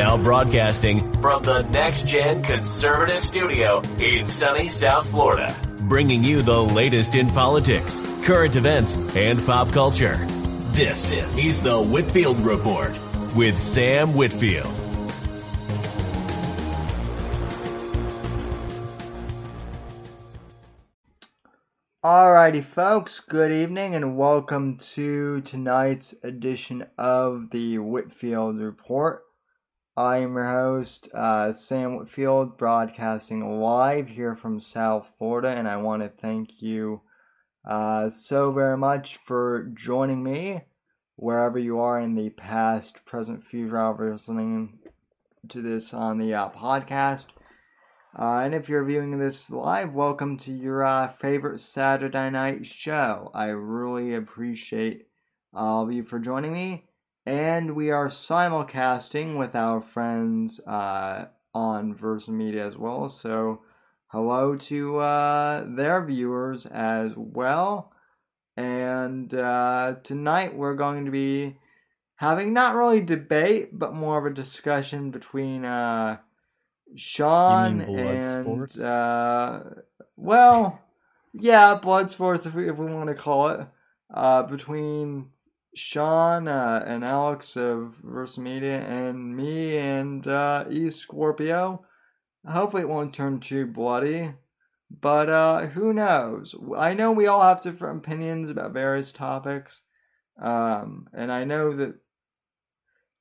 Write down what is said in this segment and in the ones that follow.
Now broadcasting from the Next Gen Conservative Studio in sunny South Florida, bringing you the latest in politics, current events, and pop culture. This is the Whitfield Report with Sam Whitfield. Alrighty, folks, good evening and welcome to tonight's edition of the Whitfield Report. I am your host, uh, Sam Whitfield, broadcasting live here from South Florida, and I want to thank you uh, so very much for joining me wherever you are in the past, present, future, however listening to this on the uh, podcast. Uh, and if you're viewing this live, welcome to your uh, favorite Saturday night show. I really appreciate all of you for joining me. And we are simulcasting with our friends uh, on Versa Media as well. So, hello to uh, their viewers as well. And uh, tonight we're going to be having not really debate, but more of a discussion between uh, Sean and uh, well, yeah, blood sports if we if we want to call it. Uh, between Sean uh, and Alex of Versa Media and me and uh, E Scorpio. Hopefully, it won't turn too bloody, but uh, who knows? I know we all have different opinions about various topics, um, and I know that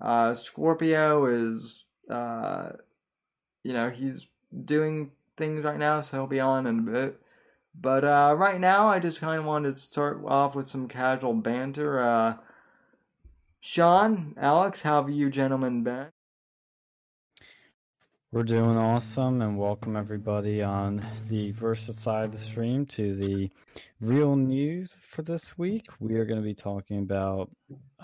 uh, Scorpio is. Uh, you know, he's doing things right now, so he'll be on in a bit. But uh, right now, I just kind of wanted to start off with some casual banter. Uh, Sean, Alex, how have you gentlemen been? We're doing awesome, and welcome everybody on the Versa side of the stream to the real news for this week. We are going to be talking about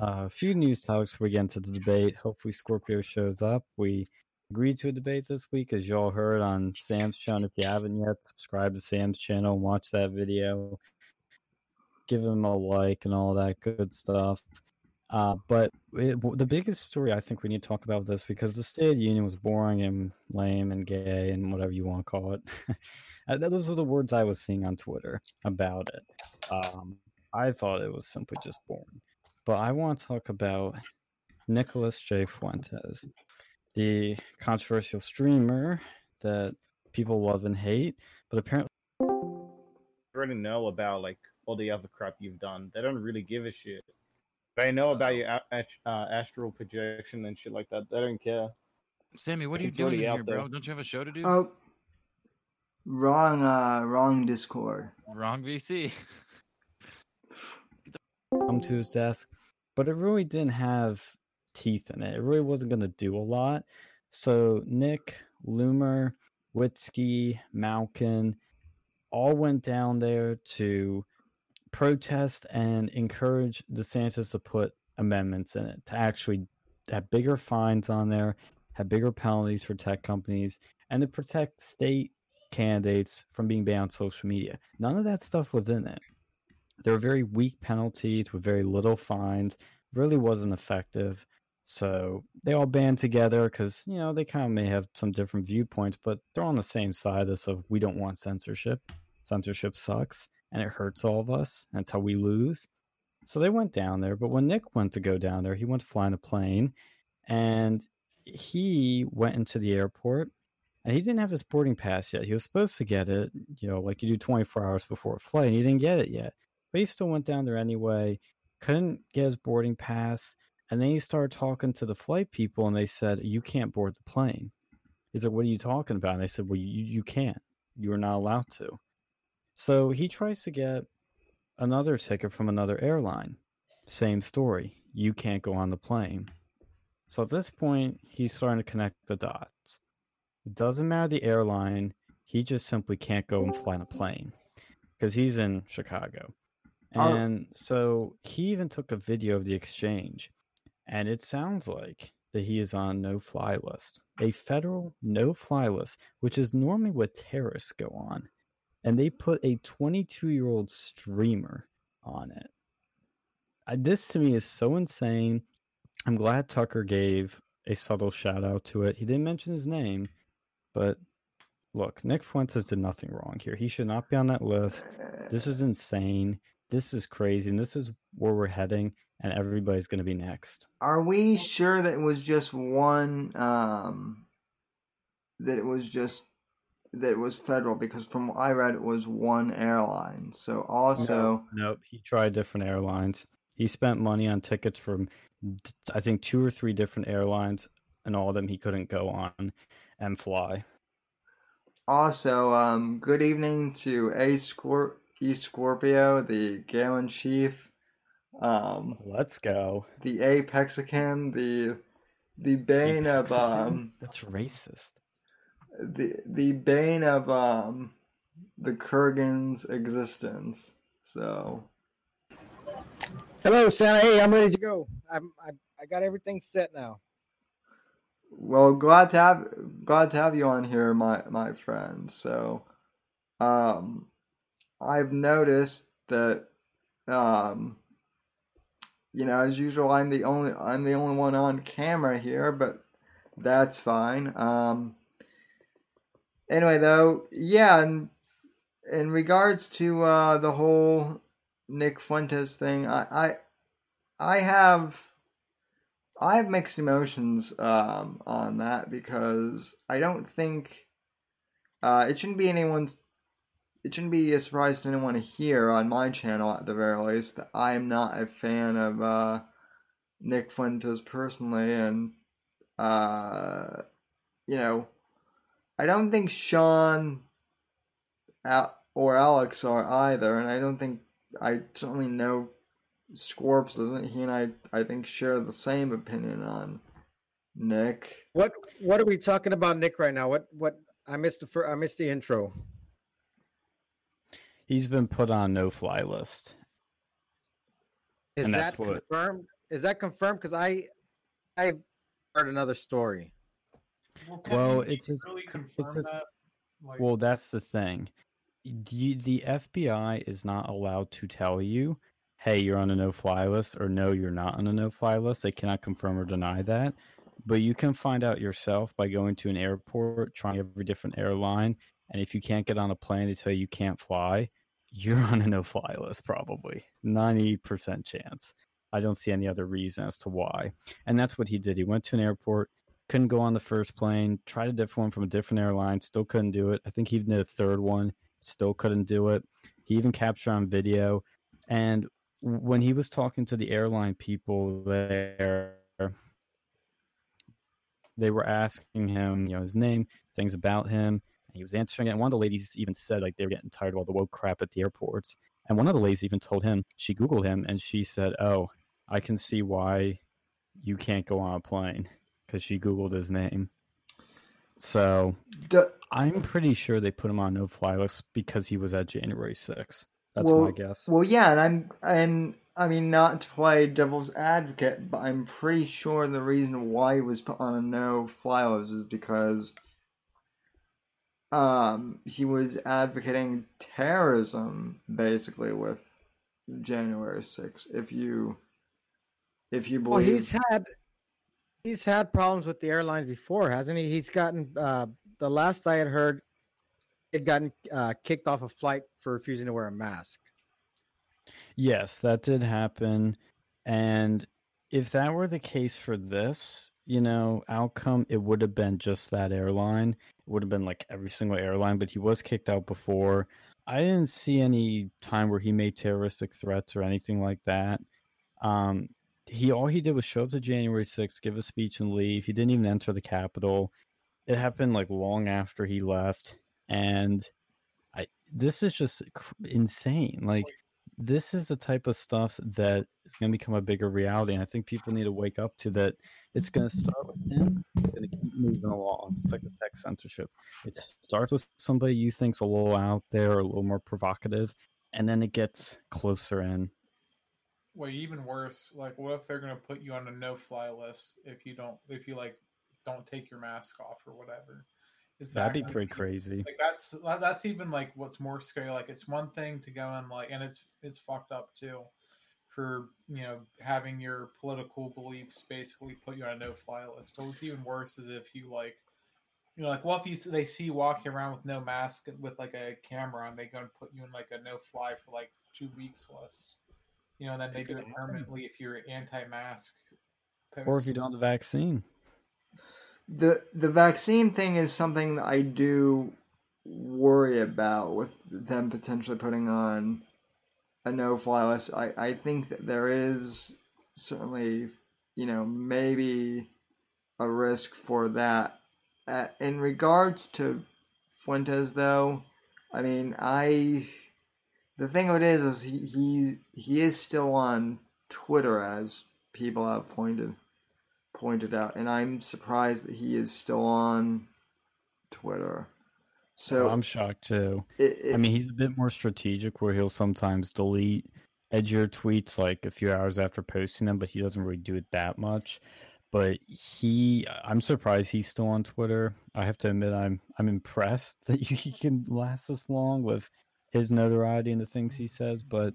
uh, a few news topics we get into the debate. Hopefully, Scorpio shows up. We agreed to a debate this week, as y'all heard on Sam's channel. If you haven't yet, subscribe to Sam's channel and watch that video. Give him a like and all that good stuff. Uh, but it, the biggest story I think we need to talk about this because the State of the Union was boring and lame and gay and whatever you want to call it. Uh, those are the words I was seeing on Twitter about it. Um, I thought it was simply just boring. But I want to talk about Nicholas J. Fuentes the controversial streamer that people love and hate, but apparently already know about like all the other crap you've done. They don't really give a shit. They know about your uh, astral projection and shit like that. They don't care. Sammy, what are you it's doing here, bro? Don't you have a show to do? Oh, wrong, uh, wrong Discord. Wrong VC. Come to his desk, but it really didn't have teeth in it. It really wasn't going to do a lot. So Nick, Loomer, Witzke, Malkin all went down there to protest and encourage DeSantis to put amendments in it to actually have bigger fines on there, have bigger penalties for tech companies, and to protect state candidates from being banned on social media. None of that stuff was in it. There were very weak penalties with very little fines. Really wasn't effective. So they all band together because you know they kind of may have some different viewpoints, but they're on the same side. This of we don't want censorship. Censorship sucks and it hurts all of us. That's how we lose. So they went down there. But when Nick went to go down there, he went to fly in a plane, and he went into the airport, and he didn't have his boarding pass yet. He was supposed to get it, you know, like you do 24 hours before a flight. And he didn't get it yet, but he still went down there anyway. Couldn't get his boarding pass and then he started talking to the flight people, and they said, "You can't board the plane." He's like, "What are you talking about?" And they said, "Well, you you can't. You are not allowed to." So he tries to get another ticket from another airline. Same story. You can't go on the plane. So at this point, he's starting to connect the dots. It doesn't matter the airline. He just simply can't go and fly on a plane because he's in Chicago. And so he even took a video of the exchange and it sounds like that he is on no fly list, a federal no fly list, which is normally what terrorists go on. And they put a 22 year old streamer on it. I, this to me is so insane. I'm glad Tucker gave a subtle shout out to it. He didn't mention his name, but look, Nick Fuentes did nothing wrong here. He should not be on that list. This is insane. This is crazy, and this is where we're heading. And everybody's going to be next. Are we sure that it was just one? Um, that it was just that it was federal because from what I read, it was one airline. So also, no, nope, he tried different airlines. He spent money on tickets from, I think, two or three different airlines, and all of them he couldn't go on and fly. Also, um, good evening to A Scorp- E Scorpio, the Galen Chief. Um, Let's go. The Apexican, the the bane of um. That's racist the the bane of um the Kurgan's existence. So Hello, Santa. Hey, I'm ready to go. I'm I, I got everything set now. Well, glad to have glad to have you on here, my my friend. So, um, I've noticed that, um, you know, as usual, I'm the only I'm the only one on camera here, but that's fine. Um, anyway, though, yeah, and in regards to uh, the whole Nick Fuentes thing, I, I, I have, I have mixed emotions um, on that because I don't think uh, it shouldn't be anyone's. It shouldn't be a surprise to anyone here on my channel, at the very least, that I am not a fan of uh, Nick Fuentes personally, and uh, you know, I don't think Sean or Alex are either, and I don't think I certainly know Scorps doesn't. He and I, I think, share the same opinion on Nick. What What are we talking about, Nick? Right now? What What I missed the fir- I missed the intro. He's been put on no fly list. Is that confirmed? What... Is that confirmed? Because I I've heard another story. Well, well it's, his, really it's his, that? Like... well, that's the thing. You, the FBI is not allowed to tell you, "Hey, you're on a no-fly list," or "No, you're not on a no-fly list." They cannot confirm or deny that. But you can find out yourself by going to an airport, trying every different airline, and if you can't get on a plane, they tell you can't fly. You're on a no-fly list, probably ninety percent chance. I don't see any other reason as to why. And that's what he did. He went to an airport, couldn't go on the first plane, tried a different one from a different airline, still couldn't do it. I think he even did a third one, still couldn't do it. He even captured on video. And when he was talking to the airline people there, they were asking him, you know, his name, things about him, he was answering it. And one of the ladies even said like they were getting tired of all the woke crap at the airports. And one of the ladies even told him she Googled him and she said, "Oh, I can see why you can't go on a plane." because she googled his name. So I'm pretty sure they put him on no fly list because he was at January 6th. That's well, my guess. Well, yeah, and I'm and I mean not to play devil's advocate, but I'm pretty sure the reason why he was put on a no fly list is because um he was advocating terrorism basically with January 6th. If you if you believe well, he's had he's had problems with the airlines before, hasn't he? He's gotten uh, the last I had heard, it gotten uh, kicked off a flight for refusing to wear a mask. Yes, that did happen, and if that were the case for this, you know, outcome, it would have been just that airline. It would have been like every single airline, but he was kicked out before. I didn't see any time where he made terroristic threats or anything like that. Um, he all he did was show up to January 6th, give a speech and leave. He didn't even enter the Capitol. It happened like long after he left, and I this is just insane. Like this is the type of stuff that is going to become a bigger reality, and I think people need to wake up to that. It's going to start with them It's going to keep moving along. It's like the tech censorship. It starts with somebody you think's a little out there, or a little more provocative, and then it gets closer in Wait, even worse, like what if they're gonna put you on a no-fly list if you don't, if you like, don't take your mask off or whatever? Is That'd be pretty crazy. Like that's that's even like what's more scary. Like it's one thing to go and like, and it's it's fucked up too, for you know having your political beliefs basically put you on a no-fly list. But what's even worse is if you like, you know, like what if you they see you walking around with no mask with like a camera and they go and put you in like a no-fly for like two weeks less. You know, and then they do it permanently if you're anti-mask. Or if you don't have the vaccine. The the vaccine thing is something I do worry about with them potentially putting on a no fly list. I, I think that there is certainly, you know, maybe a risk for that. Uh, in regards to Fuentes, though, I mean, I the thing of it is, is he he he is still on Twitter, as people have pointed pointed out, and I'm surprised that he is still on Twitter. So I'm shocked too. It, it, I mean, he's a bit more strategic, where he'll sometimes delete edgier tweets like a few hours after posting them, but he doesn't really do it that much. But he, I'm surprised he's still on Twitter. I have to admit, I'm I'm impressed that he can last this long with his notoriety and the things he says. But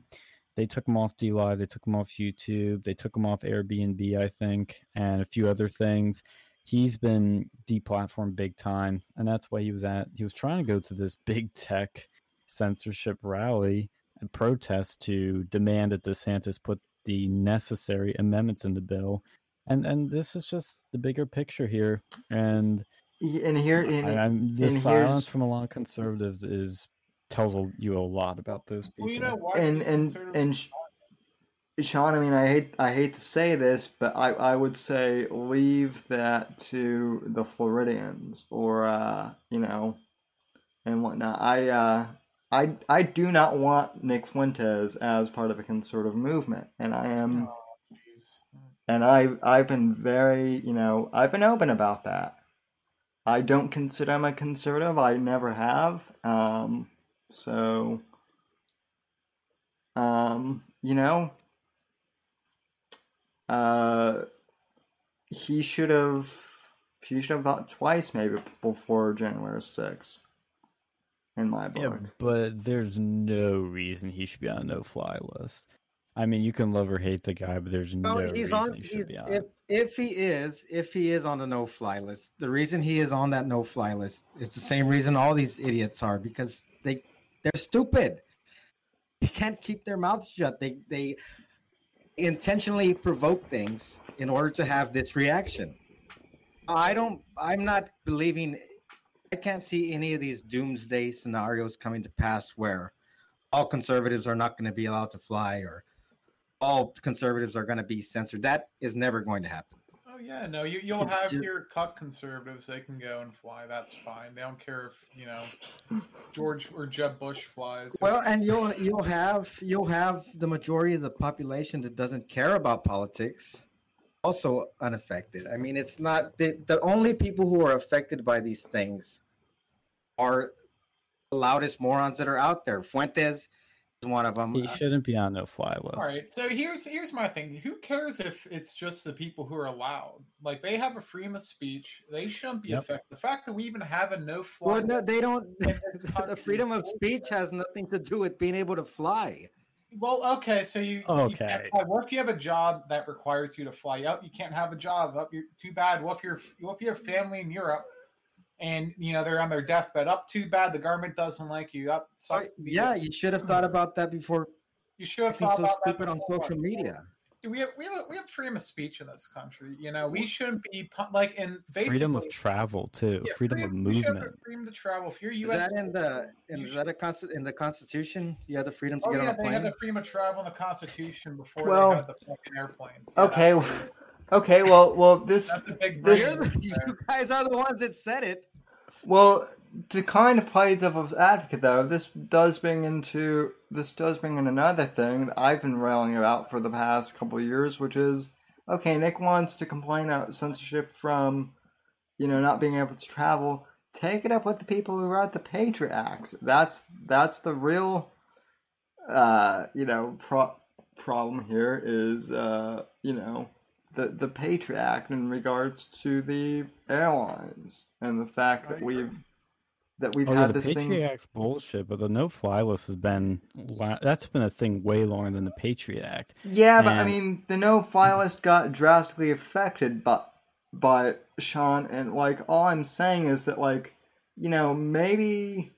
they took him off DLive, they took him off YouTube, they took him off Airbnb, I think, and a few other things he's been deplatformed big time, and that's why he was at. He was trying to go to this big tech censorship rally and protest to demand that DeSantis put the necessary amendments in the bill, and and this is just the bigger picture here, and and here and, and the silence from a lot of conservatives is tells you a lot about those people. Well, you know, and and and Sean, I mean, I hate I hate to say this, but I, I would say leave that to the Floridians or uh, you know, and whatnot. I uh, I I do not want Nick Fuentes as part of a conservative movement, and I am, oh, and I I've been very you know I've been open about that. I don't consider him a conservative. I never have. Um, so, um, you know, uh, he should have he should have voted twice maybe before January 6th. In my book. Yeah, but there's no reason he should be on a no fly list. I mean, you can love or hate the guy, but there's no he's reason on, he should be on. If if he is, if he is on the no fly list, the reason he is on that no fly list is the same reason all these idiots are because they they're stupid. They can't keep their mouths shut. They they intentionally provoke things in order to have this reaction. I don't, I'm not believing, I can't see any of these doomsday scenarios coming to pass where all conservatives are not going to be allowed to fly or all conservatives are going to be censored. That is never going to happen yeah, no, you you'll it's have just... your cut conservatives. They can go and fly. That's fine. They don't care if you know George or Jeb Bush flies. Well, and you'll you'll have you'll have the majority of the population that doesn't care about politics also unaffected. I mean, it's not the the only people who are affected by these things are the loudest morons that are out there. Fuentes one of them. He shouldn't be on no fly list. All right, so here's here's my thing. Who cares if it's just the people who are allowed? Like they have a freedom of speech. They shouldn't be yep. affected. The fact that we even have a no fly. Well, no, they don't. the freedom of speech has nothing to do with being able to fly. Well, okay, so you okay. You what if you have a job that requires you to fly? Up, you can't have a job. Up, you're too bad. What if you're what if you have family in Europe? And you know they're on their deathbed. Up too bad the government doesn't like you. Up sucks. yeah, you should have thought about that before. You should have thought so about stupid on social media. We have we have we have freedom of speech in this country. You know, we shouldn't be like in freedom of travel too, yeah, freedom, freedom, of movement, freedom to travel. If you're U.S. Is that in the in, is that a const- in the Constitution? You have the freedom to oh, get yeah, on a plane. They had the freedom of travel in the Constitution before well, they had the fucking airplanes. Yeah, okay. Okay, well, well, this, this you guys are the ones that said it. Well, to kind of play devil's advocate, though, this does bring into this does bring in another thing that I've been railing about for the past couple years, which is okay. Nick wants to complain about censorship from, you know, not being able to travel. Take it up with the people who wrote the Patriot Act. That's that's the real, uh, you know, pro- problem here is, uh, you know, the the Patriot Act in regards to the airlines and the fact that we've that we've Oh, had yeah, the this Patriot thing. Act's bullshit, but the no-fly list has been that's been a thing way longer than the Patriot Act. Yeah, but I mean, the no fly list got drastically affected by by Sean, and like all I'm saying is that like you know maybe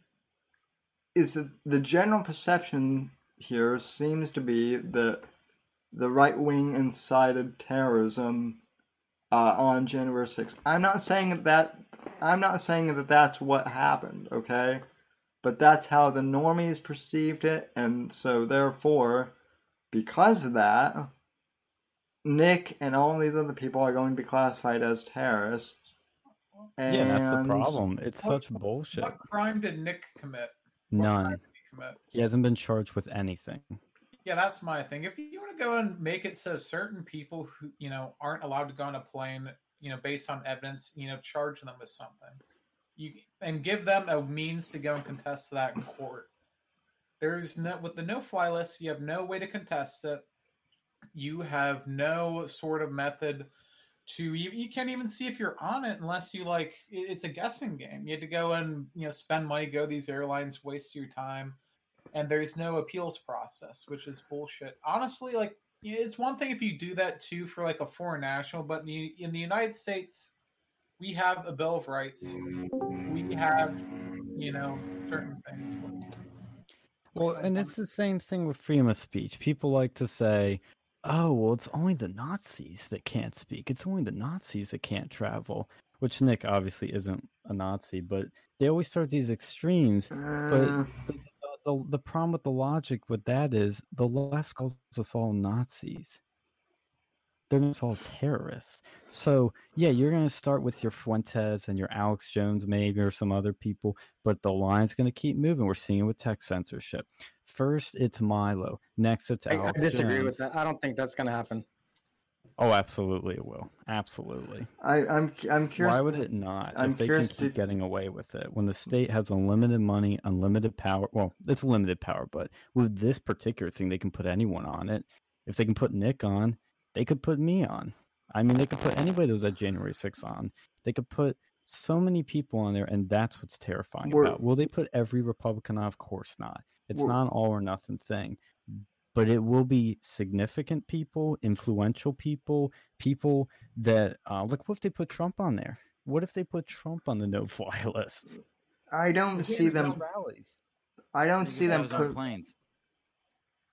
is that the general perception here seems to be that the right wing incited terrorism uh, on January 6th. I'm not saying that, that I'm not saying that that's what happened, okay? But that's how the normies perceived it, and so therefore, because of that, Nick and all these other people are going to be classified as terrorists. And Yeah, that's the problem. It's What- such bullshit. What crime did Nick commit? What None. he commit? He hasn't been charged with anything. Yeah, that's my thing. If you want to go and make it so certain people who you know aren't allowed to go on a plane, you know, based on evidence, you know, charge them with something, you and give them a means to go and contest that in court. There's no with the no-fly list, you have no way to contest it. You have no sort of method to you, you can't even see if you're on it unless you like it's a guessing game. You had to go and you know spend money, go these airlines, waste your time and there's no appeals process, which is bullshit. Honestly, like it's one thing if you do that too for like a foreign national, but in the, in the United States, we have a Bill of Rights. We have, you know, certain things. Well, and it's the same thing with freedom of speech. People like to say, "Oh, well, it's only the Nazis that can't speak. It's only the Nazis that can't travel." Which Nick obviously isn't a Nazi, but they always start these extremes. Uh, the, the the problem with the logic with that is the left calls us all Nazis. They're not all terrorists. So yeah, you're gonna start with your Fuentes and your Alex Jones maybe or some other people, but the line's gonna keep moving. We're seeing it with tech censorship. First it's Milo. Next it's I, I disagree Jones. with that. I don't think that's going to happen. Oh, absolutely it will. Absolutely. I, I'm I'm curious. Why would it not? I'm if they can curious keep to- getting away with it, when the state has unlimited money, unlimited power. Well, it's limited power, but with this particular thing, they can put anyone on it. If they can put Nick on, they could put me on. I mean, they could put anybody that was at January 6th on. They could put so many people on there, and that's what's terrifying We're- about. Will they put every Republican on? Of course not. It's not an all or nothing thing. But it will be significant people, influential people, people that uh, look. What if they put Trump on there? What if they put Trump on the no-fly list? I don't see them. rallies. I don't see them have his put. planes.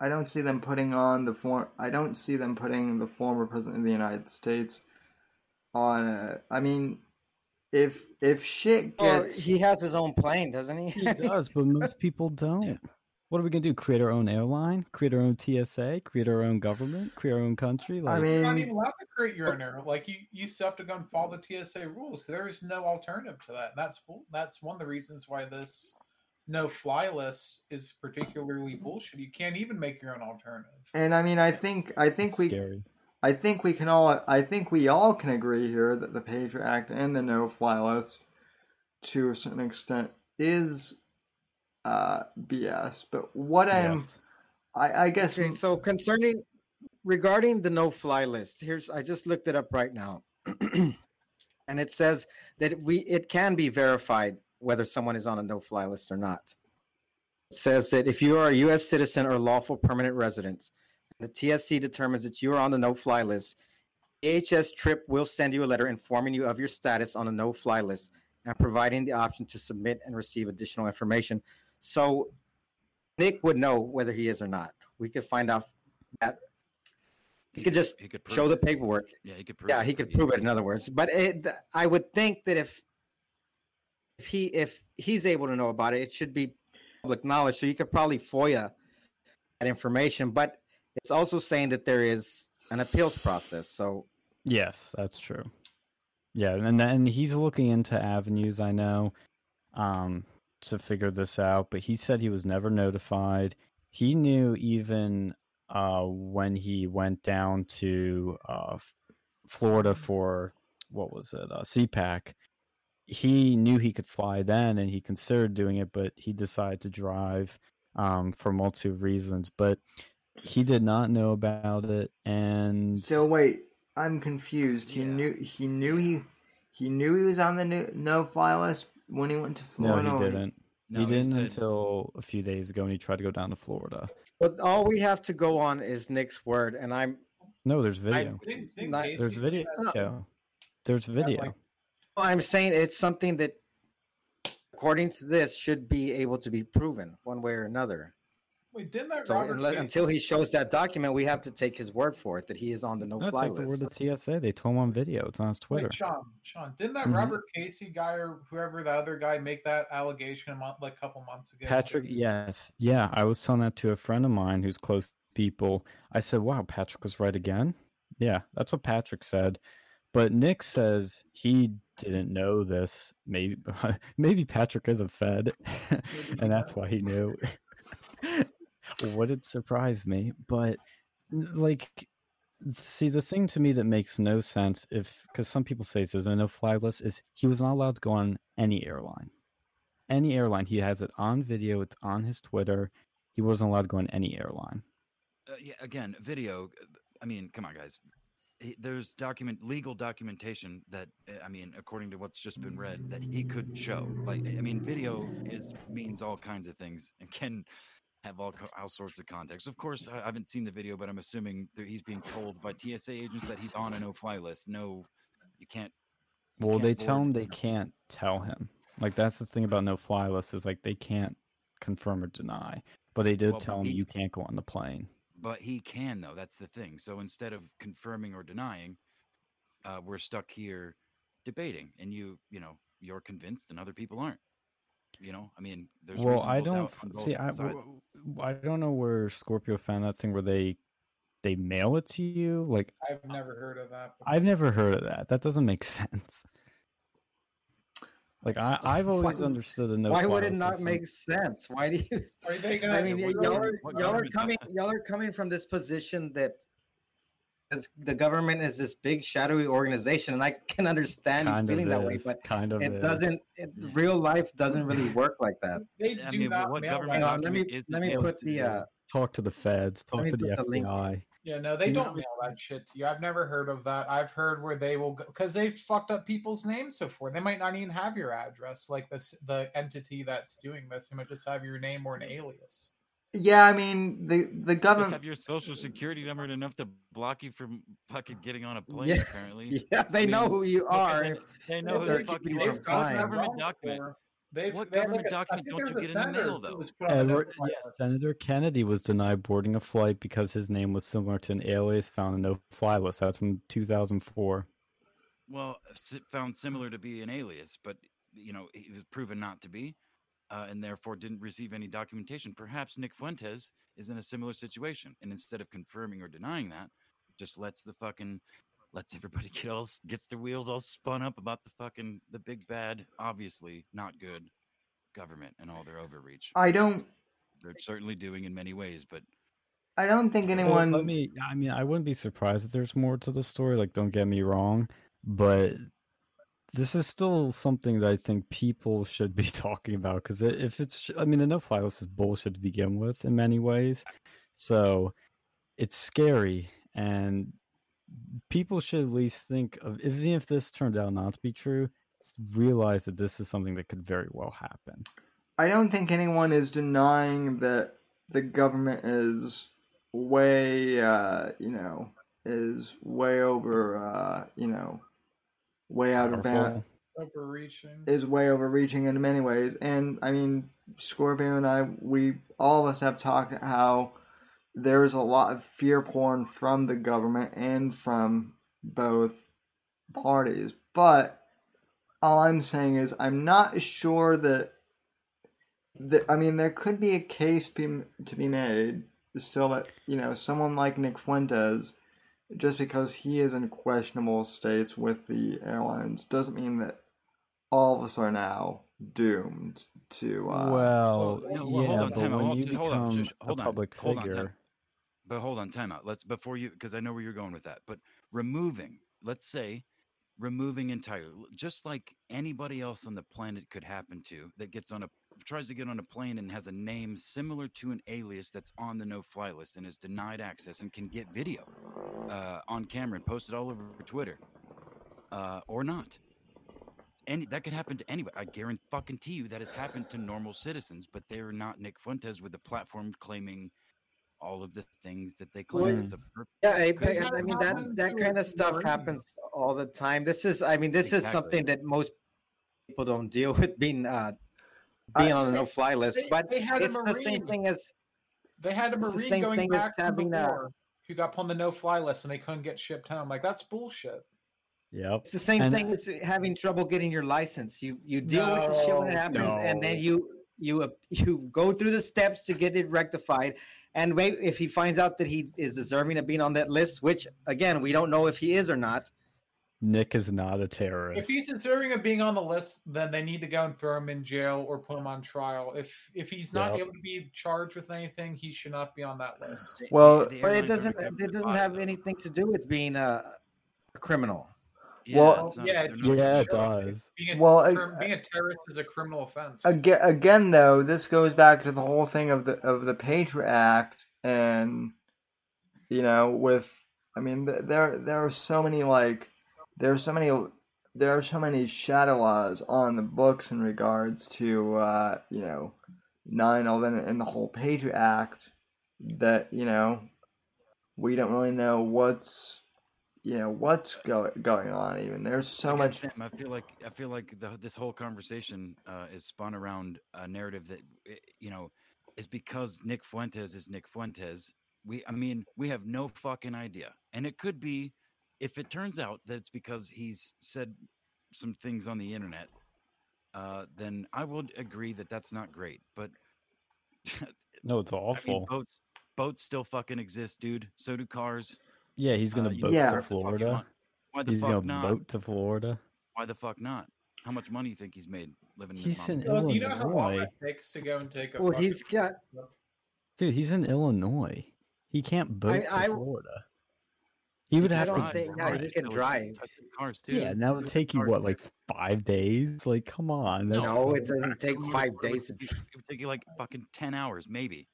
I don't see them putting on the form. I don't see them putting the former president of the United States on. A, I mean, if if shit Well, gets, he has his own plane, doesn't he? He does, but most people don't. What are we gonna do? Create our own airline? Create our own TSA? Create our own government? Create our own country? Like, I You're not even allowed to create your own air. Like you, you still have to go and follow the TSA rules. There is no alternative to that. That's that's one of the reasons why this no fly list is particularly bullshit. You can't even make your own alternative. and I mean, I think I think it's we scary. I think we can all I think we all can agree here that the Patriot Act and the no fly list to a certain extent is uh BS. But what I'm I, I guess Okay, so concerning regarding the no-fly list, here's I just looked it up right now, and it says that we it can be verified whether someone is on a no-fly list or not. It says that if you are a U.S. citizen or lawful permanent resident, the TSC determines that you are on the no-fly list, DHS TRIP will send you a letter informing you of your status on a no-fly list and providing the option to submit and receive additional information. So Nick would know whether he is or not. We could find out that he could just he could show prove the it. paperwork. Yeah, he could prove. Yeah, it he could you. prove it. In other words, but it, I would think that if if he if he's able to know about it, it should be public knowledge. So you could probably FOIA that information. But it's also saying that there is an appeals process. So Yes, that's true. Yeah, and then he's looking into avenues. I know, um, to figure this out. But he said he was never notified. He knew even uh when he went down to uh Florida for what was it uh CPAC. He knew he could fly then, and he considered doing it, but he decided to drive um for multiple reasons. But he did not know about it, and So wait, I'm confused. He Yeah. knew he knew he he knew he was on the no, no fly list, when he went to Florida. No, he didn't. No, he he didn't said- until a few days ago when he tried to go down to Florida. But all we have to go on is Nick's word, and I'm No, there's I video. Think- think Not- There's video. that- Yeah. There's video. like- I'm saying it's something that, according to this, should be able to be proven one way or another. Wait, didn't that So Robert unle- Casey- until he shows that document, we have to take his word for it that he is on the no-fly no-fly take the word list. of TSA. They told him on video. It's on his Twitter. Wait, Sean, Sean, didn't that Mhm. Robert Casey guy or whoever the other guy make that allegation a month, like a couple months ago? Patrick, yes. Yeah, I was telling that to a friend of mine who's close to people. I said, wow, Patrick was right again. Yeah, that's what Patrick said. But Nick says he didn't know this. Maybe maybe Patrick is a Fed, and that's why he knew. Wouldn't surprise me, but like, see, the thing to me that makes no sense if because some people say there's a no-fly list is he was not allowed to go on any airline any airline. He has it on video. It's on his Twitter. He wasn't allowed to go on any airline. Uh, yeah, again, video. I mean, come on, guys. There's document, legal documentation that uh, I mean, according to what's just been read, that he could show. Like, I mean, video is means all kinds of things and can have all all sorts of context. Of course, I, haven't seen the video, but I'm assuming that he's being told by TSA agents that he's on a no-fly list. No, you can't. you Well, can't they tell him they can't tell him. Like that's the thing about no fly list is like they can't confirm or deny. But they did Well, tell him he- you can't go on the plane. But he can though. That's the thing. So instead of confirming or denying, uh, we're stuck here debating, and you, you know, you're convinced, and other people aren't. You know, I mean, there's well, I don't doubt on f- see. I, I, sides. w- w- I don't know where Scorpio found that thing where they they mail it to you. Like I've never heard of that. but- I've never heard of that. That doesn't make sense. Like I, I've Why- always understood the no. Why would it not as make sense? Why do you? Are they gonna? I mean, Yeah, y- what y'all are, y'all are coming, y'all are coming from this position that as the government is this big shadowy organization, and I can understand you kind feeling of that way, but kind of it is. doesn't. It, real life doesn't really work like that. They I do mean, not what government that. Hang on, let me let me put the uh, Talk to the feds. Talk to the put the. FBI. Yeah, no, they Do don't not- mail that shit to you. I've never heard of that. I've heard where they will go because they've fucked up people's names before. They might not even have your address. Like this, the entity that's doing this, they might just have your name or an alias. Yeah, I mean the the They government. have your social security number enough to block you from fucking getting on a plane. Yeah. Apparently, yeah, they I know mean, who you are. the- they know who the fuck you you are. What government document? They've, What they have government like a- I document don't you there's get in the senator mail, though? was put on the Edward, yes. Senator Kennedy was denied boarding a flight because his name was similar to an alias found in no fly list. That's from 2004. Well, s- found similar to be an alias, but you know he was proven not to be, uh, and therefore didn't receive any documentation. Perhaps Nick Fuentes is in a similar situation, and instead of confirming or denying that, just lets the fucking lets everybody get all gets their wheels all spun up about the fucking the big bad, obviously not good government and all their overreach. I don't. They're certainly doing in many ways, but I don't think Well, anyone. let me. I mean, I wouldn't be surprised if there's more to the story. Like, don't get me wrong, but this is still something that I think people should be talking about because if it's, I mean, the no fly list is bullshit to begin with in many ways. So it's scary, and people should at least think of even if this turned out not to be true, realize that this is something that could very well happen. I don't think anyone is denying that the government is way, uh, you know, is way over, uh, you know, way out of bounds. Overreaching. is way overreaching in many ways. And I mean, Scorpio and I, we all of us have talked how there's a lot of fear porn from the government and from both parties. But all I'm saying is, I'm not sure that. that I mean, there could be a case be, to be made still that you know someone like Nick Fuentes, just because he is in questionable states with the airlines, doesn't mean that all of us are now doomed to. Uh, well, no, well, yeah, hold on, but time out, hold- you hold on, become just hold a on, public hold on, time- But hold on, time out. Let's before you because I know where you're going with that. But removing, let's say, removing entirely, just like anybody else on the planet could happen to that gets on a tries to get on a plane and has a name similar to an alias that's on the no-fly list and is denied access and can get video uh, on camera and post it all over Twitter uh, or not. any that could happen to anybody. I guarantee fucking to you that has happened to normal citizens, but they're not Nick Fuentes with a platform claiming all of the things that they claim. Well, It's a Yeah, I, I- I mean that that kind of stuff happens all the time. This is, I mean, this is something that most people don't deal with being uh being on a no-fly list. they- But they had a it's the same thing as They had a It's the Marine same going thing as back from having the a- war who got put on the no-fly list and they couldn't get shipped home. Like that's bullshit. Yep. it's the same And- thing as having trouble getting your license. You you deal with the shit when it No, happens, and then you you uh, you go through the steps to get it rectified. And wait, if he finds out that he is deserving of being on that list, which again we don't know if he is or not, Nick is not a terrorist. If he's deserving of being on the list, then they need to go and throw him in jail or put him on trial. If if he's not Yep. able to be charged with anything, he should not be on that list. Well- the but it doesn't it doesn't have though. anything to do with being a, a criminal. Yeah, Well- not- yeah, they're Yeah, it does. Being a, Well, I- crim- being a terrorist is a criminal offense. Again, again, though, this goes back to the whole thing of the of the Patriot Act, and you know, with I mean, there there are so many like there are so many there are so many shadow laws on the books in regards to uh, you know nine eleven and the whole Patriot Act that you know we don't really know what's you know what's go- going on. Even there's so Again, much. Sam, I feel like I feel like the, this whole conversation uh, is spun around a narrative that eh, you know is because Nick Fuentes is Nick Fuentes. We, I mean, we have no fucking idea, and it could be if it turns out that it's because he's said some things on the internet. Uh, then I would agree that that's not great, but No, it's I mean, awful. boats boats still fucking exist, dude. So do cars. yeah, he's gonna Uh, you boat can Yeah. to the fuck you Florida. Why the He's fuck gonna not? boat to Florida. Why the fuck not? How much money do you think he's made living in He's this in mama? Well, do you know how long Illinois. it takes to go and take a? Well, he's got Dude, he's in Illinois. He can't boat I- to Florida. He would have to. think- yeah, Cars, he can drive. Cars too. Yeah, and that would take you what, like five days? Like, come on. That's no, so- it doesn't take It would- five it would days. to- take you- It would take you like fucking ten hours, maybe.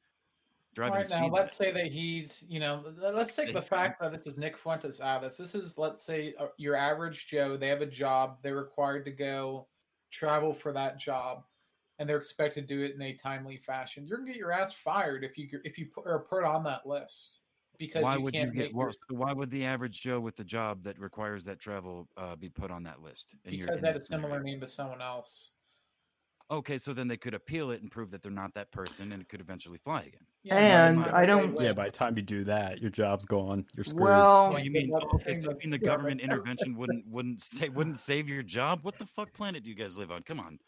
All Driving right now, let's limit. say that he's, you know, let's take the fact that this is Nick Fuentes out of this. This is, let's say, uh, your average Joe. They have a job. They're required to go travel for that job, and they're expected to do it in a timely fashion. You're gonna get your ass fired if you if you put, are put on that list because Why you would you can't get? make your, why would the average Joe with the job that requires that travel uh, be put on that list? in your- because in that this is similar name to someone else. Okay, so then they could appeal it and prove that they're not that person, and it could eventually fly again. Yeah, And but- I don't- yeah, by the time you do that, your job's gone. You're screwed. Well, Oh, you mean the okay? So you mean the government intervention wouldn't wouldn't say wouldn't save your job? What the fuck planet do you guys live on? Come on.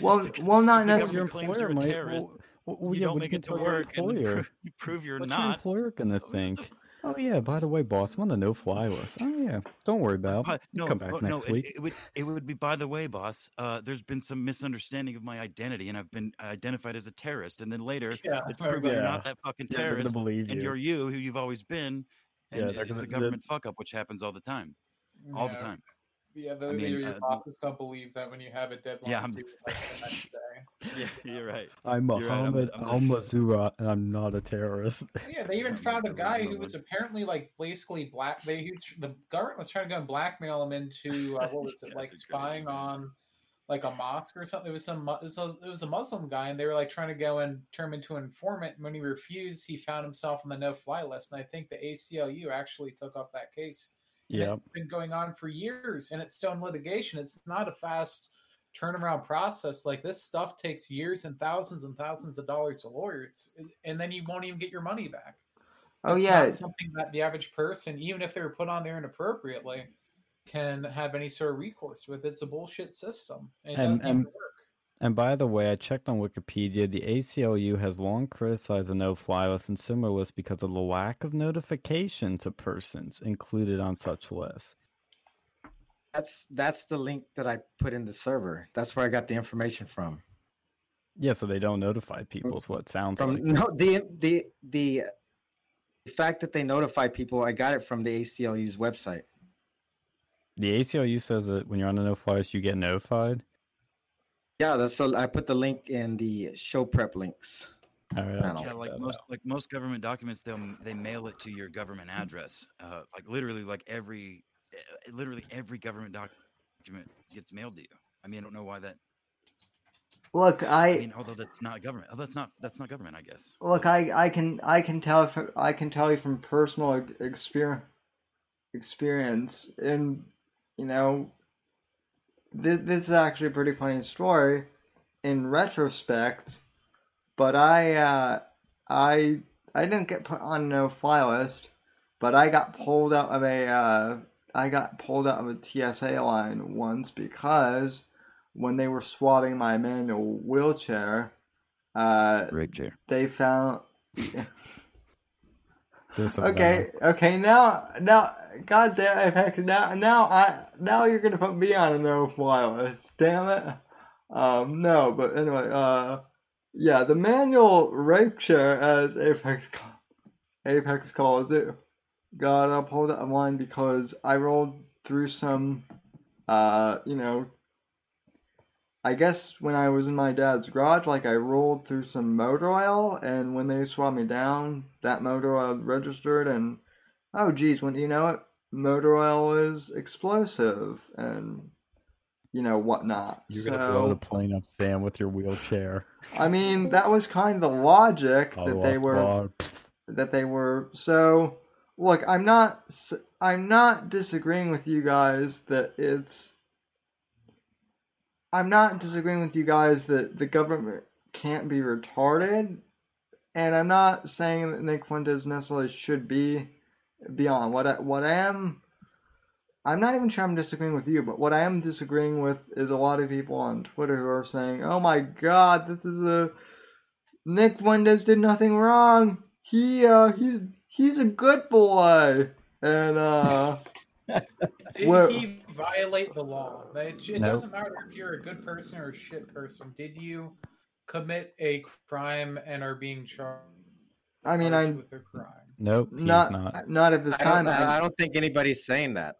well, the- well, not if the necessarily. your employer might. terrorist, Well, well, you yeah, don't make you it to your work, and employer? prove, you prove you're What's your not. employer gonna think? Oh yeah, by the way, boss, I'm on the no-fly list. Oh yeah, don't worry about. It. no, Come back oh, next no, week. It, it would it would be by the way, boss. Uh, there's been some misunderstanding of my identity, and I've been identified as a terrorist. And then later, Yeah, it's proven you're not that fucking Yeah, terrorist, believe and you. you're you who you've always been. Yeah, And they're it's gonna- a government fuck up, which happens all the time, all the time. Yeah, the, I mean, your, your uh, boss is gonna believe that when you have a deadline. Yeah, I'm- due, like, the next day. Yeah, you're right. I'm You're right, I'm a- Mohammed I'm Al Mazura, and I'm not a terrorist. Yeah, they even found a guy who was apparently like basically black. They he the government was trying to go and blackmail him into uh, what was it Yeah, like that's a crazy spying on like a mosque or something. It was some it was, a, it was a Muslim guy, and they were like trying to go and turn him into an informant. And when he refused, he found himself on the no-fly list. And I think the ACLU actually took up that case. And Yeah, It's been going on for years and it's still in litigation. It's not a fast turnaround process. Like this stuff takes years and thousands and thousands of dollars to lawyers, and then you won't even get your money back. Oh It's yeah, not something that the average person, even if they were put on there inappropriately, can have any sort of recourse with. It's a bullshit system. And it And- doesn't even and- work. And by the way, I checked on Wikipedia. The ACLU has long criticized the no-fly list and similar lists because of the lack of notification to persons included on such lists. That's that's the link that I put in the server. That's where I got the information from. Yeah, so they don't notify people. Is what it sounds From like. no the the the the fact that they notify people, I got it from the ACLU's website. The ACLU says that when you're on the no-fly list, you get notified. Yeah, that's so I put the link in the show prep links. All right, Panel. Yeah, like most out. like most government documents, they they mail it to your government address. Uh, like literally, like every, uh, literally every government document gets mailed to you. I mean, I don't know why that. Look, I I mean, although that's not government. Oh, that's not that's not government, I guess. look, I I can I can tell from, I can tell you from personal experience experience, and you know, this this is actually a pretty funny story in retrospect. But I uh, I I didn't get put on no fly list, but I got pulled out of a uh, I got pulled out of a TSA line once because when they were swabbing my manual wheelchair, uh, Rig chair. they found. Okay, okay, now, now, God damn, Apex, now, now, I, now you're gonna put me on a no-fly list. Damn it. Um, no, but anyway, uh, yeah, the manual rape chair, as Apex, Apex calls it, got up hold of line because I rolled through some, uh, you know, I guess when I was in my dad's garage, like I rolled through some motor oil, and when they swabbed me down, that motor oil registered, and oh geez, when do you know it, motor oil is explosive, and you know whatnot. You're so, gonna blow the plane up, Sam, with your wheelchair. I mean, that was kind of the logic that Allahu they were Akbar. that they were so look i'm not I'm not disagreeing with you guys that it's i'm not disagreeing with you guys that the government can't be retarded and i'm not saying that nick fuentes necessarily should be beyond. What I, what i am i'm not even sure i'm disagreeing with you but what i am disagreeing with is a lot of people on twitter who are saying oh my god this is a nick fuentes did nothing wrong. He uh he's he's a good boy. And uh Did he violate the law? It, it Nope. doesn't matter if you're a good person or a shit person. Did you commit a crime and are being charged i mean i with a crime? Nope, he's not, not. not at this I don't, time I, I, I don't think anybody's saying that.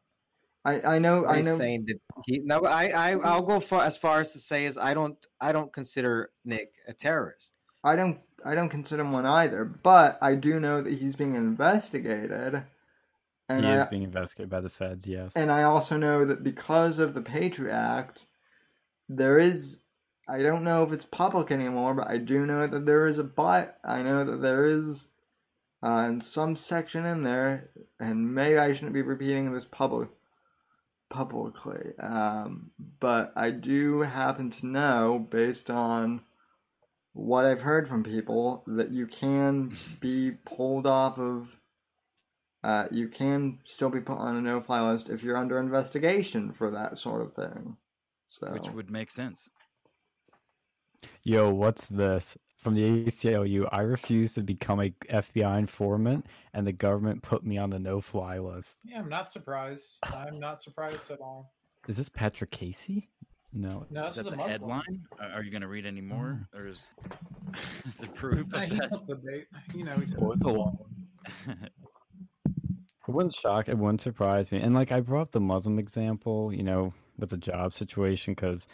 I i know i He's know saying that he no. I I I'll go far, as far as to say is I don't I don't consider Nick a terrorist. i don't i don't consider him one either but i do know that he's being investigated and he I, is being investigated by the feds. Yes. and I also know that because of the Patriot Act, there is. I don't know if it's public anymore, but I do know that there is a but. I know that there is, uh, in some section in there, and maybe I shouldn't be repeating this public, publicly. Um, but I do happen to know, based on what I've heard from people, that you can be pulled off of uh, you can still be put on a no-fly list if you're under investigation for that sort of thing. So Which would make sense. Yo, what's this? From the ACLU, I refuse to become a FBI informant, and the government put me on the no-fly list. Yeah, I'm not surprised. I'm not surprised at all. Is this Patrick Casey? No. No, Is this that is a the headline? Are are you going to read any more, or is is there proof Nah, of he that? the bait. You know, he's Oh, it's a long one. It wouldn't shock. It wouldn't surprise me. And like I brought up the Muslim example, you know, with the job situation, because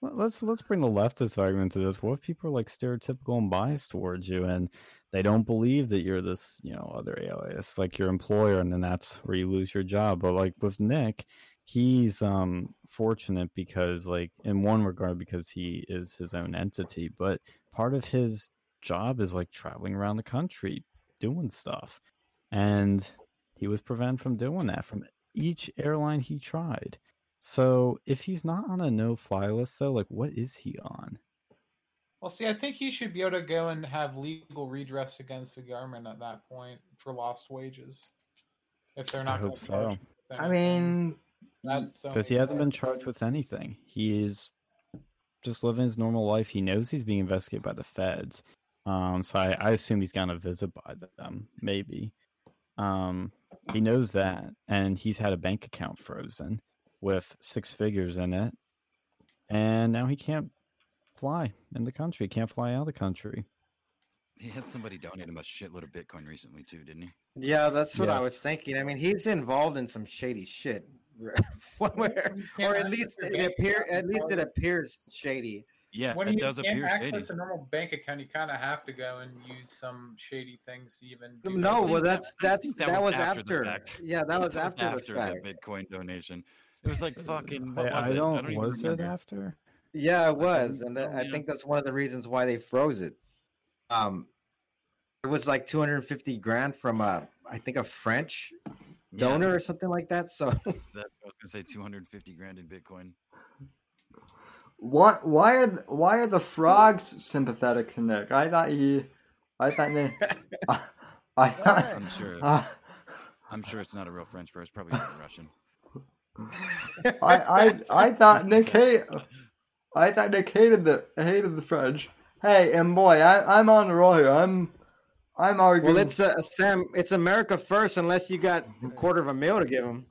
let's let's bring the leftist argument to this. What if people are like stereotypical and biased towards you, and they don't believe that you're this, you know, other alias, like your employer, and then that's where you lose your job. But like with Nick, he's um fortunate because like in one regard because he is his own entity, but part of his job is like traveling around the country doing stuff. And he was prevented from doing that from each airline he tried. So if he's not on a no fly list though, like what is he on? Well, see, I think he should be able to go and have legal redress against the government at that point for lost wages. If they're not, gonna hope so. charge I mean, that's Because he hasn't been charged with anything. He is just living his normal life. He knows he's being investigated by the feds. Um, so I, I assume he's gonna visit by them, maybe. Um, he knows that, and he's had a bank account frozen with six figures in it, and now he can't fly in the country. Can't fly out of the country. He had somebody donate him a shitload of Bitcoin recently too, didn't he? Yeah, that's what I was thinking. I mean, he's involved in some shady shit. One way- You or at least it appear at least it appears shady. Yeah, when it you does can't appear access shady. a normal bank account, you kind of have to go and use some shady things to even. No, that. well that- that's that's that, that was was after after. the fact. Yeah, that was after, after the fact. Bitcoin donation. It was like fucking. What I, was I it? don't. was it after? Yeah, it was, and oh, that, I think that's one of the reasons why they froze it. Um, it was like 250 grand from a, I think a French Yeah, donor or something like that. So That's what I was gonna say. Two hundred fifty grand in Bitcoin. What? Why are th- why are the frogs sympathetic to Nick? I thought he, I thought Nick, I, I thought. I'm sure. Uh, I'm sure it's not a real French bird. It's probably Russian. I, I I thought Nick hate, I thought Nick hated the hated the French. Hey, and boy, I I'm on the roll here. I'm I'm arguing. well, it's uh, Sam. It's America first, unless you got a quarter of a mil to give him.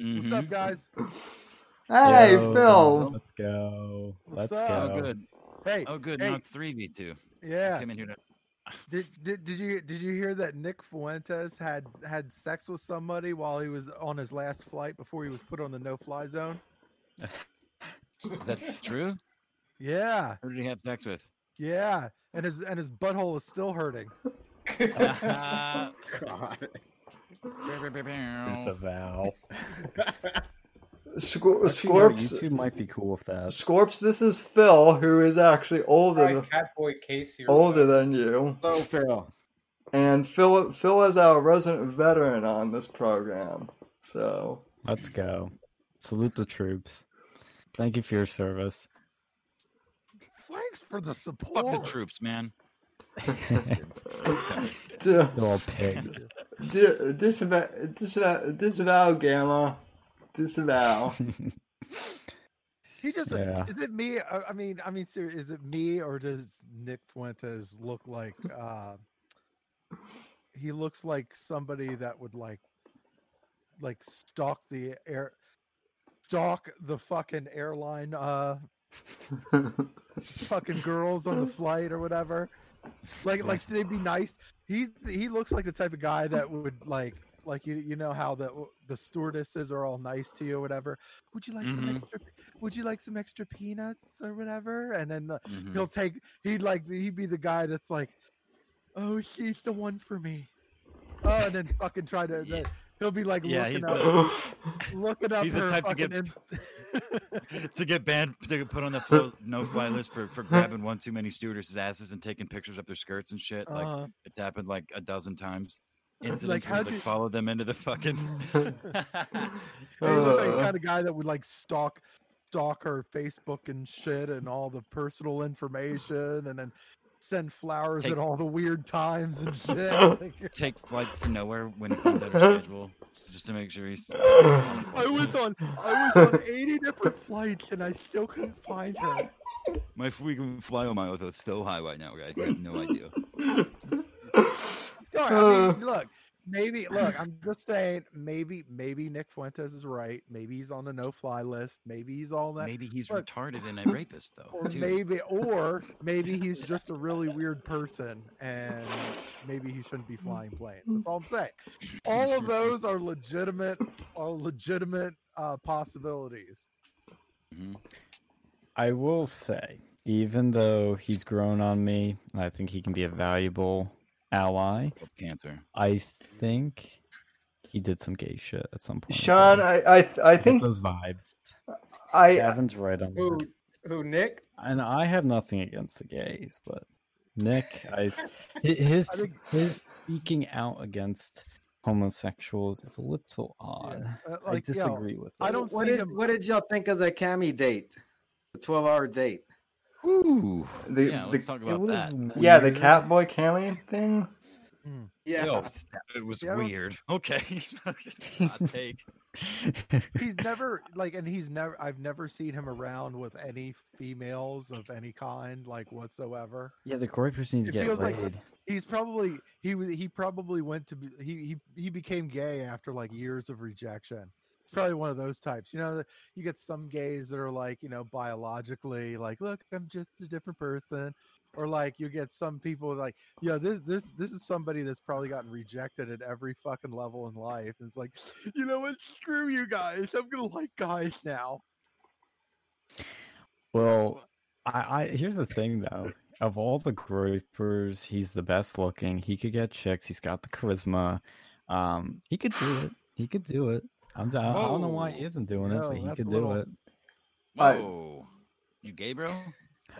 Mhm. What's up, guys? hey, Yo, Phil. Let's go. What's Let's up? go. Oh, good. Hey, Oh, good. Hey. Now it's three v two. yeah. Came in here to. Did, did did you did you hear that Nick Fuentes had had sex with somebody while he was on his last flight before he was put on the no fly zone? Is that true? Yeah, Who did he have sex with? yeah, and his and his butthole is still hurting. Uh, God. Disavow. Scor- Actually, no, Scorps. YouTube might be cool with that. Scorps. This is Phil, who is actually older Right, than, Catboy Casey. older whatever. than you. Hello, Phil. And Phil Phil is our resident veteran on this program. So Let's go. Salute the troops. Thank you for your service. Thanks for the support. Fuck the troops, man. d- Little pig. d- disavow, disavow, disavow Gamma. Disavow. He just Yeah. is it me? I I mean, I mean, seriously, is it me or does Nick Fuentes look like? uh He looks like somebody that would like, like stalk the air, stalk the fucking airline, uh fucking girls on the flight or whatever. Like, like should they be nice? He's he looks like the type of guy that would like. Like you, you know how the the stewardesses are all nice to you or whatever. Would you like some Mhm. extra? Would you like some extra peanuts or whatever? And then uh, Mhm. he'll take. He'd like he'd be the guy that's like, oh, she's the one for me. Oh, and then fucking try to. Yeah. the- he'll be like Yeah, looking he's up, the- looking up he's the type to get- in- to get banned to get put on the flo- no fly list for, for grabbing one too many stewardesses' asses and taking pictures up their skirts and shit. Like Uh, it's happened like a dozen times. It's Incidents like, how'd like you- follow them into the fucking. and he looks like the Uh. kind of guy that would like stalk stalk her Facebook and shit and all the personal information and then send flowers Take- at all the weird times and shit. Take flights to nowhere when he finds out her schedule, just to make sure he's. I was on I was on 80 different flights and I still couldn't find her. My frequent flyer miles are so high right now, guys. You have no idea. Sorry, I mean, look, maybe look, I'm just saying maybe maybe Nick Fuentes is right. Maybe he's on the no fly list. Maybe he's all that Maybe he's look. retarded and a rapist, though. or too. maybe or maybe he's just a really weird person and maybe he shouldn't be flying planes that's all i'm saying all of those are legitimate are legitimate uh possibilities Mhm. I will say, even though he's grown on me, I think he can be a valuable ally. Of Cancer. I think he did some gay shit at some point. Sean. I, I I think those vibes. I Gavin's right on Who? that. Who? Nick? And I have nothing against the gays, but Nick, I hi- his his speaking out against homosexuals is a little odd. Uh, I like, yo, disagree with it. I don't What see did him What did y'all think of the Cami date? The twelve hour date. Ooh. the, yeah, let's the talk about was that. yeah the weird. Catboy Cammy thing. Hmm. Yeah. Yo, it was Yeah, I don't weird. Okay. Take. he's never like and he's never i've never seen him around with any females of any kind like whatsoever Yeah, the Corey person needs to It get feels like- he's probably he he probably went to be, he he he became gay after like years of rejection. It's probably one of those types. You know, you get some gays that are like you know biologically like, look, I'm just a different person, or like you get some people like, yeah, this this this is somebody that's probably gotten rejected at every fucking level in life. And it's like, you know what? Screw you guys. I'm gonna like guys now. Well, I, I here's the thing though. Of all the groypers, he's the best looking. He could get chicks. He's got the charisma. Um, he could do it. He could do it. I'm, I don't know why he isn't doing it, No, but he that's could a do little- it. I- Whoa. You gay, bro?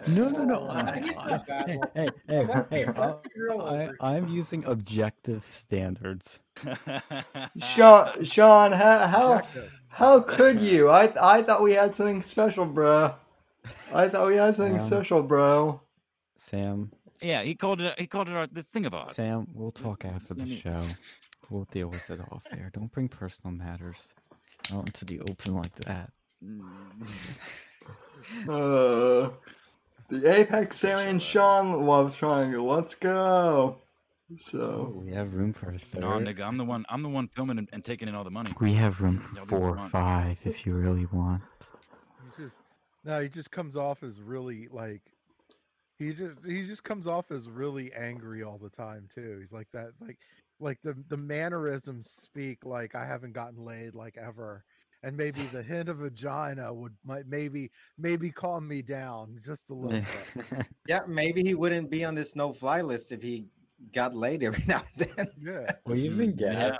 No, no, no. Oh, I, he's I- bad. hey, hey, hey, Let hey, me- I, let me roll I, over. I'm using objective standards. Sean, Sean, how how, Objective. how could you? I I thought we had something special, bro. I thought we had something Sam. special, bro. Sam, yeah, he called it. He called it our, this thing of ours. Sam, we'll This- talk after this the is show. We'll deal with it off air. Don't bring personal matters out into the open like that. Uh, the Apex Sammy and Sean love triangle. Let's go. Oh, So we have room for a third. No, nigga, I'm the one. I'm the one filming and, and taking in all the money. We have room for Y'all four or five if you really want. He just no, he just comes off as really like he just he just comes off as really angry all the time too. He's like that like like the the mannerisms speak like I haven't gotten laid like ever. And maybe the hint of vagina would might maybe maybe calm me down just a little bit. Yeah, maybe he wouldn't be on this no-fly list if he got laid every now and then. Yeah. Well, even. Yeah, Gavin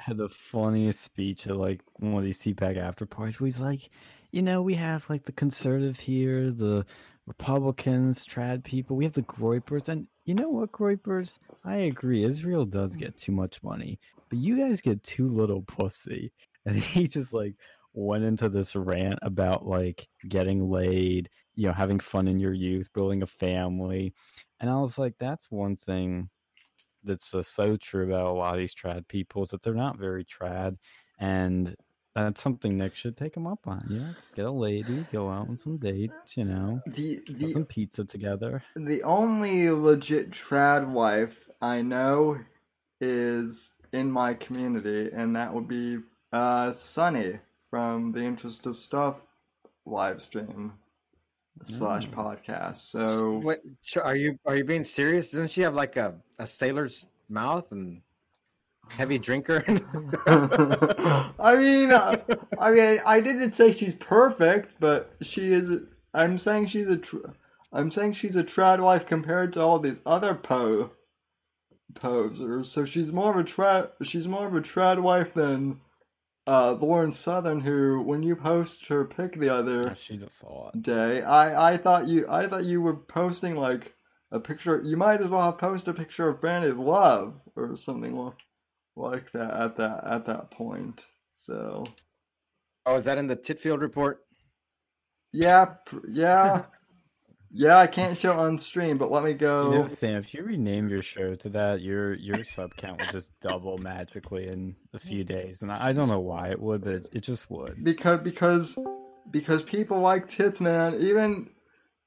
had the funniest speech at like one of these CPAC after parties where he's like, you know, we have like the conservative here, the Republicans, trad people, we have the Groypers, and you know what, Groypers? I agree, Israel does get too much money, but you guys get too little pussy. And he just like went into this rant about like getting laid, you know, having fun in your youth, building a family. And I was like, that's one thing that's uh, so true about a lot of these trad people is that they're not very trad, and that's something Nick should take him up on. You know, get a lady, go out on some dates. You know, the the some pizza together. the only legit trad wife I know is in my community, and that would be uh Sunny from the Interest of Stuff live stream slash Oh. podcast. So What are you are you being serious? Doesn't she have like a, a sailor's mouth and heavy drinker? I mean, uh, I mean, I didn't say she's perfect, but she is. I'm saying she's a. Tr- I'm saying she's a trad wife compared to all these other po posers. So she's more of a trad. She's more of a trad wife than uh, Lauren Southern, who, when you post her pic the other Oh, she's a thought. day, I I thought you I thought you were posting like a picture. You might as well have posted a picture of Brandi Love or something li- like that at that at that point. So oh, is that in the Titfield report? yeah, pr- yeah, yeah. I can't show on stream, but let me go. You know, Sam, if you rename your show to that, your your sub count will just double magically in a few days, and I, I don't know why it would, but it, it just would. because because because people like tits, man. Even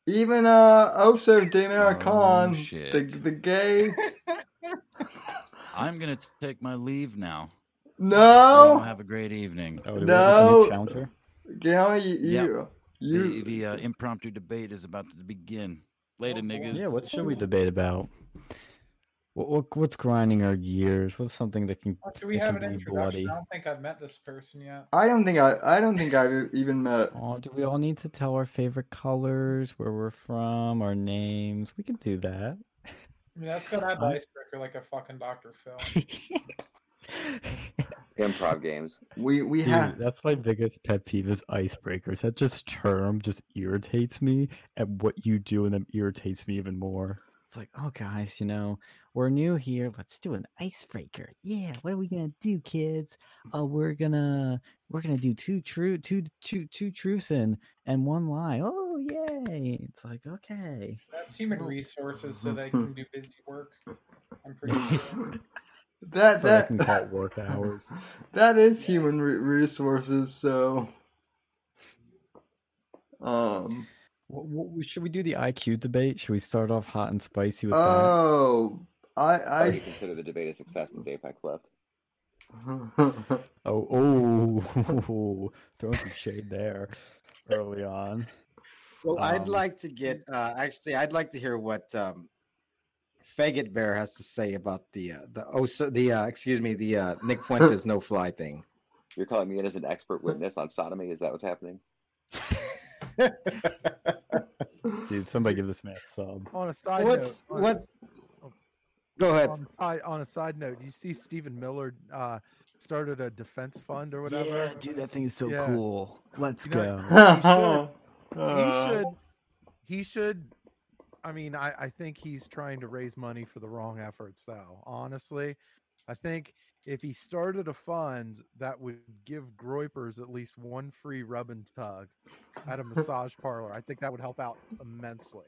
even uh Oso de Maricon, the shit. the gay. I'm gonna take my leave now. No, Have a great evening. Oh, do we have a No. challenger? Gary, you Yep. you, The, you the uh, impromptu debate is about to begin. Later, Oh, niggas. Yeah, what should we debate about? What, what what's grinding our gears? What's something that can do we that have an be introduction? bloody? I don't think I've met this person yet. I don't think I I don't think I've even met. Oh, do we all need to tell our favorite colors, where we're from, our names? We can do that. I mean, that's gonna have the I'm- icebreaker like a fucking Dr. Phil. Improv games. We we Dude, have that's my biggest pet peeve is icebreakers. That just term just irritates me, and what you do in them irritates me even more. It's like, oh guys, you know, we're new here. Let's do an icebreaker. Yeah, what are we gonna do, kids? Oh, we're gonna we're gonna do two true two two two truths and and one lie. Oh yay! It's like okay. That's human resources, so they can do busy work. I'm pretty sure. That So I that can call it work hours. that is human re- resources. So um What, what, should we do the IQ debate? Should we start off hot and spicy with that? oh I I I consider the debate a success since Apex left. Oh, oh, throwing some shade there early on. Well, I'd Um, like to get uh, actually, I'd like to hear what um, Faggot Bear has to say about the uh, the Oso, the uh, excuse me, the uh, Nick Fuentes no fly thing. You're calling me in as an expert witness on sodomy? Is that what's happening? Dude, somebody give this man a sub. On a side What's note, on a- what's? Go ahead. on, I, on a side note, you see Stephen Miller uh, started a defense fund or whatever. Yeah, dude, that thing is so Yeah. cool. Let's You know, go. he Uh, should he should i mean I, I think he's trying to raise money for the wrong efforts though honestly i think if he started a fund that would give groypers at least one free rub and tug at a massage parlor i think that would help out immensely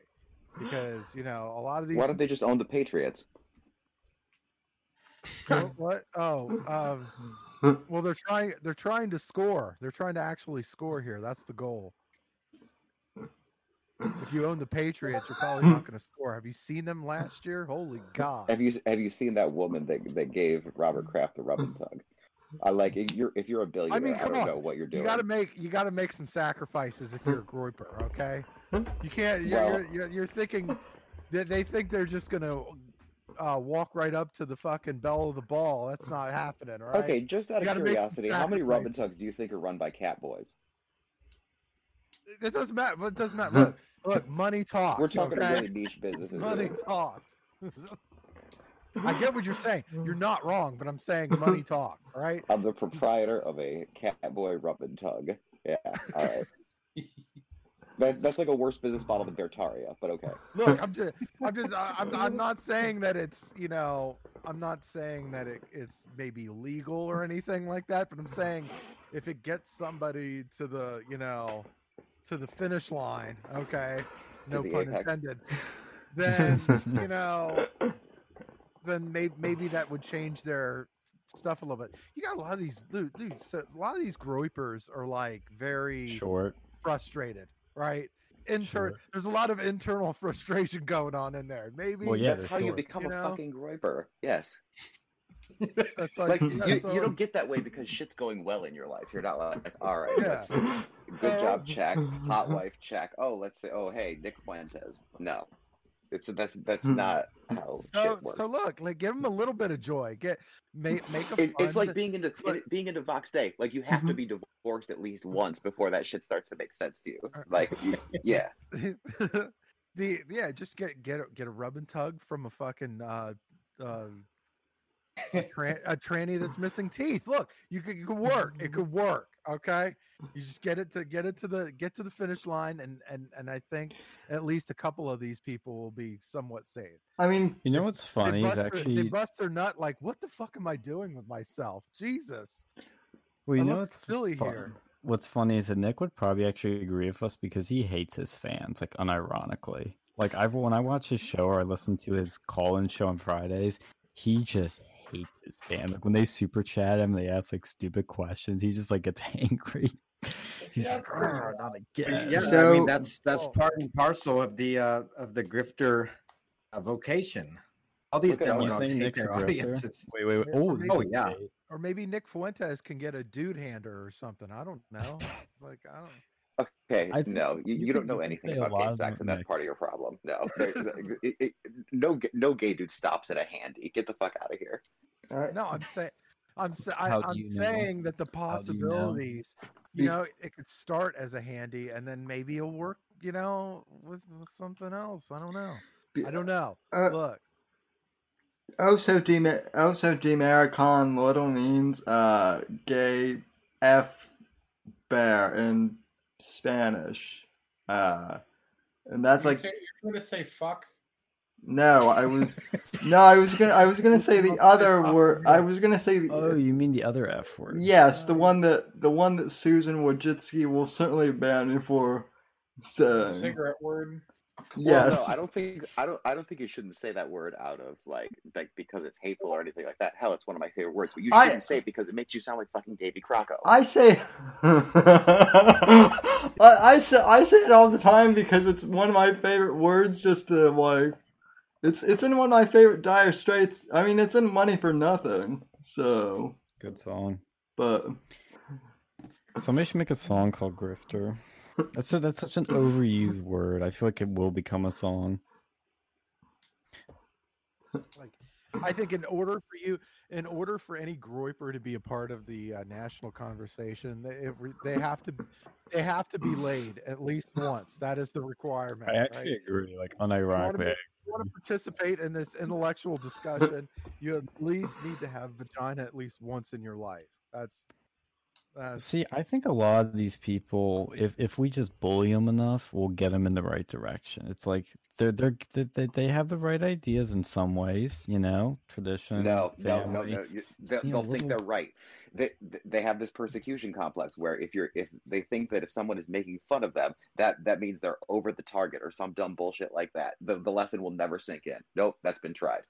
because you know a lot of these Why don't they just own the Patriots? what, what? oh um, well they're trying they're trying to score they're trying to actually score here that's the goal if you own the Patriots, you're probably not going to score. Have you seen them last year? Holy God! Have you have you seen that woman that that gave Robert Kraft the rub and tug? I like if you're if you're a billionaire, I, mean, come don't on. know what you're doing. You got to make you got to make some sacrifices if you're a groyper. Okay, you can't. You're, Well- you're, you're, you're thinking that they think they're just going to uh, walk right up to the fucking belle of the ball. That's not happening, right? Okay, just out of gotta make some curiosity, how many rub and tugs do you think are run by cat boys? It doesn't matter. It doesn't matter. Look, look, money talks. We're talking okay? really niche businesses. Money here. talks. I get what you're saying. You're not wrong, but I'm saying money talks, right? I'm the proprietor of a Catboy rub and tug. Yeah, all right. That, that's like a worse business model than Beartaria, but okay. Look, I'm just, I'm just, I'm, I'm not saying that it's, you know, I'm not saying that it, it's maybe legal or anything like that, but I'm saying if it gets somebody to the, you know, to the finish line, okay, no pun apex. intended, then you know, then maybe maybe that would change their stuff a little bit. You got a lot of these dude, dude so a lot of these groypers are like very Short. frustrated, right? Inter- Sure. there's a lot of internal frustration going on in there. Maybe Well, yeah, that's they're how you become You a fucking groyper. Yes. Like like, you, you don't get that way because shit's going well in your life. You're not like, all right, Yeah. good job, check. Hot wife, check. Oh, let's say, oh, hey, Nick Fuentes. No, it's that's that's Hmm. not how so, shit works. so look, like give them a little bit of joy. Get make make a It, it's like being into like- being into Vox Day. Like you have to be divorced at least once before that shit starts to make sense to you. Like, yeah, the yeah, just get get a, get a rub and tug from a fucking uh, uh, a, tran- a tranny that's missing teeth. Look, you could, you could work. It could work. Okay, you just get it to get it to the get to the finish line, and and and I think at least a couple of these people will be somewhat saved. I mean, You know what's funny they is bust their- they actually bust their nut. Like, what the fuck am I doing with myself? Jesus, well, you I know what's silly fun- here. What's funny is that Nick would probably actually agree with us because he hates his fans, like unironically. Like I've when I watch his show or I listen to his call-in show on Fridays, he just hates his fans. Like when they super chat him, they ask like stupid questions. He just like gets angry. He's Yeah, like, that's pretty "Arr, Yeah, again. I So- mean that's that's Oh. part and parcel of the uh, of the grifter uh, vocation. All these Look at- You demagogues hate Nick's their audiences. Wait, wait, wait. Or Oh, maybe- Oh, yeah. Or maybe Nick Fuentes can get a dude hander or something. I don't know. Like I don't. Okay. I no, you, you you don't know anything about gay sex, and that's part of your problem. No, it, it, no, no gay dude stops at a handy. Get the fuck out of here. uh, No, I'm saying, I'm sa- I, I'm you know? saying that the How do you know? possibilities, you know, it could start as a handy, and then maybe it'll work, you know, with something else. I don't know. I don't know. uh, Look, also, dem- also demaricon little means uh, gay f bear in Spanish, uh, and that's You like say- you're going to say fuck. no, I was no, I was gonna I was gonna say the other word. I was gonna say the Oh, you mean the other F word? yes, the one that the one that Susan Wojcicki will certainly ban me for saying. Cigarette word. Yes, Well, no, I don't think I don't I don't think you shouldn't say that word out of like like because it's hateful or anything like that. Hell, it's one of my favorite words, but you shouldn't say it because it makes you sound like fucking Davy Crocco. I say, I, I say, I say it all the time because it's one of my favorite words. Just to like, it's it's in one of my favorite Dire Straits. I mean, it's in Money for Nothing. So, Good song. but Somebody should make a song called Grifter. That's a, that's such an overused word. I feel like it will become a song. like, I think in order for you, in order for any groyper to be a part of the uh, national conversation, they re- they have to they have to be laid at least once. That is the requirement. I actually right? agree. Like unironically, You want to participate in this intellectual discussion, you at least need to have vagina at least once in your life. That's that's See, I think a lot of these people, if if we just bully them enough, we'll get them in the right direction. It's like they're they're they they have the right ideas in some ways, you know, tradition. No, no, no, no. You, they, You know, they'll think little- they're right. They they have this persecution complex where if you're if they think that if someone is making fun of them, that that means they're over the target or some dumb bullshit like that. The the lesson will never sink in. Nope, that's been tried.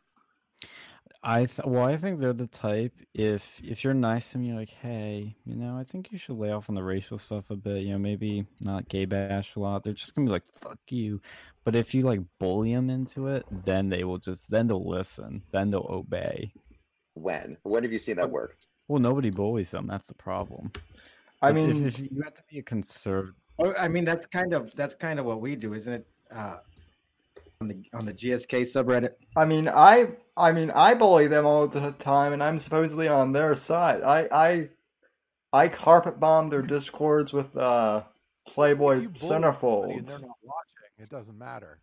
I th- well, I think they're the type. If if you're nice to me, you're like, hey, you know, I think you should lay off on the racial stuff a bit. You know, maybe not gay bash a lot. They're just gonna be like, fuck you. But if you like bully them into it, then they will just then they'll listen. Then they'll obey. When when have you seen that work? Well, nobody bullies them. That's the problem. I It's- if- mean, if you have to be a conservative. Oh, I mean, that's kind of that's kind of what we do, isn't it? Uh, on the on the GSK subreddit. I mean, I, I mean, I bully them all the time, and I'm supposedly on their side. I, I, I carpet bomb their discords with uh, Playboy you bully somebody and centerfolds. they're not watching, it doesn't matter.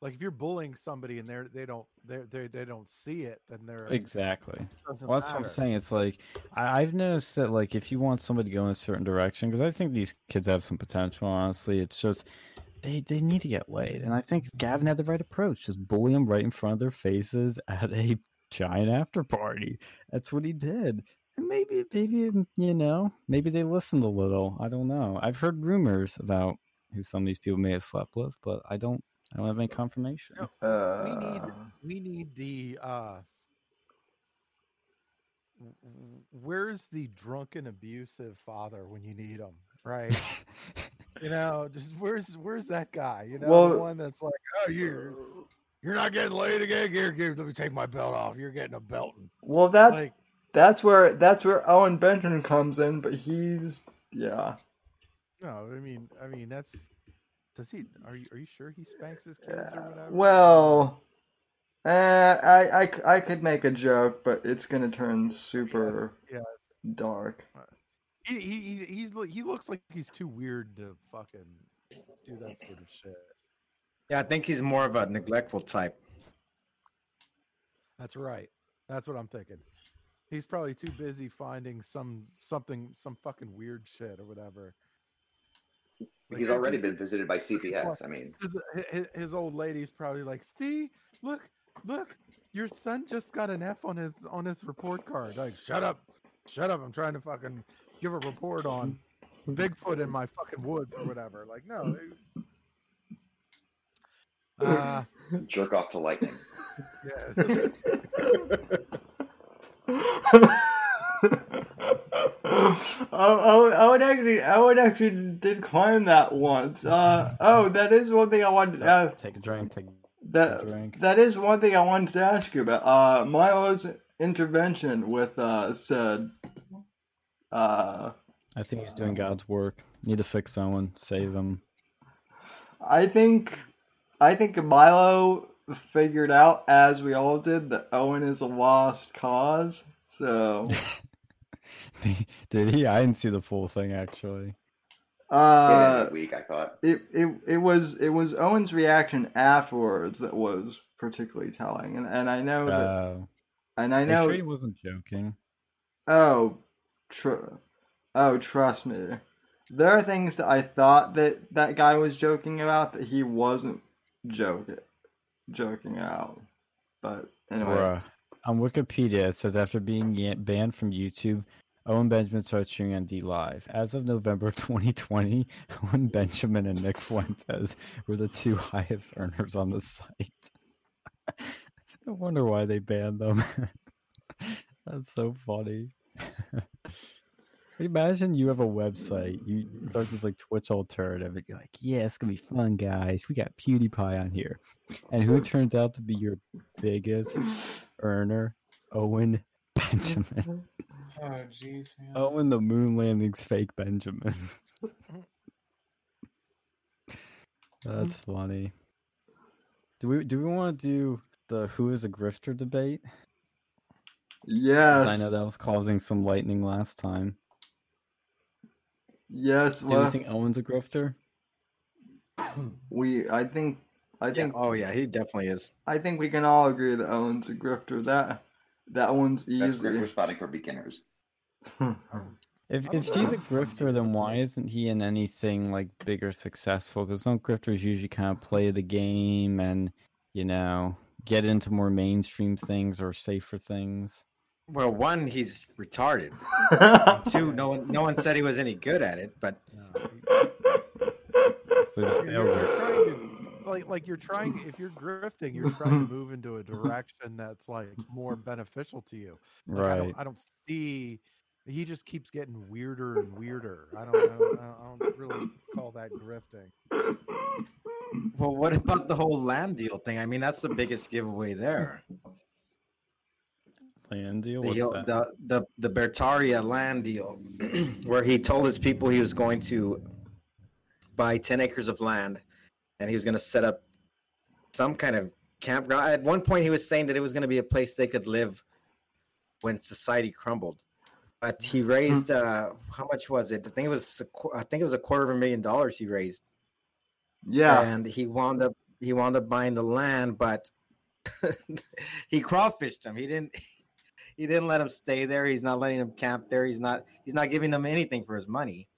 Like if you're bullying somebody and they're they don't they they they don't see it, then they're Exactly. Well, that's what I'm saying. It's like I, I've noticed that, like, if you want somebody to go in a certain direction, because I think these kids have some potential. Honestly, it's just they they need to get laid, and I think Gavin had the right approach. Just bully them right in front of their faces at a giant after party. That's what he did. And maybe, maybe you know, maybe they listened a little. I don't know. I've heard rumors about who some of these people may have slept with, but I don't. I don't have any confirmation. No, we need Uh, we need the uh w- w- where's the drunken abusive father when you need him right you know just where's where's that guy you know the one that's like oh you're you're not getting laid again here, here let me take my belt off you're getting a belting well, that like that's where that's where Owen Benjamin comes in, but he's yeah. no i mean i mean that's does he are you are you sure he spanks his kids or Uh, whatever well, uh, I could make a joke, but it's gonna turn super yeah. dark. He, he, he he's he looks like he's too weird to fucking do that sort of shit Yeah, I think he's more of a neglectful type. That's right. That's what I'm thinking. He's probably too busy finding some something some fucking weird shit or whatever. Like, He's already been visited by CPS. I mean, His, his, his old lady's probably like, "See, look, look, your son just got an F on his on his report card." Like, shut up, shut up! I'm trying to fucking give a report on Bigfoot in my fucking woods or whatever. Like, no. it- Uh, jerk off to lightning. yeah. oh, oh, Owen actually, Owen actually did climb that once. Uh, oh, that is one thing I wanted to ask. Take a drink. Take That drink. that is one thing I wanted to ask you about. Uh, Milo's intervention with uh said. Uh, I think he's doing God's work. Need to fix someone, save him. I think, I think Milo figured out, as we all did, that Owen is a lost cause. So, Did he? I didn't see the full thing actually. uh, in week, I thought. it, it it was it was Owen's reaction afterwards that was particularly telling, and and I know that, Uh, and I know, sure he wasn't joking? oh, tr- oh, trust me, there are things that I thought that that guy was joking about that he wasn't joking joking out, but anyway. On Wikipedia, it says after being banned from YouTube, Owen Benjamin started streaming on DLive. As of November 2020, Owen Benjamin and Nick Fuentes were the two highest earners on the site. no wonder why they banned them. That's so funny. Imagine you have a website, you you start this like Twitch alternative, and you're like, "Yeah, it's gonna be fun, guys. We got PewDiePie on here," and who mm-hmm. turns out to be your biggest earner? Owen Benjamin. Mm-hmm. Oh, jeez, man. Owen the moon landing's fake Benjamin. That's funny. Do we do we want to do the who is a grifter debate? yes, I know that was causing some lightning last time. Yes. Do Well, you think Owen's a grifter? we I think I Yeah. think Oh yeah, he definitely is. I think we can all agree that Owen's a grifter. That that one's That's great easy. for spotting for beginners. If if he's a grifter, then why isn't he in anything like big or successful? Because don't grifters usually kind of play the game and you know get into more mainstream things or safer things? Well, one, he's retarded. Two, no one, no one said he was any good at it. But So You're, you're trying to like like you're trying if you're grifting, you're trying to move into a direction that's like more beneficial to you. Like, I Right. don't I don't see he just keeps getting weirder and weirder. I don't I don't, I don't really call that grifting. well, what about the whole land deal thing? I mean, that's the biggest giveaway there. Land deal. The, that? the the the Beartaria land deal, where he told his people he was going to buy ten acres of land, and he was going to set up some kind of campground. At one point, he was saying that it was going to be a place they could live when society crumbled. But he raised uh, how much was it? I think it was a I think it was a quarter of a million dollars he raised, yeah, and he wound up he wound up buying the land, but he crawfished him. He didn't he didn't let him stay there. He's not letting him camp there. He's not he's not giving them anything for his money.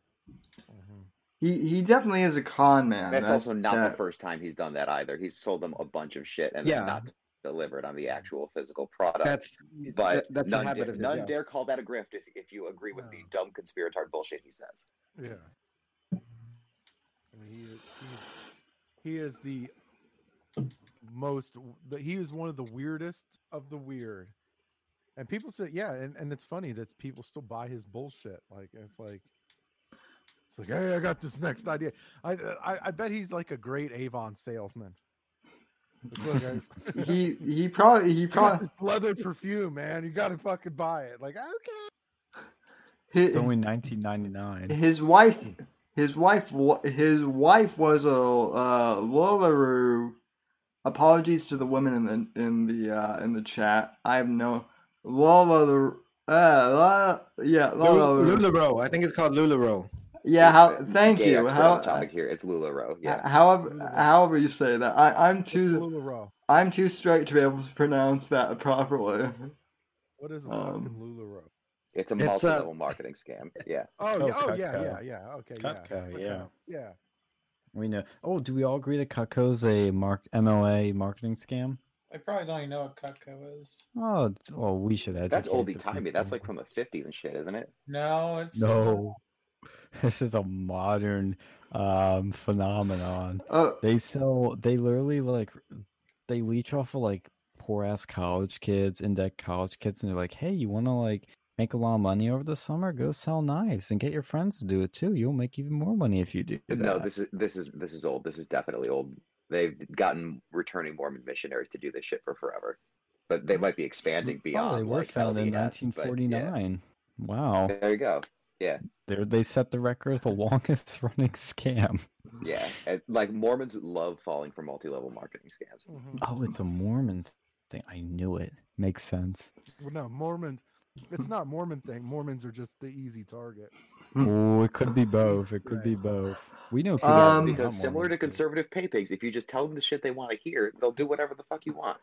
he he definitely is a con man. That's That- also not that- the first time he's done that either. He's sold them a bunch of shit and Yeah. then not delivered on the actual physical product. That's but that- that's a none, habit dare, of his, none yeah. dare call that a grift if, if you agree with the dumb conspiratorial bullshit he says. Yeah. I mean, he is, he, he is the most. The, he is one of the weirdest of the weird. And people say, yeah, and, and it's funny that people still buy his bullshit. Like it's like, it's like, hey, I got this next idea. I I, I bet he's like a great Avon salesman. It's like, I- he he probably he probably this leather perfume, man. You got to fucking buy it. Like, okay. his, It's only 1999. his wife his wife his wife was a uh, Lularu. Apologies to the women in the in the uh, in the chat. I have no Lularu. Uh, La- yeah, Lularu. Lularoe. I think it's called Lularoe. Yeah, how? Uh, Thank gay you. How? on topic here. It's LuLaRoe. Yeah. However, however you say that, I, I'm too Lularoe. I'm too straight to be able to pronounce that properly. What is a Um, fucking Lularoe? It's a It's, uh, multi-level marketing scam. Yeah. Oh, Oh, yeah, oh yeah, yeah, yeah. Okay, yeah, Cutco, okay, yeah. yeah. We know. Oh, do we all agree that Cutco's a mark MLA marketing scam? I probably don't even know what Cutco is. Oh, well, we should educate. That's the oldie timey. That's like from the 50s and shit, isn't it? No, it's no. This is a modern um phenomenon. Uh, They sell. They literally like they leech off of like poor ass college kids, in debt college kids, and they're like, "Hey, you want to like make a lot of money over the summer? Go sell knives and get your friends to do it too. You'll make even more money if you do that." No, this is this is this is old. This is definitely old. They've gotten returning Mormon missionaries to do this shit for forever, but they might be expanding Oh, beyond. they were like founded in LDS, but yeah. 1949. Wow, There you go. Yeah, they they set the record as the longest running scam. Yeah, and, like Mormons love falling for multi-level marketing scams. Mhm. Oh, it's a Mormon thing. I knew it. Makes sense. Well, no, Mormons. It's not Mormon thing. Mormons are just the easy target. Oh, it could be both. It could be both. We know people Um, Because similar to Mormons, too. conservative pay pigs, if you just tell them the shit they want to hear, they'll do whatever the fuck you want.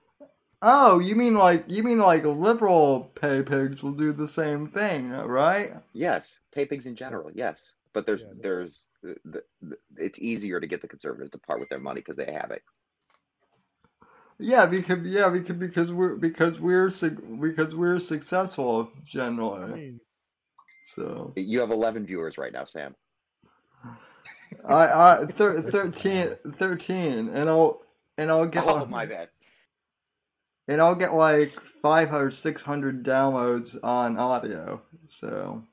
oh, you mean like you mean like liberal pay pigs will do the same thing, right? Yes, pay pigs in general, yes, but there's Yeah, there's the, the, the, it's easier to get the conservatives to part with their money because they have it. Yeah, because yeah, because because we're because we're because we're successful I generally. mean, So You have 11 viewers right now, Sam. I I thir- 13, 13 and I'll and I'll get Oh like, my bad. and I'll get like five or six hundred downloads on audio. So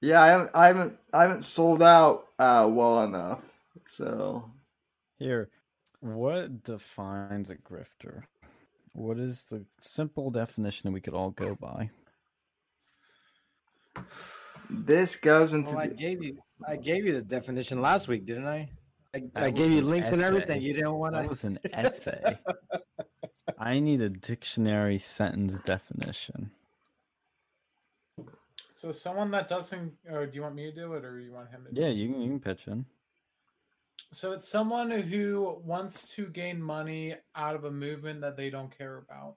yeah, I haven't I haven't I haven't sold out uh, well enough. So Here, what defines a grifter? What is the simple definition that we could all go by? this goes into Well, I the, gave you I gave you the definition last week, didn't I? I, I gave you an links and everything. You didn't want That to. was an essay. I need a dictionary sentence definition. So someone that doesn't. Oh, do you want me to do it or you want him to? do Yeah, you can, you can pitch in. So it's someone who wants to gain money out of a movement that they don't care about.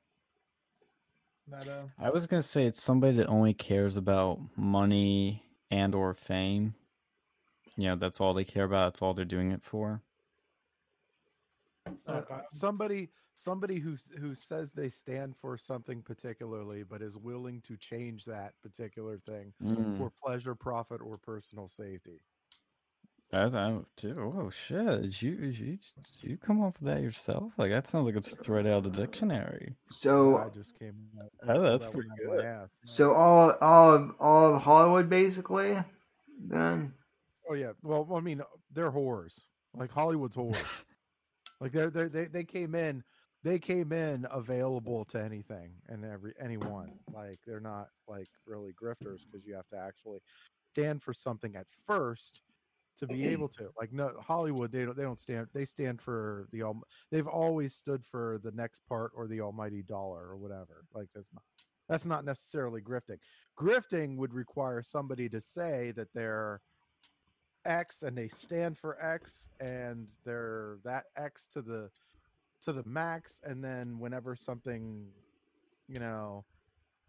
That uh, I was gonna say it's somebody that only cares about money and or fame. You know, that's all they care about. That's all they're doing it for. Uh, somebody somebody who who says they stand for something particularly but is willing to change that particular thing Mm. for pleasure profit or personal safety That's I, too. Oh shit! Did you did you did you come up with that yourself? Like that sounds like it's right out of the dictionary. So i just came up- Oh, that's that pretty one out of my good. ass. so all all of all of Hollywood basically. Then oh yeah well i mean they're whores like hollywood's whores like they're, they're they they came in they came in available to anything and every anyone like they're not like really grifters because you have to actually stand for something at first to be able to like no hollywood they don't they don't stand they stand for the all they've always stood for the next part or the almighty dollar or whatever like that's not that's not necessarily grifting. Grifting would require somebody to say that they're X and they stand for X and they're that X to the to the max and then whenever something you know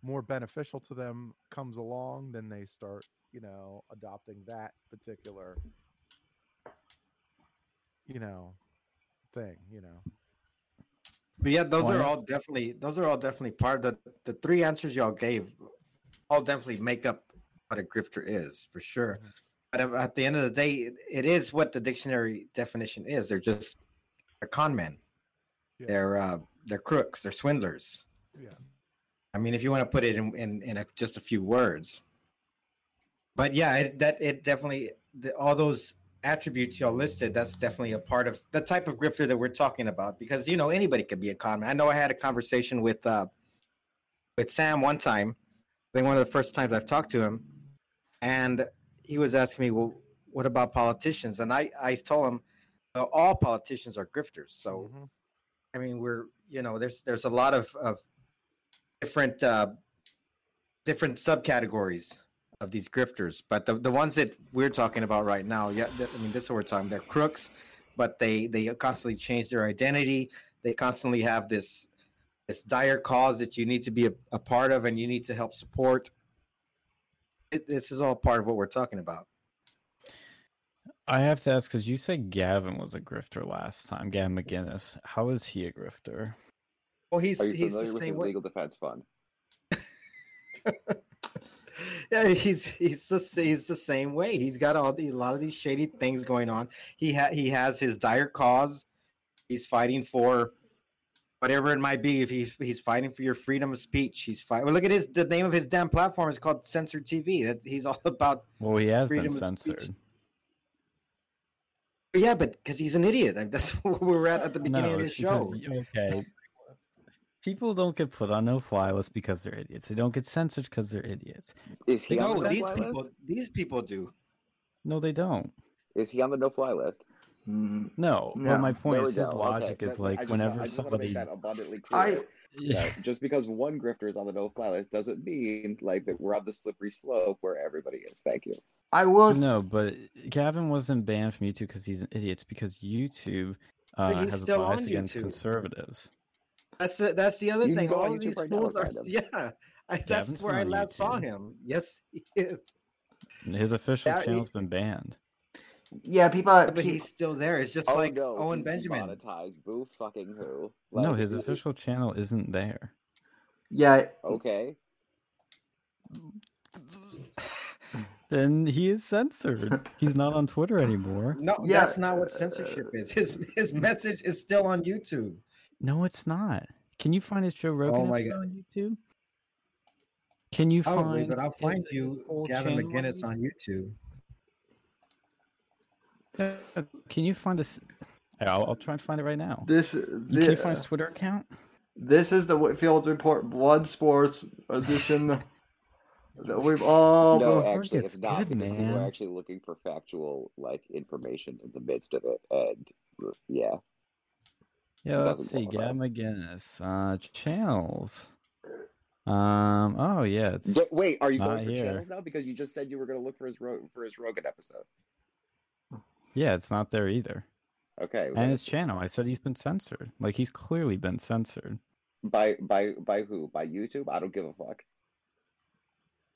more beneficial to them comes along then they start you know adopting that particular you know thing you know But yeah, those are all definitely those are all definitely part of the the three answers y'all gave. All definitely make up what a grifter is for sure. But at- the end of the day, it, it is what the dictionary definition is. They're just they're con men. Yeah. They're uh, they're crooks. They're swindlers. yeah I mean, if you want to put it in in, in a, just a few words. But yeah, it, that it definitely the, all those attributes y'all listed. That's definitely a part of the type of grifter that we're talking about. Because you know anybody could be a con man. I know I had a conversation with uh, with Sam one time. I think one of the first times I've talked to him, and he was asking me, "Well, what about politicians?" And I I told him, well, all politicians are grifters. So Mhm. I mean, we're you know, there's there's a lot of of different uh, different subcategories of these grifters, but the the ones that we're talking about right now, yeah, I mean, this is what we're talking. They're crooks, but they they constantly change their identity. They constantly have this this dire cause that you need to be a, a part of and you need to help support. It, this is all part of what we're talking about. I have to ask because you said Gavin was a grifter last time. Gavin McInnes. How is he a grifter? Well, he's Are you he's familiar the with same the way. Legal Defense Fund? yeah, he's he's the he's the same way. He's got all the a lot of these shady things going on. He ha- he has his dire cause. He's fighting for whatever it might be. If he's he's fighting for your freedom of speech, he's fighting. Well, look at his the name of his damn platform is called Censored TV. That he's all about. Well, he has been Freedom of speech. censored. Yeah, but because he's an idiot. That's where we're at at the beginning No, of this show. because- okay. People don't get put on no fly list because they're idiots. They don't get censored because they're idiots. Is he No, on No, the these no-fly people list? these people do. No, they don't. Is he on the no-fly list? mm, No, No. but my point There is we his go. logic Okay, is that- like I just, whenever I just want to somebody. make that abundantly I- clear. that just because one grifter is on the no-fly list doesn't mean like that we're on the slippery slope where everybody is. Thank you. I will. s- No, but Gavin wasn't banned from YouTube because he's an idiot. It's because YouTube uh, has a still bias against YouTube. conservatives. That's the, that's the other You thing. All these right now fools are yeah. I, that's Gavin's where I on last saw him. Yes, he is. His official Yeah, he- channel's been banned. Yeah, people. But pe- he's still there. It's just oh like no, Owen he's Benjamin. demonetized. Boo fucking who? no, his official channel isn't there. yeah, Okay. Then he is censored. He's not on Twitter anymore. No, Yeah, that's not what censorship is. His his message is still on YouTube. No, it's not. Can you find his Joe Rogan Oh my God. on YouTube? Can you Probably, find? but I'll find his you full Gavin channel McInnes on YouTube. No, uh, Can you find us? I'll, I'll try and find it right now. this. You- the- Can you find his Twitter account? This is the Whitfield Report Blood Sports edition that we've all. no, before actually, gets it's not good, because people man. are actually looking for factual like information in the midst of it, and yeah, Yeah, let's see. Gavin McInnes. Uh, channels. Um. Oh yeah, it's wait, are you going for here. channels now? Because you just said you were going to look for his Ro- for his Rogan episode. Yeah, it's not there either. Okay. And his channel, I said he's been censored. Like he's clearly been censored. By by by who? By YouTube? I don't give a fuck.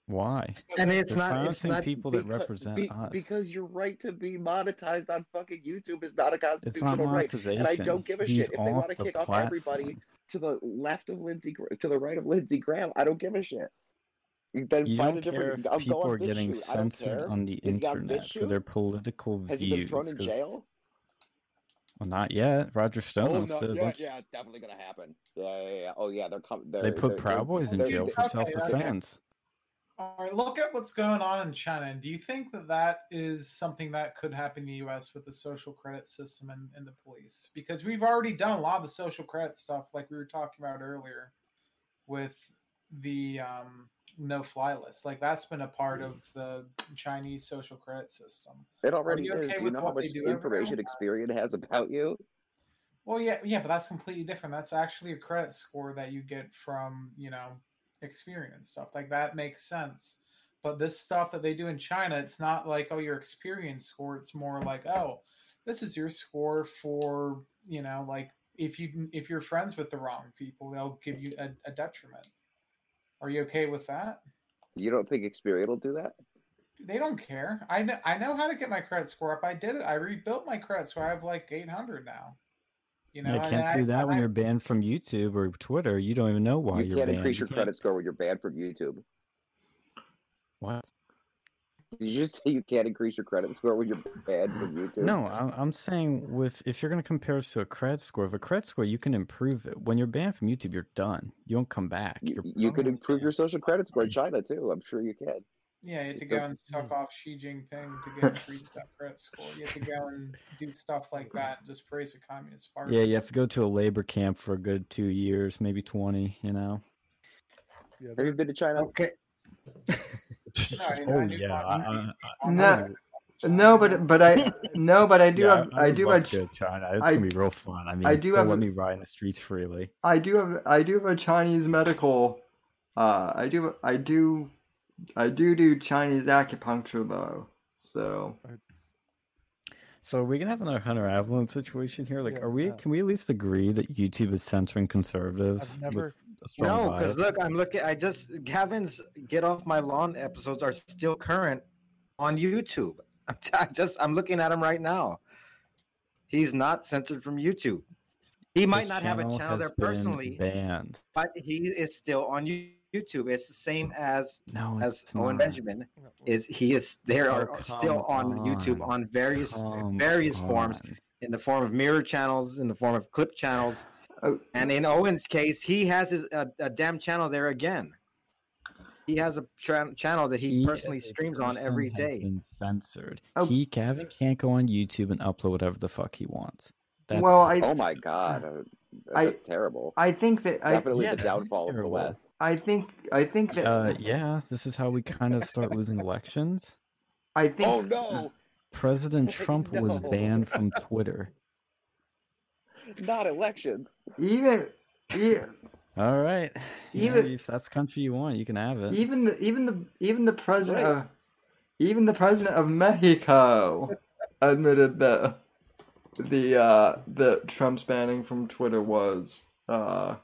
Why? And it's They're not. It's silencing not. people that represent be- us. Because your right to be monetized on fucking YouTube is not a it's not constitutional right. monetization. And I don't give a He's shit if they want to the kick off everybody to the left of Lindsey, to the right of Lindsey Graham. I don't give a shit. Then You find a don't care different. if I'll people go are getting BitChute. Censored on the Is internet for their political Has he views. been thrown in 'cause- jail? Well, not yet. Roger Stone Oh no! Yeah, bunch- yeah, it's definitely gonna happen. Yeah, yeah, yeah. Oh yeah, they're coming. They put Proud Boys in jail for okay, self okay. defense. All right, look at what's going on in China. And do you think that that is something that could happen in the U.S. with the social credit system and, and the police? Because we've already done a lot of the social credit stuff, like we were talking about earlier, with the um, no-fly list. Like that's been a part of the Chinese social credit system. It already you is. okay Do you know how much information? Experian has about you? Well, yeah, yeah, but that's completely different. That's actually a credit score that you get from, you know, experience stuff. Like that makes sense. But this stuff that they do in China, it's not like, oh, your experience score. It's more like, oh, this is your score for, you know, like if you if you're friends with the wrong people, they'll give you a, a detriment. Are you okay with that? You don't think Experian will do that? They don't care. I know I know how to get my credit score up. I did it. I rebuilt my credit score. I have like 800 now. You know, you can't I- do that and when I- you're banned from YouTube or Twitter. You don't even know why you you're can't banned. increase your can't- credit score when you're banned from YouTube. What? Did you just say you can't increase your credit score when you're banned from YouTube? No, I'm, I'm saying with if you're going to compare us to a credit score, if a credit score, you can improve it. When you're banned from YouTube, you're done. You don't come back. You, You're you could permanently improve your social credit score in China too. I'm sure you can. Yeah, you had to go and suck off Xi Jinping to get free that at school. You have to go and do stuff like that. Just praise the communist party. Yeah, you have to go to a labor camp for a good two years, maybe twenty. You know. Yeah, Have you been to China? Okay. No, I- I oh yeah. I- I- No, no, but but I no, but I do yeah, have I would do have to go China. It's I- gonna be real fun. I mean, I do have let a- me ride in the streets freely. I do have I do have a Chinese medical. Uh, I do I do I do do Chinese acupuncture though. So So are we gonna have another Hunter Avalon situation here? Like, Yeah, are we? yeah. Can we at least agree that YouTube is censoring conservatives? I've never- with a strong No, because look, I'm looking. I just Gavin's "Get Off My Lawn" episodes are still current on YouTube. I'm t- I just I'm looking at him right now. He's not censored from YouTube. He might His not have a channel there personally, Banned. but he is still on YouTube. It's the same as No, as it's Owen not. Benjamin is. He is there Oh, are still come on YouTube on. on various Come various forms in the form of mirror channels, in the form of clip channels. Oh. And in Owen's case, he has his a, a damn channel there again. He has a tra- channel that he, personally as a streams on person every has day. Been censored. Oh. He Gavin can't go on YouTube and upload whatever the fuck he wants. That's well, I Oh my god, uh, I- that's terrible. I think that I Definitely yeah, the that is downfall of the terrible. West. I think I think that uh, yeah. This is how we kind of start losing elections. I think Oh no, President Trump was banned from Twitter. not elections. even e- All right. You know, Even- if that's the country you want, you can have it. even the even the even the president Right. of even the president of Mexico admitted that the uh that Trump's banning from Twitter was uh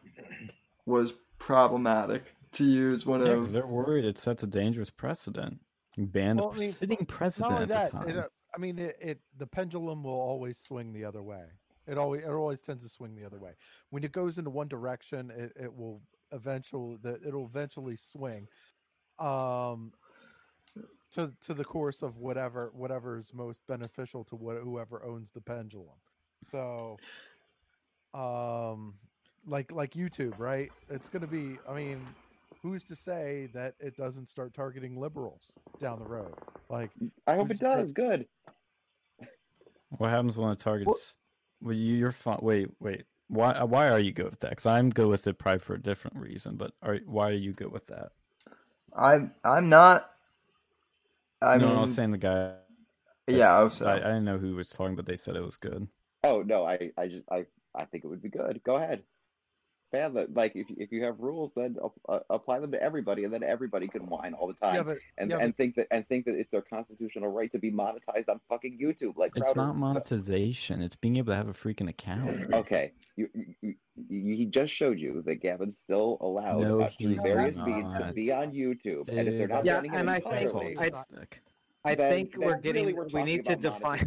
was problematic to use one Yeah, of 'cause they're worried it sets a dangerous precedent. You banned Well, a I mean, sitting president only at that, the it, time. uh, I mean, it, it the pendulum will always swing the other way. It always it always tends to swing the other way. When it goes into one direction, it, it will eventually the, it'll eventually swing, um, to to the course of whatever whatever is most beneficial to what whoever owns the pendulum. So, um, like like YouTube, right? It's going to be. I mean, who's to say that it doesn't start targeting liberals down the road? Like I hope it that? does. Good. What happens when it targets? Well, you, you're fine. Wait, wait. Why? uh, Why are you good with that? Because I'm good with it, probably for a different reason. But are why are you good with that? I'm I'm not I no, mean I was saying the guy. yeah, I was I, I didn't know who was talking, but they said it was good. Oh no, I I just I I think it would be good. Go ahead. Ban them. Like if if you have rules, then uh, apply them to everybody, and then everybody can whine all the time Yeah, but and yeah, and think that and think that it's their constitutional right to be monetized on fucking YouTube. Like It's not monetization. It's being able to have a freaking account. Okay, you, you, you, he just showed you that Gavin's still allowed No, he's various feeds to be on YouTube, and if they're Dude, not Yeah, banning him and I entirely, think- I- I think then we're really getting. we're we need to about define.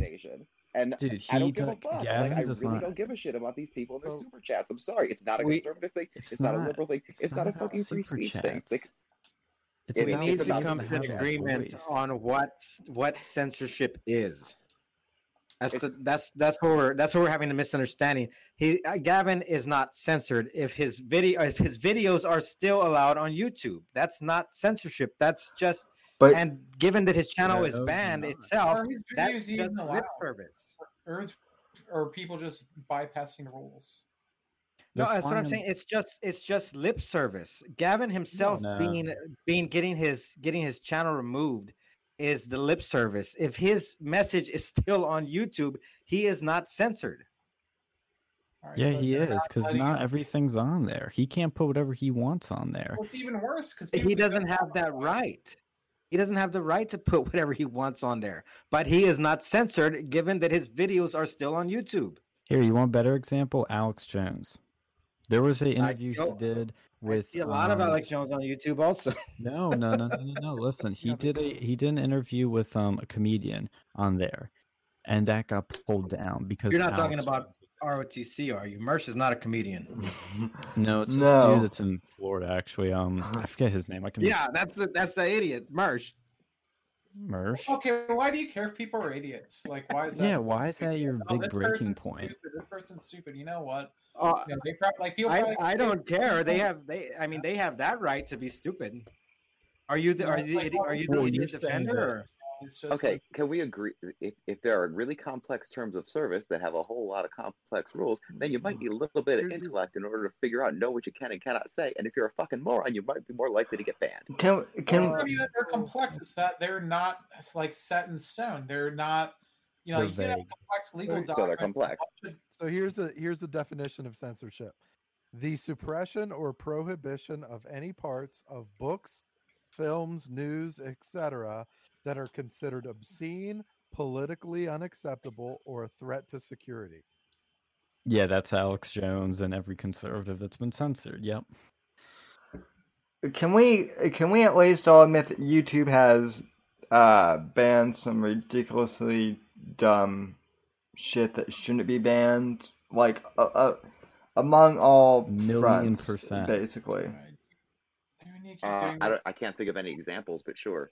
Monetization. And Dude, I he don't give a does- fuck. Like I really not- don't give a shit about these people and their So- super chats. I'm sorry, it's not a We- conservative thing. It's It's, not, a liberal thing. it's It's, not not, a fucking free super speech thing. Like, It's It we need to come to an agreement voice. on what what censorship is. That's It's- the, that's that's where we're that's where we're having a misunderstanding. He uh, Gavin is not censored if his video if his videos are still allowed on YouTube. That's not censorship. That's just But and given that his channel is banned itself, Are his that's videos lip service. Or, is, or people just bypassing the rules? No, They're that's what I'm saying. It's just it's just lip service. Gavin himself No. being being getting his getting his channel removed is the lip service. If his message is still on YouTube, he is not censored. All right, Yeah, he is because letting not everything's on there. He can't put whatever he wants on there. Well, it's even worse because He doesn't have that right. He doesn't have the right to put whatever he wants on there. But he is not censored given that his videos are still on YouTube. Here, you want a better example? Alex Jones. There was an interview he did I with see a lot of um, Alex Jones on YouTube also. No, no, no, no, no, no. Listen, he did a he did an interview with um a comedian on there, and that got pulled down because You're not talking about ROTC, are you? Mersh is not a comedian. No, it's this No. dude that's in Florida actually. Um, I forget his name. I can Yeah, that's the that's the idiot, Mersh. Mersh. Okay, why do you care if people are idiots? Like, why is that? Yeah, why is that your Oh, big this breaking person's point? Stupid. This person's stupid. You know what? Uh, You know, they prob- like people. I, probably- I don't care. They have they. I mean, they have that right to be stupid. Are you the are you the Like, idi- are you the well, idiot you're defender? That- Or? It's just okay, like, can we agree? If if there are really complex terms of service that have a whole lot of complex rules, then you might need a mm-hmm. little bit of intellect in order to figure out know what you can and cannot say. And if you're a fucking moron, you might be more likely to get banned. can can it's not even that they're complex. It's that they're not like set in stone. They're not. You know, They're you can have complex legal So they're complex. So here's the here's the definition of censorship: the suppression or prohibition of any parts of books, films, news, etc., that are considered obscene, politically unacceptable, or a threat to security. Yeah, that's Alex Jones and every conservative that's been censored. Yep. can we can we at least all admit that YouTube has uh banned some ridiculously dumb shit that shouldn't be banned? Like uh, uh, among all Million fronts, percent. basically. I mean, you keep Uh, I, don't. I can't think of any examples, but sure.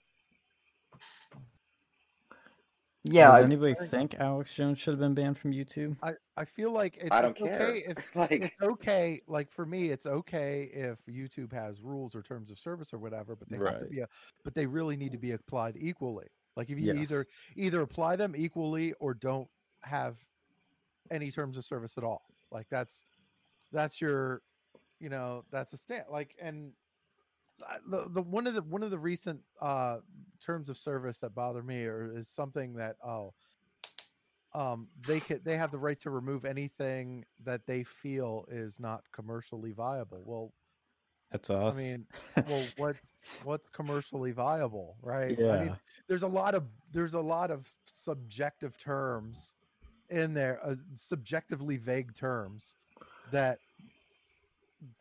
Yeah, Does I- anybody think Alex Jones should have been banned from YouTube? I, I feel like it's, I don't it's care. okay if like, it's okay. Like for me, it's okay if YouTube has rules or terms of service or whatever, but they have to be a, but they really need to be applied equally. Like if you Yes. either either apply them equally or don't have any terms of service at all. Like that's that's your, you know, that's a stand. Like and I- the, the one of the one of the recent uh terms of service that bother me or is something that oh um they could they have the right to remove anything that they feel is not commercially viable well That's us. i mean well what's what's commercially viable right yeah. i mean there's a lot of there's a lot of subjective terms in there uh, subjectively vague terms that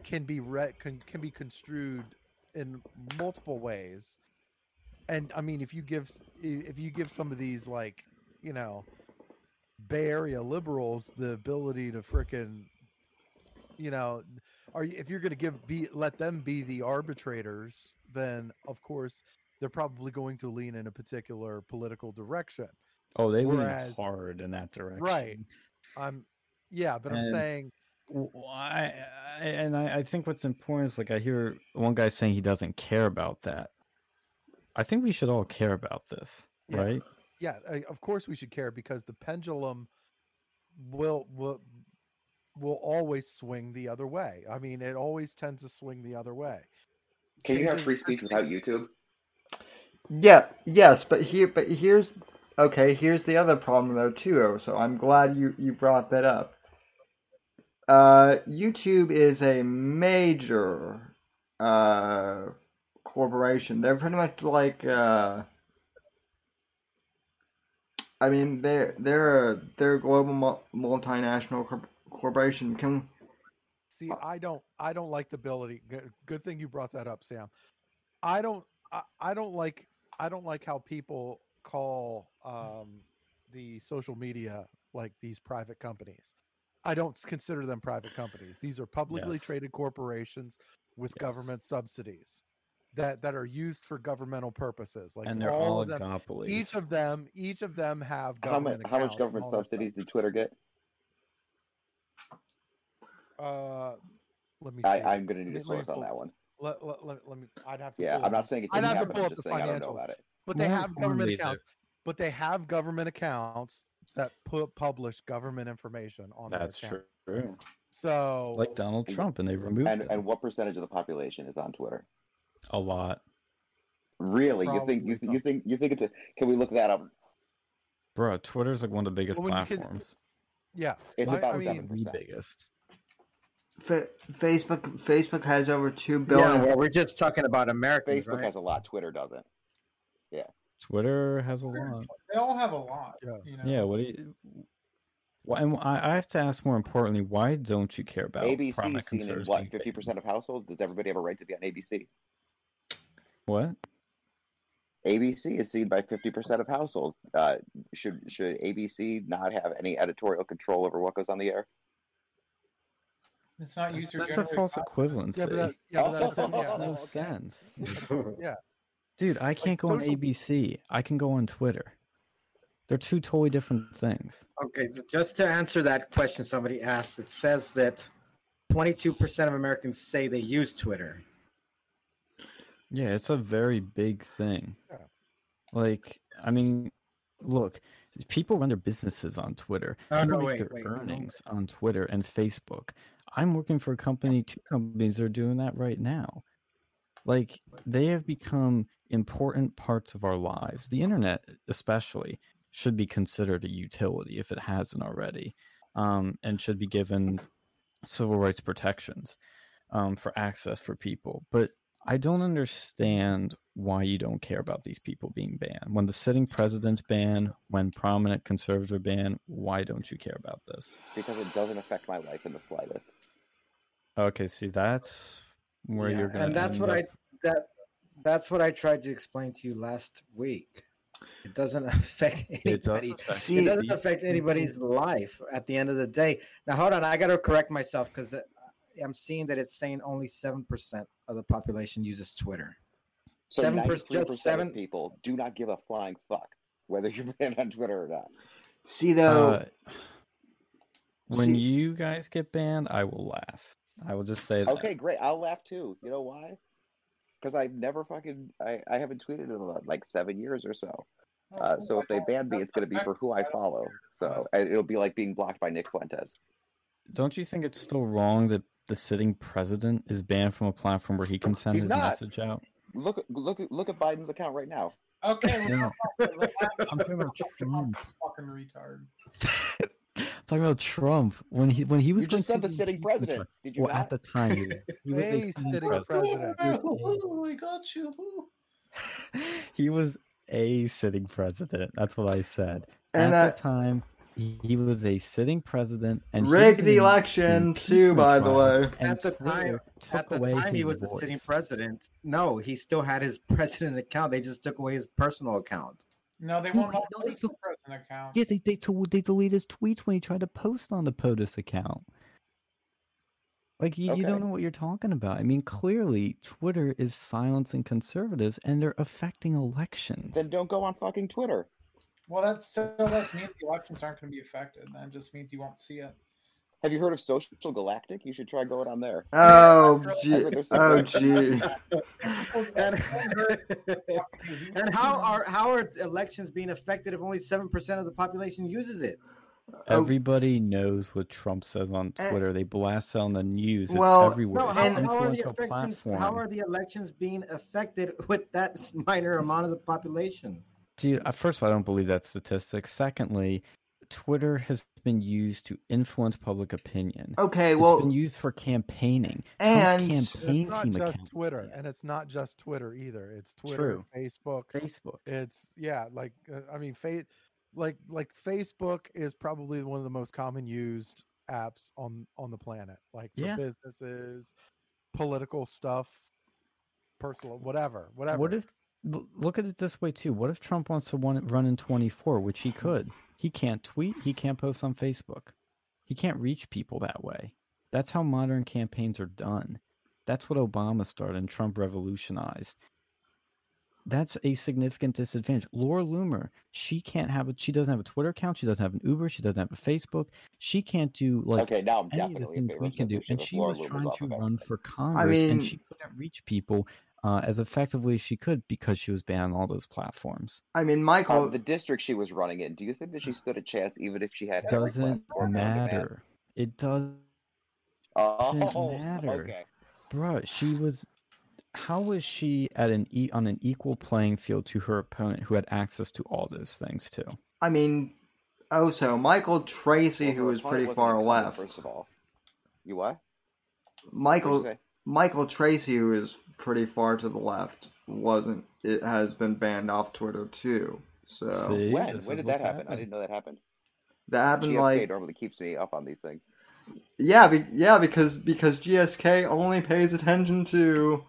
can be read can, can be construed in multiple ways and i mean if you give if you give some of these like you know bay area liberals the ability to frickin' you know are you, if you're going to give be let them be the arbitrators then of course they're probably going to lean in a particular political direction oh, they whereas- lean hard in that direction. Right. i'm yeah but i'm saying I and I, I think what's important is like I hear one guy saying he doesn't care about that. I think we should all care about this, Yeah. right? yeah of course we should care because the pendulum will will will always swing the other way i mean it always tends to swing the other way can you have free speech without YouTube? Yeah, yes, but here, but here's okay. Here's the other problem though too. So I'm glad you you brought that up. Uh, YouTube is a major uh corporation. They're pretty much like uh. I mean, they're they're a they're a global multinational corp- corporation. Can See, I don't I don't like the ability. Good, good thing you brought that up, Sam. I don't I, I don't like I don't like how people call um the social media like these private companies. I don't consider them private companies. These are publicly Yes. traded corporations with Yes. government subsidies that that are used for governmental purposes. Like and they're all of them, each of them, each of them have How much? government. How much government all that stuff. subsidies did Twitter get? Uh, let me see. I, I'm gonna need Let a me- let me source on that one. Let, let, let, let me. I'd have to. Yeah, pull I'm not saying it I'd didn't have to happen. pull I'm up just the saying I don't know financials. about it. But they have government importantly, accounts. But they have government accounts that put publish government information on. their That's account. true. So Like Donald Trump, and they removed And and what percentage of the population is on Twitter? a lot, Really? You think you, th- you think you think it's a? Can we look that up? bro. Twitter's like one of the biggest Well, when you can- platforms. yeah, It's I- about I mean- seven The percent. biggest. Fa- Facebook Facebook has over two billion. Yeah, well, we're just talking about America. Facebook right? has a lot. Twitter doesn't. Twitter has a lot. They all have a lot. Yeah. You know? Yeah. What do you? Why, and I I have to ask more importantly, why don't you care about ABC prominent seen in conservatives what fifty percent of households. Does everybody have a right to be on ABC? What? ABC is seen by fifty percent of households. Uh, should should ABC not have any editorial control over what goes on the air? It's not user That's a false content. equivalency. yeah, but that, yeah, but that, that makes no sense. yeah. Dude, I can't go on ABC. I can go on Twitter. They're two totally different things. Okay, so just to answer that question somebody asked, it says that 22% of Americans say they use Twitter. Yeah, it's a very big thing. Yeah. Like, I mean, look, people run their businesses on Twitter. Oh, no, wait, their wait, no. earnings on Twitter and Facebook. I'm working for a company, two companies are doing that right now. Like, they have become important parts of our lives. The internet, especially, should be considered a utility if it hasn't already, um, and should be given civil rights protections um, for access for people. But I don't understand why you don't care about these people being banned. When the sitting president's banned, when prominent conservatives are banned, why don't you care about this? Because it doesn't affect my life in the slightest. Okay, see, that's where Yeah, you're going. and that's what I that that's what I tried to explain to you last week. It doesn't affect anybody. It does anybody. affect See- it doesn't affect anybody's life at the end of the day. Now, hold on, I got to correct myself because I'm seeing that it's saying only seven percent of the population uses Twitter. So Seven ninety perc- just percent seven- of people do not give a flying fuck whether you're banned on Twitter or not. See though, Uh, when See- you guys get banned, I will laugh. I will just say that. Okay, great. I'll laugh too. You know why? Because I've never fucking I, I haven't tweeted in like seven years or so. Uh, so if they ban me, it's going to be for who I follow. So it'll be like being blocked by Nick Fuentes. Don't you think it's still wrong that the sitting president is banned from a platform where he can send He's his not. message out? Look look at look at Biden's account right now. Okay, No. let's not- I'm talking about Trump. fucking retard. I'm talking about Trump when he when he was You just said through the sitting president. Did you Well, not? at the time he was, he was a A sitting sitting president. president. He Ooh, I got you. He was a sitting president. That's what I said. And, At uh, the time, he, he was a sitting president, and rigged the election too. By the way, at the time, at the time he his was the sitting president. No, he still had his president account. They just took away his personal account. No, they won't have no, they the took- president account. Yeah, they they, to, they deleted his tweets when he tried to post on the POTUS account. Like you, you don't know what you're talking about. I mean, clearly Twitter is silencing conservatives, and they're affecting elections. Then don't go on fucking Twitter. Well, that still does mean the elections aren't going to be affected. That just means you won't see it. Have you heard of Social Galactic? You should try going on there. oh gee, heard there's some oh gee. and, and how are how are elections being affected if only seven percent of the population uses it? Oh. Everybody knows what Trump says on Eh, Twitter. they blast it on the news. It's well, everywhere. No, how, and- how are the elections, platform. how are the elections being affected with that minor amount of the population? Dude, uh, first of all, I don't believe that statistic. Secondly, Twitter has been used to influence public opinion. Okay, It's well, been used for campaigning. and- Trump's campaign It's not team just accounts Twitter, and it's not just Twitter either. It's Twitter, True. Facebook. Facebook. It's yeah, like uh, I mean, fa- like like Facebook is probably one of the most common used apps on on the planet. Like for Yeah. businesses, political stuff, personal, whatever, whatever. What if look at it this way too? What if Trump wants to run, run in 24, which he could? He can't tweet, he can't post on Facebook. He can't reach people that way. That's how modern campaigns are done. That's what Obama started and Trump revolutionized. That's a significant disadvantage. Laura Loomer, she can't have a she doesn't have a Twitter account, she doesn't have an Uber, she doesn't have a Facebook. She can't do like okay, now I'm any of the things we can do. And she Laura was Loomer's trying to run for Congress, and mean- she couldn't reach people uh, as effectively as she could because she was banned on all those platforms. I mean, Michael. Um, the district she was running in, do you think that she stood a chance even if she had Doesn't platform known to man? matter. It does, Oh, matter. okay. bruh. She was. How was she at an e- on an equal playing field to her opponent who had access to all those things too? I mean, oh, so Michael Tracey, Well, who was pretty far incumbent, left. First of all, you what? Michael say? Michael Tracey, who is pretty far to the left, wasn't. It has been banned off Twitter too. So See, When? this When is did that what's happen? I didn't know that happened. that happened GSK like normally keeps me up on these things. yeah, be, yeah, because because GSK only pays attention to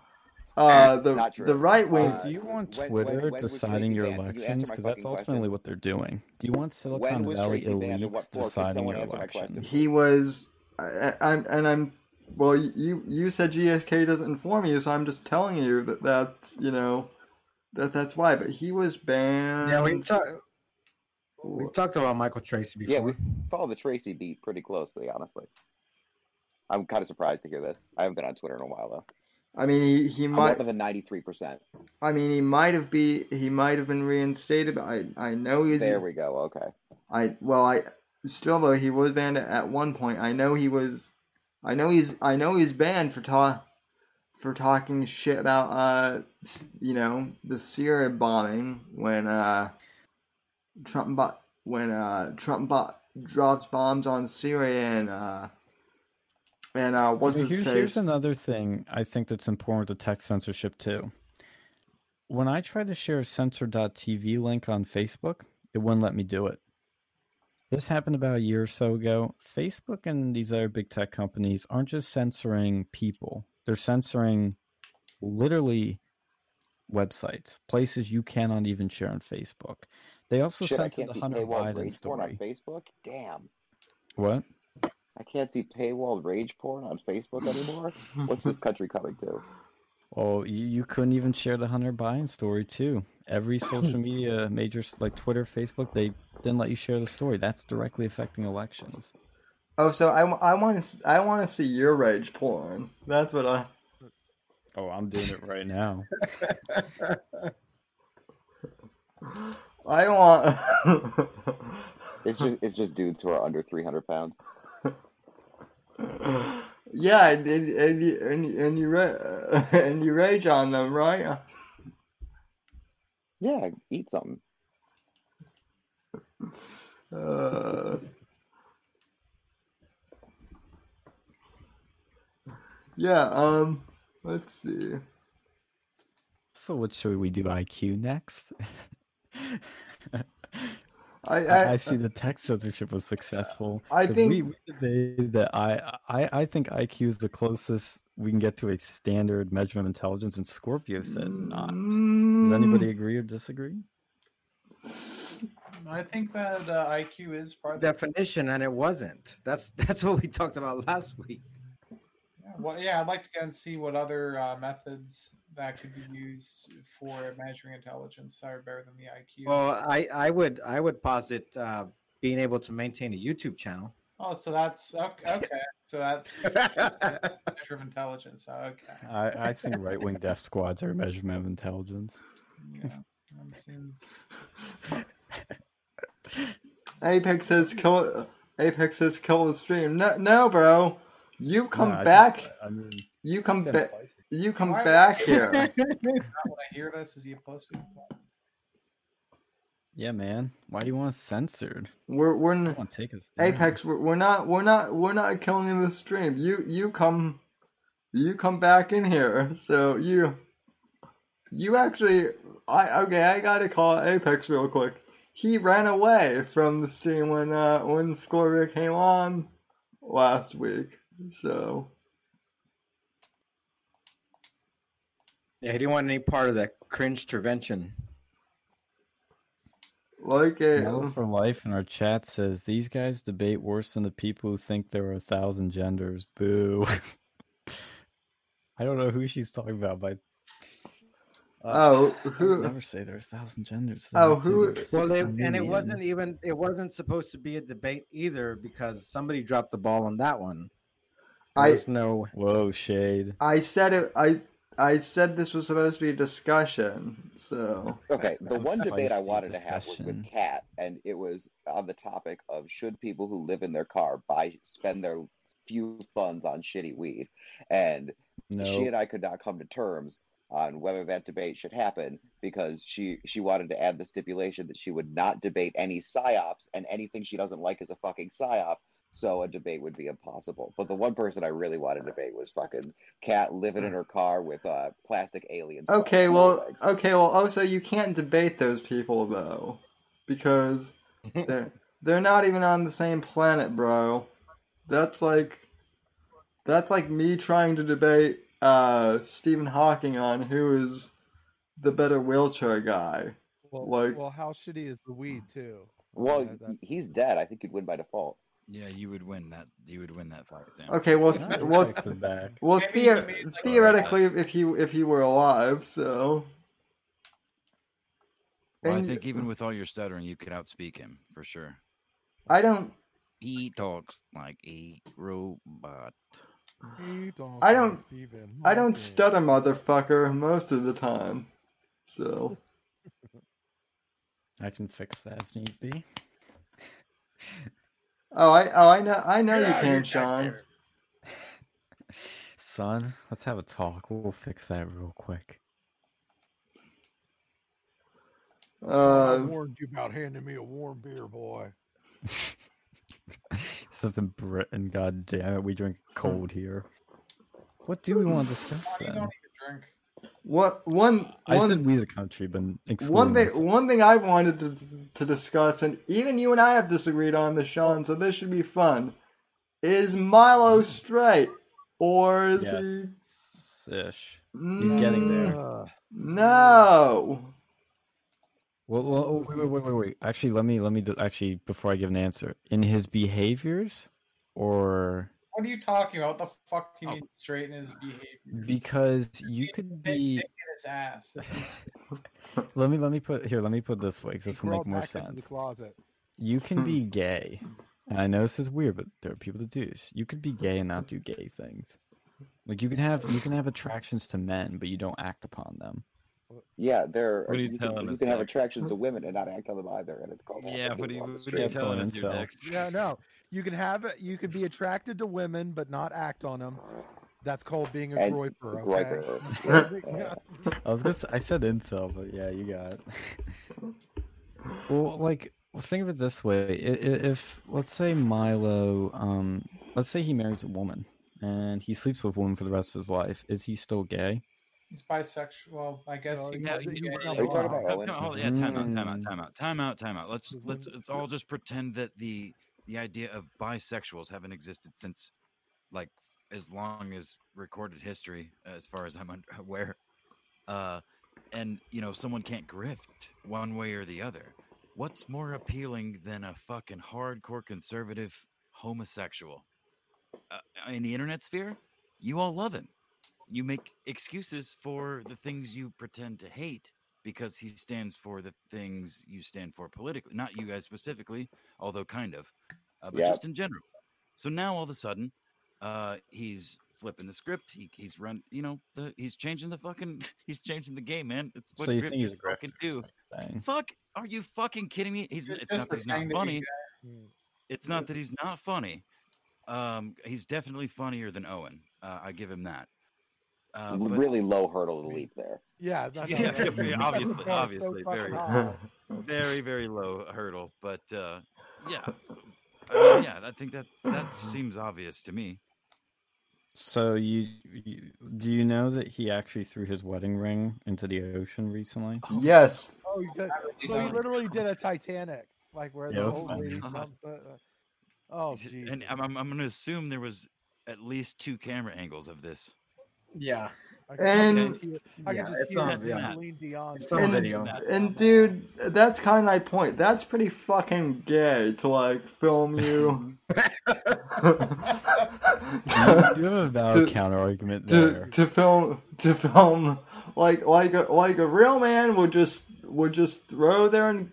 uh the the right wing. Uh, Do you want Twitter when- when was deciding your banned? Can you elections? my Because that's ultimately question? what they're doing. Do you want Silicon When was Valley Tracey banned and elites what for? Deciding your answer my question? elections? he was I, I'm and I'm well you you said GSK doesn't inform you so I'm just telling you that that's you know that that's why but he was banned Yeah, we talked. We talked about Michael Tracey before. Yeah, we follow the Tracey beat pretty closely, honestly. I'm kind of surprised to hear this. I haven't been on Twitter in a while though. I mean he, he might have of the 93 percent. I mean he might have be he might have been reinstated but I I know he's There we go. Okay. I well I still though he was banned at one point I know he was I know he's I know he's banned for ta- for talking shit about uh you know the Syria bombing when uh Trump bo- when uh Trump bo- drops bombs on Syria and uh and uh what's his here's, face here's another thing I think that's important with the tech censorship too. When I tried to share a censor.tv link on Facebook, it wouldn't let me do it. This happened about a year or so ago. Facebook and these other big tech companies aren't just censoring people, they're censoring literally websites, places you cannot even share on Facebook. They also Shit, censored the Hunter Biden rage porn on story. Facebook. Damn. What? I can't see paywalled rage porn on Facebook anymore. What's this country coming to? Oh, well, you, you couldn't even share the Hunter Biden story too. Every social media major like Twitter, Facebook, they didn't let you share the story. That's directly affecting elections. oh so I, I want to I want to see your rage porn that's what I Oh, I'm doing it right now. I want It's just it's just dudes who are under 300 pounds. yeah, and and and you, and, you- and you ra- and you rage on them, right? Yeah, eat something. Uh, yeah. Um. Let's see. So, what should we do? IQ next. I I, I, I see the text censorship was successful. I 'cause think- we, we debated that I, I I think IQ is the closest we can get to a standard measurement of intelligence, and Scorpio said not. Does anybody agree or disagree? I think that uh, IQ is part of the definition, and it wasn't. That's that's what we talked about last week. Yeah, well, yeah, I'd like to go and see what other uh, methods that could be used for measuring intelligence are better than the IQ. Well, I I would I would posit uh, being able to maintain a YouTube channel. oh, so that's okay. okay. So that's measure of intelligence. Okay. I, I think right wing death squads are a measurement of intelligence. Yeah. seems- Apex says kill. Apex says kill the stream. No, no, bro. You come No, I just- back. I mean, you come back. You come Why- back here. When I hear this, is he a pussy? Yeah, man. Why do you want us censored? We're we're I n- want to take us. Apex. We're, we're not we're not we're not killing the stream. You you come you come back in here. So you you actually I okay. I gotta call Apex real quick. He ran away from the stream when uh when Scorpio came on last week. So Yeah, he didn't want any part of that cringe intervention. like it. a for life in our chat says these guys debate worse than the people who think there are a thousand genders. Boo. I don't know who she's talking about, but uh, oh I who never say there are a thousand genders. Oh, who- Well, they, and it wasn't even it wasn't supposed to be a debate either because somebody dropped the ball on that one. I There's no Whoa, shade. I said it. I I said this was supposed to be a discussion. So Okay, the one debate I feisty wanted to have was with Kat, and it was on the topic of should people who live in their car buy spend their few funds on shitty weed, and No. she and I could not come to terms on whether that debate should happen because she she wanted to add the stipulation that she would not debate any psyops and anything she doesn't like is a fucking psyop. So a debate would be impossible. But the one person I really wanted to debate was fucking Cat living in her car with uh, plastic aliens. okay, well legs. okay, well also you can't debate those people though, because they're they're not even on the same planet, bro. That's like that's like me trying to debate uh Stephen Hawking on who is the better wheelchair guy. Well, Like- well, how shitty is the weed too? Well, That- that- he's dead. I think he'd win by default. Yeah, you would win that. You would win that fight. Sam. Okay, well th- well back. well Maybe theor- like, theoretically if he if he were alive, so Well, I think even with all your stuttering, you could outspeak him for sure. I don't He talks like a robot. He don't I don't- Stephen I don't Hawking. stutter, motherfucker, most of the time. So, I can fix that if need be. oh, I, oh, I know, I know Get you out of here, can, Sean. Son, let's have a talk. We'll fix that real quick. I Uh, warned you about handing me a warm beer, boy. this isn't Britain, god damn it. We drink cold here. What do we want to discuss Why do you then? Don't even what one I one said we as a country, but one excluding thing myself. one thing I've wanted to to discuss, and even you and I have disagreed on this, Sean. So this should be fun. Is Milo straight, or is Yes. he? Ish. He's getting there. Uh, No. Well, well oh, wait, wait, wait, wait, wait. Actually, let me, let me, do, actually, before I give an answer, in his behaviors, or What are you talking about? What the fuck you Oh. mean straighten his behavior? because you could be. dick in his ass. Let me, let me put here. Let me put this way, because this will make more back into the sense. You can be gay, and I know this is weird, but there are people that do this. You could be gay and not do gay things. Like you can have, you can have attractions to men, but you don't act upon them. Yeah, there. What are you can, telling you us, can have attractions to women and not act on them either, and it's called. Yeah, what are you, what are you telling us here, incel. Yeah, no. You can have it. You can be attracted to women, but not act on them. That's called being a And groyper. groyper. Okay. Yeah. I was gonna, say, I said incel, but yeah, you got it. well, like, think of it this way: I- i- if let's say Milo, um, let's say he marries a woman and he sleeps with a woman for the rest of his life, is he still gay? He's bisexual. I guess No, he he's Yeah, was not- you- he's Are talking about Come- Owen? yeah, time out, time out, Mm. time out, time out, time out. Let's let's let's all just pretend that the the idea of bisexuals haven't existed since like as long as recorded history, as far as I'm aware. Uh, and you know, someone can't grift one way or the other. What's more appealing than a fucking hardcore conservative homosexual? Uh, in the internet sphere, you all love him. You make excuses for the things you pretend to hate because he stands for the things you stand for politically. Not you guys specifically, although kind of, uh, but Yep. just in general. So now all of a sudden, uh, he's flipping the script. He, he's run, you know, the he's changing the fucking, he's changing the game, man. It's what So you think he's fucking do. Saying. Fuck, are you fucking kidding me? He's Just it's not that he's not pretending to be funny. Mm. It's not that he's not funny. Um, he's definitely funnier than Owen. Uh, I give him that. Uh, but- really low hurdle to leap there. Yeah, that's Yeah, all right. yeah, obviously- obviously, fucking very- high. very very low hurdle but uh yeah I mean, yeah i think that that seems obvious to me So you, you do you know that he actually threw his wedding ring into the ocean recently? Yes. Oh, he did. So he literally did a Titanic, like where Yeah, the it was old lady jumped. Uh, uh, oh, jeez. and I'm, I'm, I'm gonna assume there was at least two camera angles of this Yeah. I can and- just hear, I Yeah, can just it's on- yeah. Dion. It's on And- video. And dude, that's kind of my point. That's pretty fucking gay to like film you. You do have a valid To- counter argument to there. to film to film like like a like a real man would just would just throw there and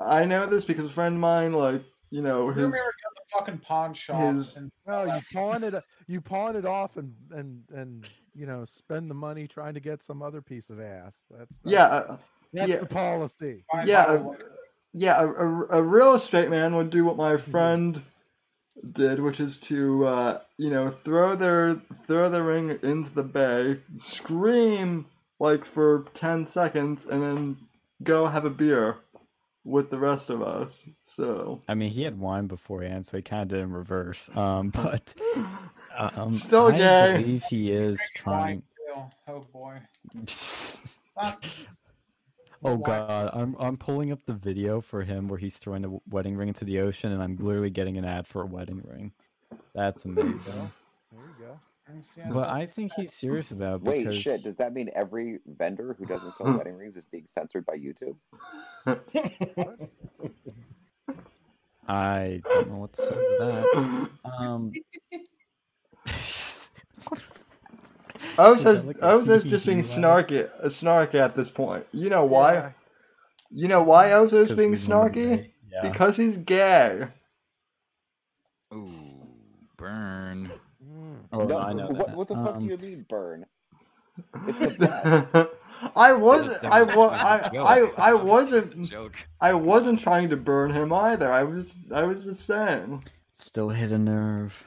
I know this because a friend of mine like you know You his remember at the fucking pawn shop his- and No, you pawn it. You pawn it off and and and you know spend the money trying to get some other piece of ass. That's, that's yeah uh, That's yeah. the policy. yeah, bottle uh, yeah a, a, a real estate man would do what my Mm-hmm. friend did which is to uh, you know throw their throw their ring into the bay scream like for 10 seconds and then go have a beer with the rest of us so I mean, he had wine beforehand, so he kind of did in reverse. Um, but um, Still I gay. believe he is trying. Oh boy. Oh god, I'm I'm pulling up the video for him where he's throwing the wedding ring into the ocean, and I'm literally getting an ad for a wedding ring. That's amazing. There you go. It's- yeah, But I think he's serious about it Wait, because shit. Does that mean every vendor who doesn't sell wedding rings is being censored by YouTube? I don't know what to say to that. Um, Oso's, like a Oso's just being snarky, a snarky at this point. You know why? Yeah. You know why Oso's 'cause being we want him snarky? Yeah. Because he's gay. ooh burn. Oh, no, I know what, what the fuck Um, do you mean burn? It's. I wasn't. I was- was. that was a I. joke. I. I was just a wasn't. I wasn't trying to burn him either. I was. I was just saying. Still hit a nerve.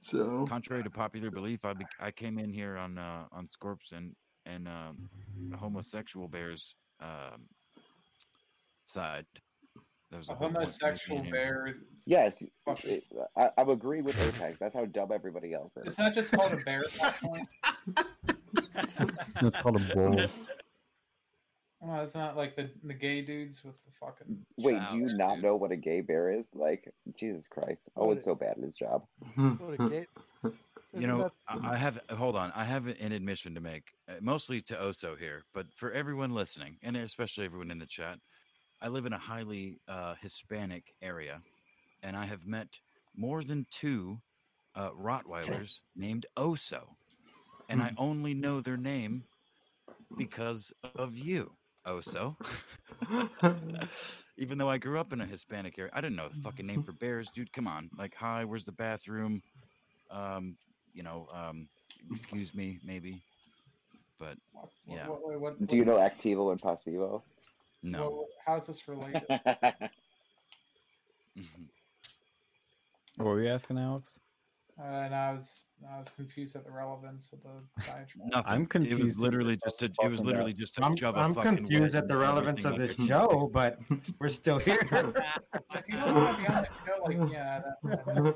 So. contrary to popular belief i be- i came in here on uh on scorps and and um homosexual bears um side there was a the whole point of me homosexual being bear Yes, it, I, I'm agreeing with Apex. That's how dumb everybody else is. it's not just called a bear at that point. No, it's called a wolf. Well, it's not like the the gay dudes with the fucking Wait, do you Childish, not dude. know what a gay bear is? Like, Jesus Christ. What it's it- so bad at his job. What a gay- you Isn't know that- I, I have hold on i have an admission to make uh, mostly to oso here but for everyone listening and especially everyone in the chat i live in a highly uh hispanic area and i have met more than two uh rottweilers named oso and i only know their name because of you oso. Even though i grew up in a hispanic area i didn't know the fucking name for bears dude come on like hi where's the bathroom? Um you know um excuse me maybe but Yeah. What, what, what, Do you know Activo and Pasivo? No what- what- how's this related? What were you asking, Alex? Uh, and I was I was confused at the relevance of the diatribe. Nothing. I'm confused. It confused was literally just to. It was literally about. just to I'm, shove a I'm fucking confused at the relevance of this show, but we're still here. If you don't want to be on it, you know, like yeah, that, that-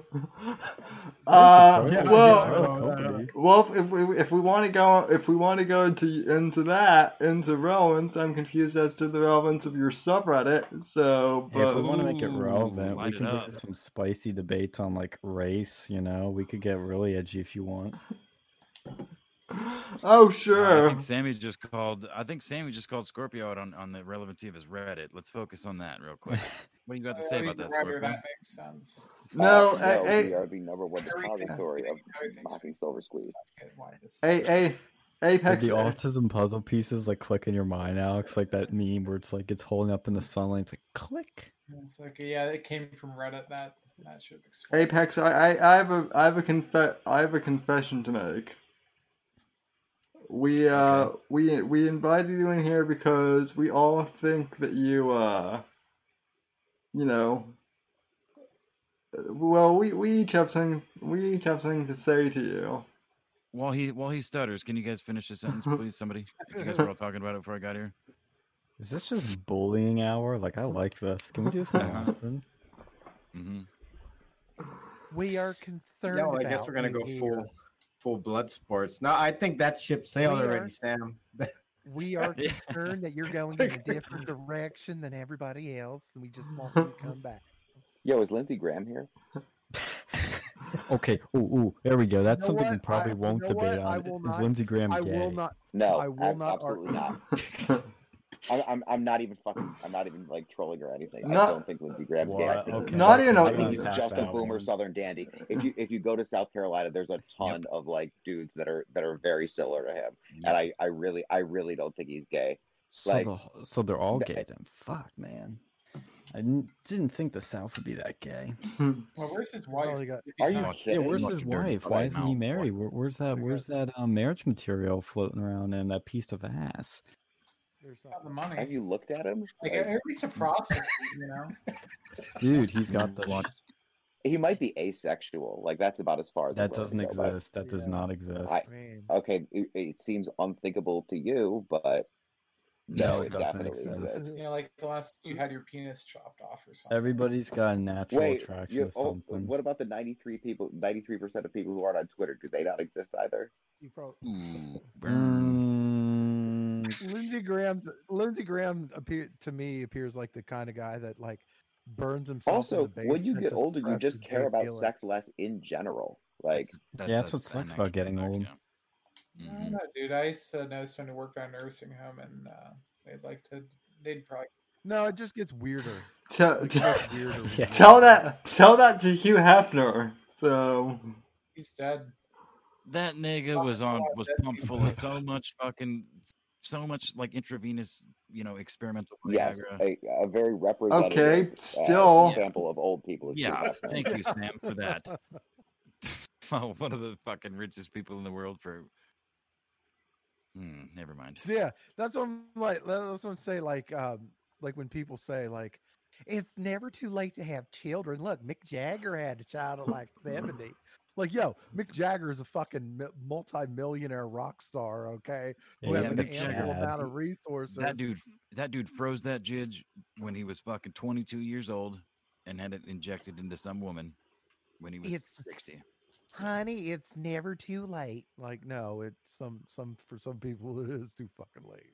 uh, well, yeah, I know, I know. well, if we if we want to go if we want to go into into that into relevance, I'm confused as to the relevance of your subreddit. So, Hey, if we want to make it relevant, we can up. get some spicy debates on like race. You know, we could get really edgy if you want. oh Uh, I sure, think Sammy just called. I think Sammy just called Scorpio out on, on the relevancy of his Reddit. Let's focus on that real quick. What do you got to say about that, can Scorpio? That makes sense. no, Uh, hey, we hey, are the number one Everything- depository of everything's- mocking Silver Squeeze. Okay, why this- hey, hey, Did Apex. the autism puzzle pieces like click in your mind, Alex? Like that meme where it's like it's holding up in the sunlight. It's like click. It's like yeah, it came from Reddit. That that should explain. Apex, I, I, I have a I have a confe- I have a confession to make. We uh Okay. we we invited you in here because we all think that you uh you know uh, well we, we each have something we each have something to say to you. while he while he stutters, can you guys finish the sentence, please? Somebody, if you guys were all talking about it before I got here. Is this just bullying hour? Like I like this. Can we do this more often? hmm We are concerned. No, I guess we're gonna go here. full full blood sports. No, I think that ship sailed We already, are- Sam. We are concerned that you're going in a different direction than everybody else, and we just want you to come back. Yo, is Lindsey Graham here? Okay. Ooh, ooh, there we go. That's know something what? we probably I- won't know what? debate I on. will Is not- Lindsey Graham I gay? will not. No, I will ab- not absolutely ar- not. I'm, I'm, I'm not even fucking. I'm not even like trolling or anything. I don't think Lindsey Graham's gay. I think, Okay. Not even I think he's Pass just a boomer one. Southern dandy. If you if you go to South Carolina, there's a ton of like dudes that are that are very similar to him, and I I really I really don't think he's gay. So, Like- the, so they're all the- gay then. Fuck, man. I didn't, didn't think the South would be that gay. Well, where's his wife? Got- Are you not- Yeah, kidding? where's his wife? Why isn't he married? Where, where's that? Where's that um, marriage material floating around in that piece of ass? There's got the money. Have you looked at him? Like Like, everybody's a prostitute, you know. Dude, he's got the. What? he might be asexual. Like that's about as far as That doesn't to go, but- exist. That does not exist. I- Okay, it, it seems unthinkable to you, but no, No, it, it doesn't definitely exist. exists. You know, like unless you had your penis chopped off or something. Everybody's got a natural Wait, attraction you, to oh, something. what about the 93 people, 93% of people who aren't on Twitter? Do they not exist either? You probably, Ooh, burn. Mm, Lindsey Graham. Lindsey Graham appear to me appears like the kind of guy that like burns himself. Also, in the when you get older, you just care about feelings. sex less in general. Like, That's, Yeah, that's a- what sucks about getting fact, old. yeah. I Mhm. don't know, dude. I used to know someone who worked at a nursing home, and uh, they'd like to. They'd probably. No, it just gets weirder. Tell, It gets weirder. Yeah. tell that tell that to Hugh Hefner. So He's dead. That nigga was on was pumped full of so much fucking so much like intravenous, you know, experimental yes, Viagra. a, a very representative Okay, uh, still- example of old people. Yeah, thank you, Sam, for that. oh, one of the fucking richest people in the world for. Hmm, never mind. So, yeah, that's what I'm like. That's what I'm saying. Like, um, like when people say like, it's never too late to have children. Look, Mick Jagger had a child at like seventy. Like, yo, Mick Jagger is a fucking multi-millionaire rock star. Okay, who Yeah, has an Mick ample Jagger. amount of resources. That dude, that dude froze that jidge when he was fucking 22 years old and had it injected into some woman when he was It's- 60. honey, it's never too late. Like, no, it's some some for some people it is too fucking late.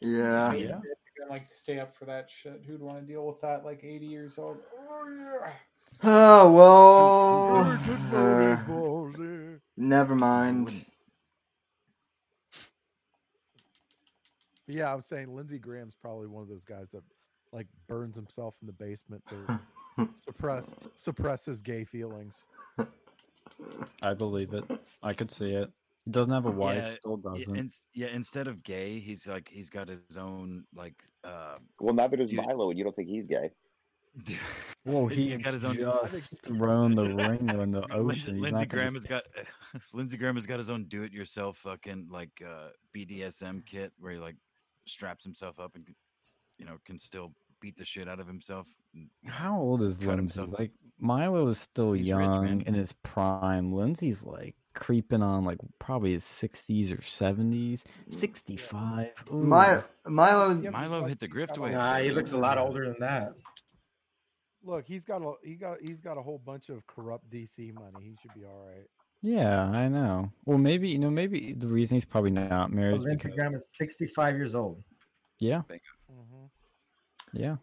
yeah. Maybe yeah. if you're gonna like stay up for that shit. Who'd want to deal with that? Like 80 years old. Oh yeah. Oh well. Never uh, never mind. Yeah, I was saying Lindsey Graham's probably one of those guys that like burns himself in the basement to suppress suppress his gay feelings. I believe it. I could see it. He doesn't have a wife. Yeah, Still doesn't. ins- yeah, instead of gay, he's like he's got his own like uh Well, neither does Dude. Milo, and you don't think he's gay. Well, he's he's got his own- just thrown the ringer in the ocean. He's Lindsey not Graham has got Lindsey Graham has got his own do-it-yourself fucking like uh, BDSM kit where he like straps himself up and you know can still beat the shit out of himself. How old is cut Lindsey? himself. Like Milo is still He's young man. in his prime. Lindsey's like creeping on like probably his sixties or seventies. Sixty-five. Ooh. My Milo. Milo hit the grift got away. Nah, he looks a lot older than that. Look, he's got a he got he's got a whole bunch of corrupt DC money. He should be all right. Yeah, I know. Well, maybe you know, maybe the reason he's probably not married is Lindsey because Graham is 65 years old. yeah, hmm yeah,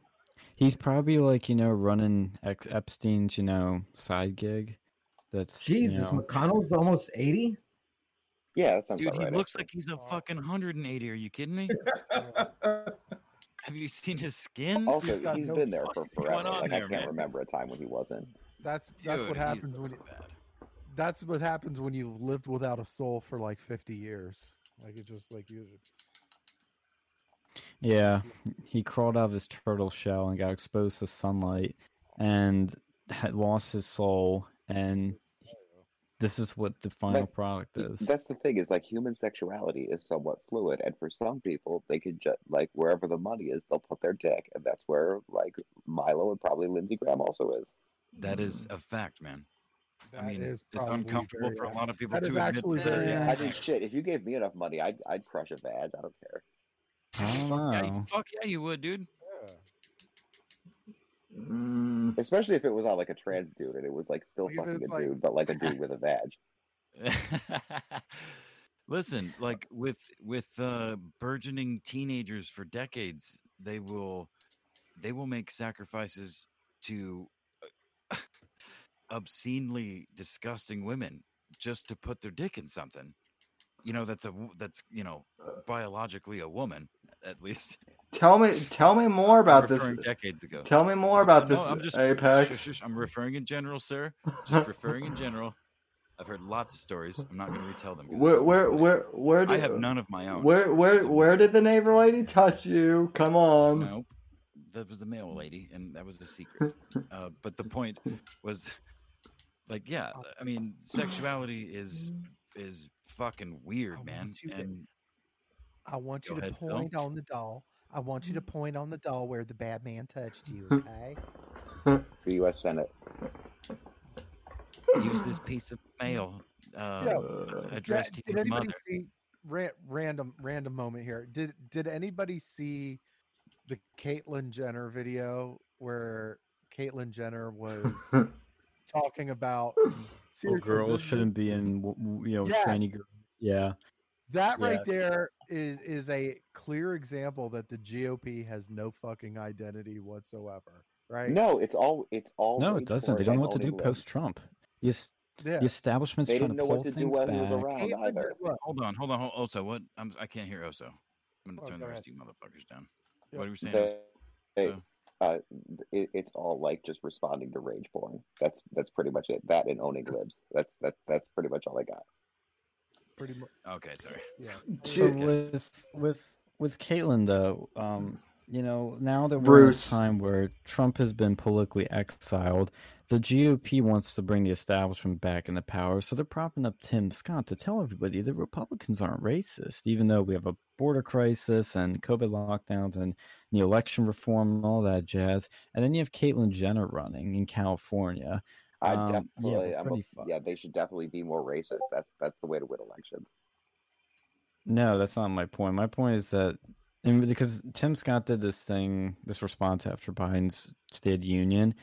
he's probably like you know running ex- Epstein's you know side gig. That's you Jesus, know- McConnell's almost 80. Yeah, that sounds Dude, about he right. looks actually. like he's a fucking 180. Are you kidding me? Have you seen his skin? Also, got he's no been there for forever. Like there, I can't man. remember a time when he wasn't. That's that's Dude, what happens when looks you, bad. that's what happens when you lived without a soul for like 50 years. Like it just like you Yeah, he crawled out of his turtle shell and got exposed to sunlight and had lost his soul. And this is what the final But product is. That's the thing is like human sexuality is somewhat fluid, and for some people, they can just like wherever the money is, they'll put their dick, and that's where like Milo and probably Lindsey Graham also is. That is mm. a fact, man. I mean, it's uncomfortable for a lot of people that is to admit actually very Yeah. I mean, shit. If you gave me enough money, I'd I'd crush a badge. I don't care. I don't Fuck yeah, you, fuck yeah, you would, dude. Mm, Especially if it was on like a trans dude and it was like still fucking a like- dude, but like a dude with a badge. Listen, like with with uh, burgeoning teenagers for decades, they will they will make sacrifices to uh, obscenely disgusting women just to put their dick in something. You know, that's a that's you know biologically a woman at least. Tell me, tell me more I'm about this. decades ago. Tell me more about No, this, I'm just Apex. shush, shush, I'm referring in general, sir. Just referring in general. I've heard lots of stories. I'm not going to retell them. it's Where, so where, where, where I did have none of my own. where, where, where did the neighbor lady touch you? Come on. Nope. That was a male lady, and that was a secret. uh, but the point was, like, yeah, I mean, sexuality is is fucking weird, I man. want to- And I want you Go to ahead, Phil. point on the doll. I want you to point on the doll where the bad man touched you. Okay. The U.S. Senate. use this piece of mail uh, Yeah. Uh, addressed did to your anybody mother. see ran, random random moment here? Did did anybody see the Caitlyn Jenner video where Caitlyn Jenner was talking about Well, girls shouldn't be in, w- w- you know, Yeah. training girls. Yeah. That right Yeah. there is is a clear example that the GOP has no fucking identity whatsoever. Right? No, it's all it's all. No, it doesn't. They don't know what to do post Trump. The, es- Yeah. the establishment's They trying didn't to know pull what to do things while he was back. around Caitlyn either. Jenner- Hold on, hold on, hold, Oso. What? I'm, I can't hear Oso. I'm gonna Oh, turn go the rest of you motherfuckers down. Yep. What are we saying? They, they, uh, it, it's all like just responding to rage porn. That's that's pretty much it. That and owning libs. That's that's that's pretty much all I got. Pretty much. Okay, sorry. Yeah. So with with with Caitlyn though, um, you know, now that we're Bruce. in a time where Trump has been politically exiled, the GOP wants to bring the establishment back into power. So they're propping up Tim Scott to tell everybody that Republicans aren't racist, even though we have a border crisis and COVID lockdowns and the election reform and all that jazz. And then you have Caitlyn Jenner running in California. I Um, definitely, I'm a, yeah, they should definitely be more racist. That's that's the way to win elections. No, that's not my point. My point is that, and because Tim Scott did this thing, this response after Biden's State of Union,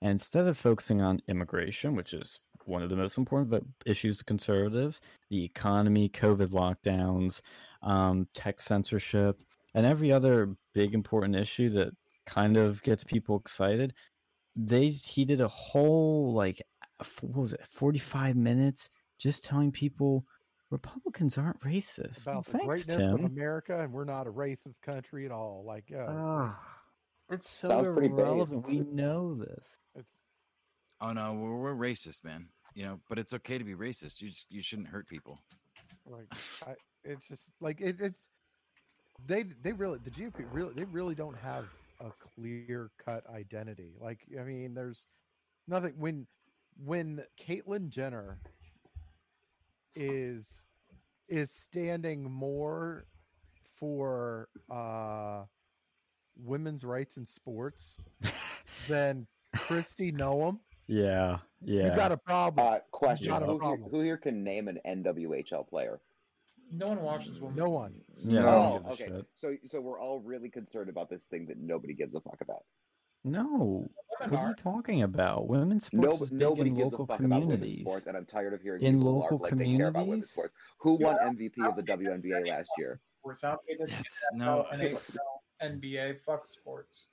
and instead of focusing on immigration, which is one of the most important issues to conservatives, the economy, COVID lockdowns, um, tech censorship, and every other big important issue that kind of gets people excited, they he did a whole like what was it, forty five minutes just telling people Republicans aren't racist. Well, About the thanks, greatness of America, and we're not a racist country at all. Like, yeah, Ah, it's so Sounds irrelevant. We know this. it's Oh no, we're, we're racist, man. You know, but it's okay to be racist. You just you shouldn't hurt people. like I, it's just like it, it's they they really the GOP really they really don't have a clear cut identity. Like I mean, there's nothing when when Caitlyn Jenner is is standing more for uh women's rights in sports than Kristi Noem, Yeah, yeah. you got a problem. Uh, question: Not a who, here, who here can name an NWHL player? No one watches women. No one. Yeah, I oh, don't give a okay. So so we're all really concerned about this thing that nobody gives a fuck about. No, Women what are are. you talking about? Women's sports No, is big nobody in gives local a fuck about women's communities. sports, and I'm tired of hearing In people local LARP like they care about communities? women's sports. Who won MVP of the WNBA last year? Sports out there, That's no. NFL, NBA, fuck sports.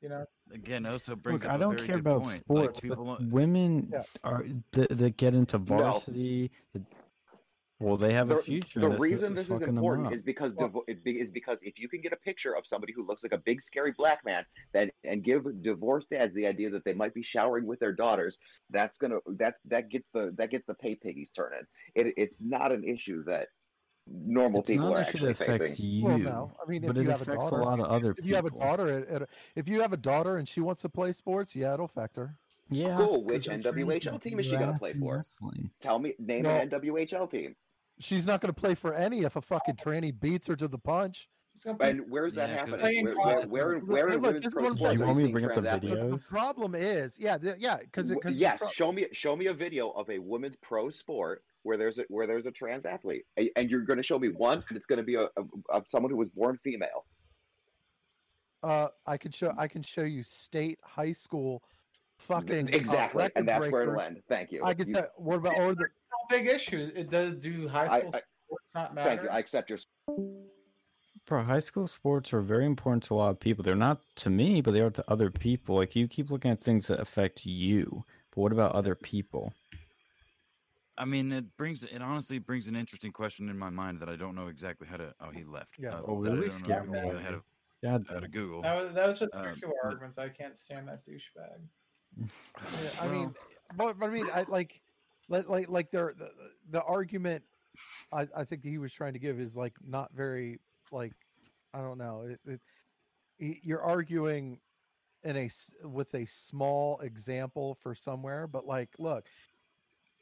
You know, Again, also brings Look, up I a don't very care good about point. sports, like people, but women Yeah. are that, that get into varsity. that- well, they have a future. The this. reason this this is important is because divo- it be- is because if you can get a picture of somebody who looks like a big scary black man that and give divorced dads the idea that they might be showering with their daughters, that's gonna that's that gets the that gets the pay piggies turning. It, it's not an issue that normal it's people not are actually that affects facing. you, Well, no. I mean, if but you it have a affects a, lot of other If people. you have a daughter, at, at a, if you have a daughter and she wants to play sports, yeah, it'll affect her. yeah, Cool. 'cause Which NWHL team is she gonna play for? wrestling. Tell me, name No. an NWHL team. She's not going to play for any if a fucking tranny beats her to the punch. He's gonna play- And where's that Yeah, 'cause happening? Playing Where, college. where, where, Look, where in look, women's pro sports You want me to seeing bring up the trans athletes? video? The problem is, yeah, the, yeah, because W- because yes, show me show me a video of a women's pro sport where there's a where there's a trans athlete, and you're going to show me one, and it's going to be a, a, a someone who was born female. uh, I can show I can show you state high school fucking uh, Exactly, record and that's where it'll end. Thank you. I can You- tell, what about or the It's no big issue. It does do high school I- sports not matter. thank you. I accept your. Bro, high school sports are very important to a lot of people. They're not to me, but they are to other people. Like you keep looking at things that affect you, but what about other people? I mean, it brings it honestly brings an interesting question in my mind that I don't know exactly how to. Oh, he left. Yeah. Uh, Oh, I really scared me exactly how already. to, God, how to Google. that was that was just Um, circular but- arguments. I can't stand that douchebag. Yeah, I mean, but, but I mean, I like, like, like, like their the, the argument. I, I think he was trying to give is like not very like, I don't know. It, it, you're arguing in a with a small example for somewhere, but like, look,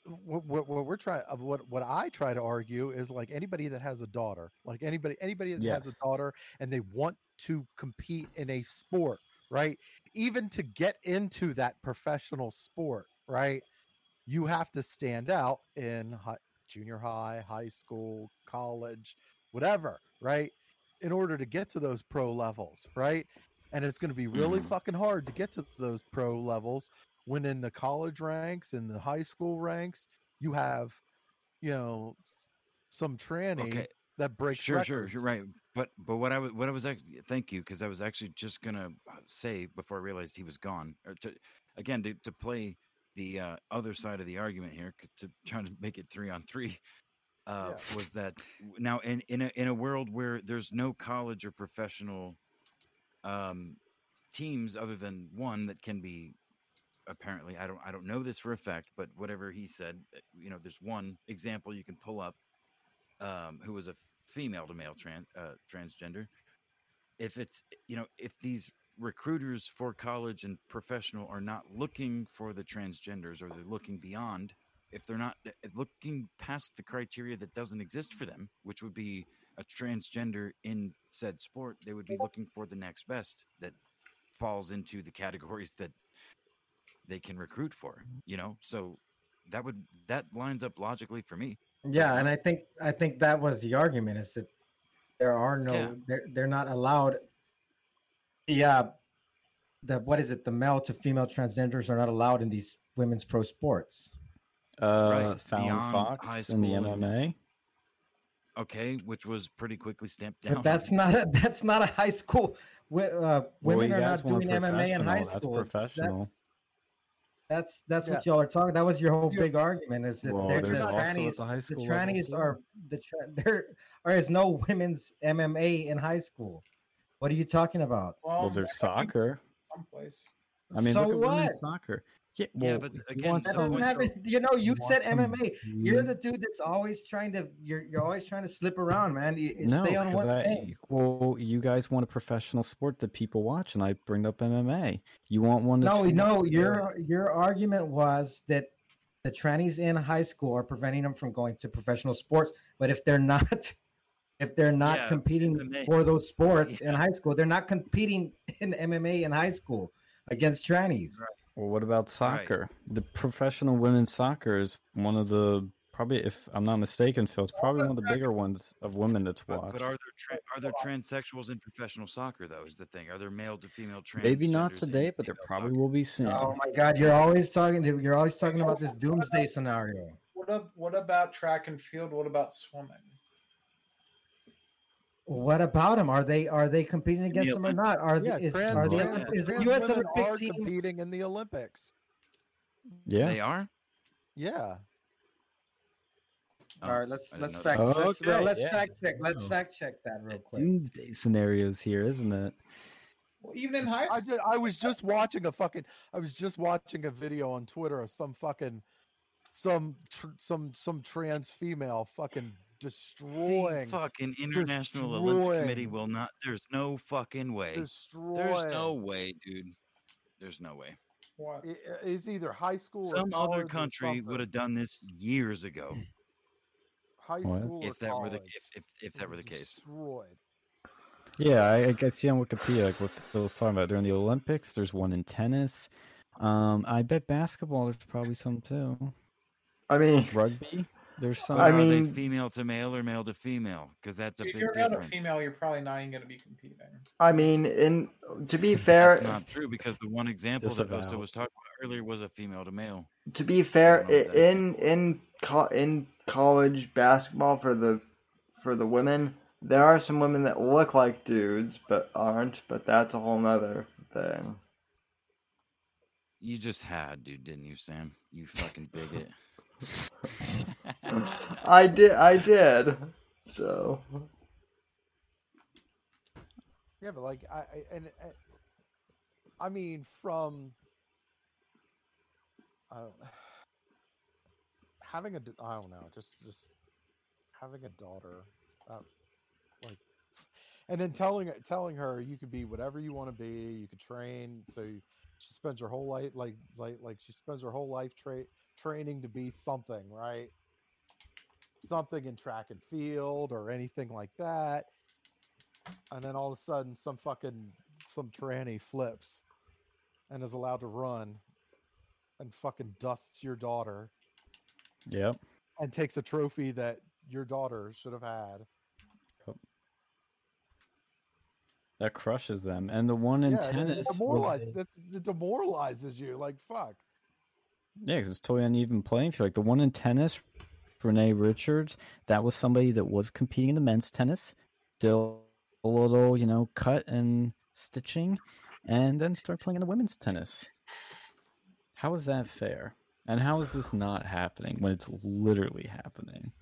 what, what, what we're trying, what what I try to argue is like anybody that has a daughter, like anybody anybody that has a daughter and they want to compete in a sport, right? even to get into that professional sport, right? You have to stand out in hi- junior high, high school, college, whatever, right? In order to get to those pro levels, right? And it's going to be really Mhm. fucking hard to get to those pro levels when in the college ranks and the high school ranks, you have, you know, some tranny Okay. that breaks Sure, sure, records. you're right. But but what I was what I was actually thank you because I was actually just gonna uh, say before I realized he was gone or to again to, to play the uh, other side of the argument here, to try to make it three on three uh, was that now in in a in a world where there's no college or professional um, teams other than one that can be apparently I don't I don't know this for a fact but whatever he said uh, you know there's one example you can pull up um, who was a female to male trans uh, transgender. If it's you know if these recruiters for college and professional are not looking for the transgenders or they're looking beyond, if they're not uh, looking past the criteria that doesn't exist for them, which would be a transgender in said sport, they would be looking for the next best that falls into the categories that they can recruit for. You know, so that would that lines up logically for me. Yeah, and I think I think that was the argument is that there are no Yeah. they're they're not allowed yeah the what is it the male to female transgenders are not allowed in these women's pro sports. Uh, Right, Fallon beyond Fox high in the MMA. Okay, which was pretty quickly stamped down. But that's not a that's not a high school uh, women you are not doing MMA in high professional, that's school. professional. That's that's, that's what y'all are talking. That was your whole big argument is that Well, they're there's just also trannies. the high The school level, trannies are the tra- there or is no women's MMA in high school. What are you talking about? Well, Well, there's soccer. someplace. I mean, so look what? women's soccer. Yeah, Yeah, but you again, want That so doesn't much have it. You know, you you said want some MMA. You're the dude that's always trying to. You're you're always trying to slip around, man. You, you no, stay on 'cause one I, thing. well, you guys want a professional sport that people watch, and I bring up MMA. You want one that's No, for no. people. Your your argument was that the trannies in high school are preventing them from going to professional sports. But if they're not, if they're not Yeah, competing MMA. for those sports in high school, they're not competing in MMA in high school against trannies. Well, what about soccer? The professional women's soccer is one of the probably, if I'm not mistaken, Phil, it's probably one of the bigger ones of women that's But, watched. but are there tra- are there transsexuals in professional soccer though? Is the thing? Are there male to female trans? Maybe not today, but there probably will be soon. Oh my God, you're always talking. To, you're always talking about this doomsday scenario. What up? What about track and field? What about swimming? What about them? Are they are they competing against them or not? Are Yeah, the, is, trans, are the, trans- is the U.S. women Olympic are team? competing in the Olympics. Yeah. They are. Yeah. Oh, All right, let's let's fact that. let's, well, Okay, let's yeah. fact check. Let's Oh. fact check that real quick. Doomsday scenarios here, isn't it? Well, even in high I, school, I was just watching a fucking I was just watching a video on Twitter of some fucking some tr- some some trans female fucking The destroying fucking International Olympic Committee will not. There's no fucking way. destroying. There's no way, dude. There's no way. what? I- i- It's either high school or Some other college or country would have done this years ago high school or if that were the if if, if that were the case. destroyed. Yeah, I, I see on Wikipedia like what Phil was talking about. During the Olympics, there's one in tennis. Um, I bet basketball there's probably some too. I mean, Rugby, there's some. But I are they mean- female to male or male to female? Because that's a If big you're male to difference. female, you're probably not even going to be competing. I mean, in to be fair, That's not true because the one example that Oso was talking about earlier was a female to male. to be fair, don't know what i- that is. in in co- in college basketball for the for the women, there are some women that look like dudes but aren't. But that's a whole nother thing. You just had, dude, didn't you, Sam? You fucking bigot. I did, I did. So Yeah, but like I, I and, and I mean from having a I don't know, just just having a daughter, uh, like, and then telling telling her you could be whatever you want to be, you could train. So you- she spends her whole life like like like she spends her whole life tra- training to be something, right? Something in track and field or anything like that and then all of a sudden some fucking some tranny flips and is allowed to run and fucking dusts your daughter Yep. and takes a trophy that your daughter should have had. That crushes them. And the one in yeah, and it tennis was demoralize, a- that's, it demoralizes you. Like fuck. Yeah, 'cause it's totally uneven playing field. Like the one in tennis, Renee Richards, that was somebody that was competing in the men's tennis, still a little, you know, cut and stitching, and then started playing in the women's tennis. How is that fair? And how is this not happening when it's literally happening?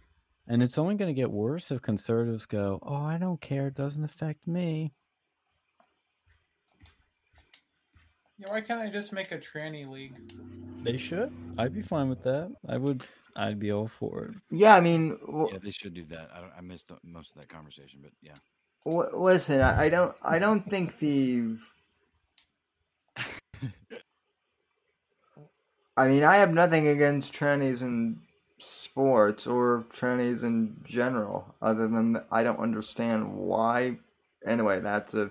And it's only going to get worse if conservatives go, "Oh, I don't care; it doesn't affect me." Yeah, why can't they just make a tranny league? They should. I'd be fine with that. I would. I'd be all for it. yeah, I mean, w- Yeah, they should do that. I, don't, I missed most of that conversation, but yeah. w- listen, I, I don't, I don't think the. I mean, I have nothing against trannies in sports or trannies in general, other than I don't understand why. Anyway, that's a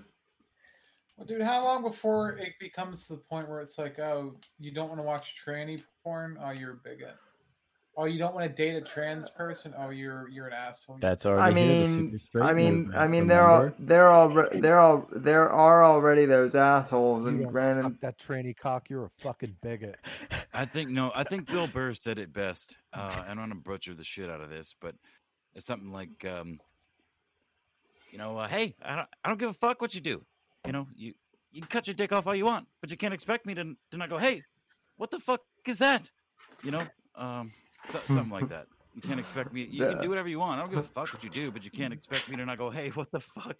Well, dude, how long before it becomes to the point where it's like, oh, you don't want to watch tranny porn? Oh, you're a bigot. Oh, you don't want to date a trans person? Oh, you're you're an asshole. That's I already here, the mean, I mean, movement, I mean, there are there are there are there are already those assholes You and don't granted, suck that tranny cock. You're a fucking bigot. I think no, I think Bill Burr said it best. Uh, and I'm gonna butcher the shit out of this, but it's something like, um, you know, uh, hey, I don't, I don't give a fuck what you do. You know, you you can cut your dick off all you want, but you can't expect me to to not go, hey, what the fuck is that? You know, um, so, something like that. You can't expect me. You can do whatever you want. I don't give a fuck what you do, but you can't expect me to not go, hey, what the fuck?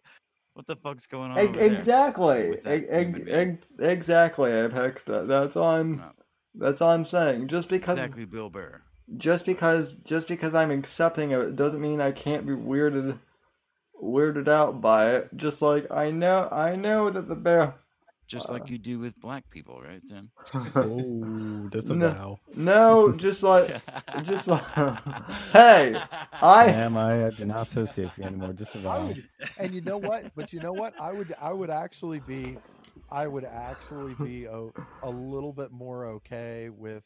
What the fuck's going on? E- over there?" exactly, E- e- exactly, Apex. That, that's all I'm. No. That's all I'm saying. Just because, Exactly, Bill Burr. just because, just because I'm accepting it doesn't mean I can't be weirded, weirded out by it. Just like I know, I know that the bear. Just Uh. like you do with black people, right, Sam? Oh, that's a No. vow. no, just like, just like, hey, I. am I do not associate with you anymore. Just a I vow. would, and you know what? But you know what? I would I would actually be I would actually be a, a little bit more okay with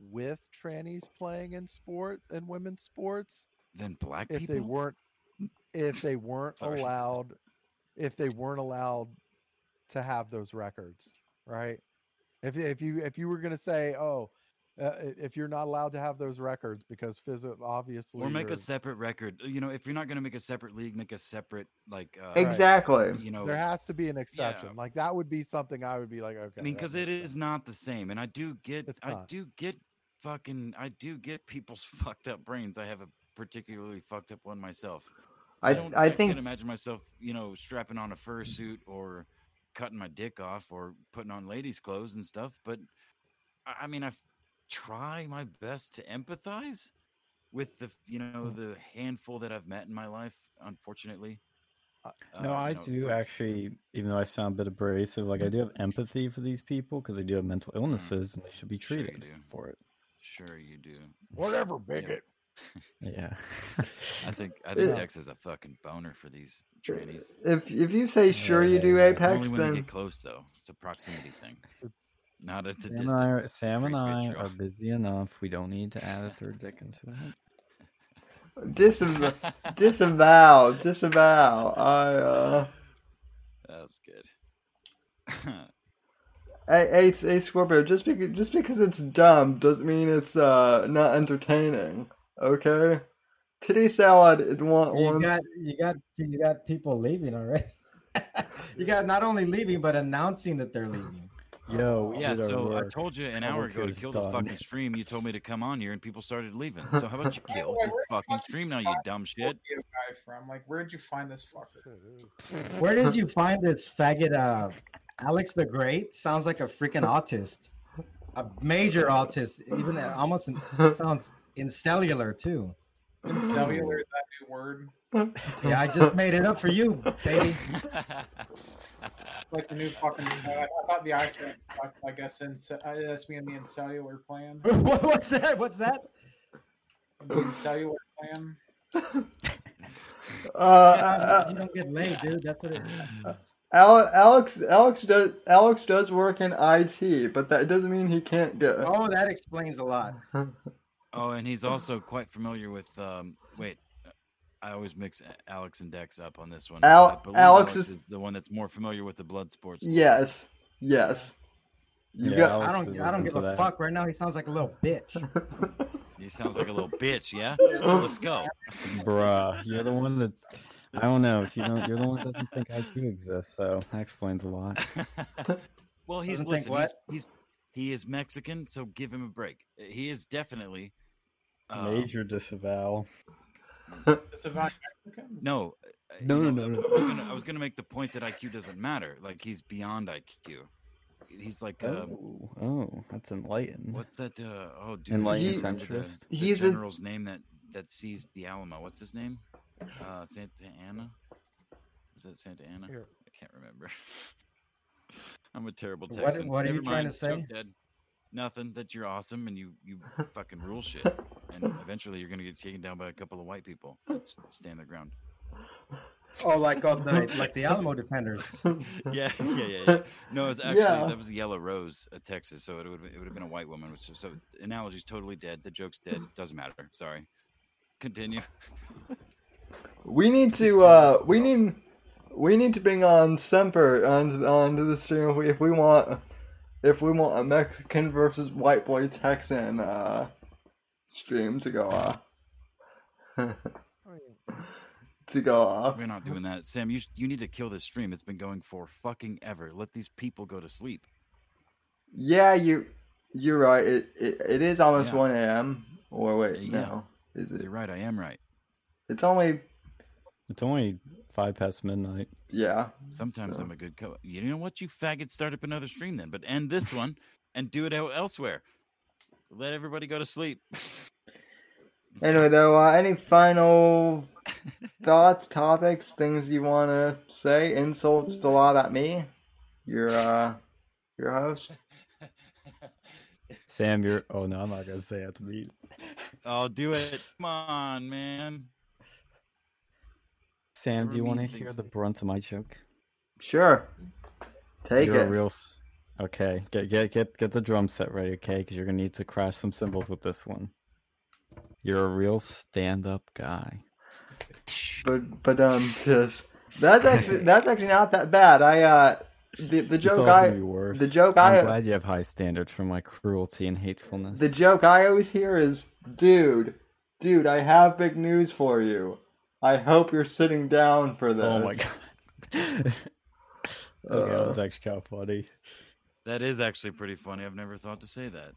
with trannies playing in sport and women's sports than black if people. they weren't if they weren't Sorry. allowed if they weren't allowed to have those records, right? If if you if you were going to say, "Oh, uh, if you're not allowed to have those records because physio obviously or make a separate record. You know, if you're not going to make a separate league, make a separate like. Uh, Exactly. You know, there has to be an exception. Like that would be something I would be like, okay. I mean, because makes it is sense. not the same, and I do get, I do get fucking, I do get people's fucked up brains. I have a particularly fucked up one myself. I don't, I can't imagine myself, you know, strapping on a fursuit or cutting my dick off or putting on ladies' clothes and stuff. But I, I mean, I try my best to empathize with the, you know, Mm. the handful that I've met in my life. Unfortunately, No, Uh, I you know, do actually, even though I sound a bit abrasive, like I do have empathy for these people because they do have mental illnesses and they should be Mm. Sure treated for it. Sure, you do. whatever, Yeah. bigot. Yeah. I think I think Yeah. Dex is a fucking boner for these trannies. If if you say sure you do Yeah. Apex, Only when they get close though. It's a proximity thing. Not at the Sam and distance. I, Sam and I vitriol. are busy enough. We don't need to add a third dick into it. disavow, disavow, disavow. I uh, That's good. hey, hey, hey, Scorpio. Just because just because it's dumb doesn't mean it's uh not entertaining. Okay. Titty salad. It want You wants. got you got you got people leaving already. you got not only leaving but announcing that they're leaving. Yo, yeah, did our so I told you an hour ago to is kill this fucking stream. You told me to come on here, and people started leaving. So how about you kill this fucking stream now, you dumb shit? Scorpio guy from like, where'd you find this fucker? Where did you find this faggot uh Alex the Great? Sounds like a freaking autist. A major autist. Even uh, almost sounds in cellular too. In cellular, is that new word? Yeah, I just made it up for you, baby. Like the new fucking. Uh, I thought the iPhone, I guess, in, uh, that's me in the cellular plan. What- What's that? What's that? The cellular plan. Uh, uh, you don't get laid, dude. That's what it is. Al- Alex, Alex does Alex does work in IT, but that doesn't mean he can't get. Oh, that explains a lot. Oh, and he's also quite familiar with. Um, wait, I always mix Alex and Dex up on this one. Al- Alex Alex is- is the one that's more familiar with the blood sports. Yes, yes. You Yeah, got. Alex I don't. I don't give a that. fuck. Right now, he sounds like a little bitch. He sounds like a little bitch. Yeah, so let's go. Bruh, you're the one that's. I don't know if you don't. You're the one that doesn't think IQ exists, so that explains a lot. well, he's Doesn't listen. He's, he's he is Mexican, so give him a break. He is definitely. Um, Major disavow. Disavow Mexicans? No, uh, No, you no, know, no, I was, gonna, I was gonna make the point that IQ doesn't matter. Like he's beyond IQ. He's like, uh, Oh, oh, that's enlightened. what's that? Uh, oh, dude, I Enlightened centrist? The, the He's a- general's name that that seized the Alamo. What's his name? Uh, Santa Anna. Is that Santa Anna? Here. I can't remember. I'm a terrible What- Texan. what are you Never trying to say? joke dead. Nothing. That you're awesome and you you fucking rule shit. And eventually you're gonna get taken down by a couple of white people that s- stand their ground. Oh, like all the like the Alamo defenders. yeah, yeah, yeah, yeah. No, it's actually Yeah. that was the Yellow Rose of Texas, so it would it would have been a white woman. Which so the analogy's totally dead. The joke's dead. Doesn't matter. Sorry. Continue. We need to. Uh, we need. We need to bring on Semper on onto the stream if we, if we want. If we want a Mexican versus white boy Texan uh, stream to go off. to go off. We're not doing that, Sam. You you need to kill this stream. It's been going for fucking ever. Let these people go to sleep. Yeah, you. You're right. It it, it is almost Yeah. one a.m. Or wait, Yeah. no, is it? You're right. I am right. It's only It's only five past midnight. yeah. Sometimes So- I'm a good co. You know what? You faggot, start up another stream then, but end this one and do it elsewhere. Let everybody go to sleep. Anyway, though, uh, any final thoughts, topics, things you want to say? Insults to lob at me, your uh, your host. Sam, you're. Oh no, I'm not gonna say it to me. I'll do it. Come on, man. Sam, do you want to hear the brunt of my joke? Sure, take you're it. a real. Okay, get get get get the drum set ready, okay? Because you're gonna need to crash some cymbals with this one. You're a real stand-up guy. But but um, just that's actually that's actually not that bad. I uh, the the joke thought it was I gonna be worse. the joke I'm I glad you have high standards for my cruelty and hatefulness. the joke I always hear is, dude, dude, I have big news for you. I hope you're sitting down for this. Oh my god. okay, Uh, that's actually kind of funny. That is actually pretty funny. I've never thought to say that.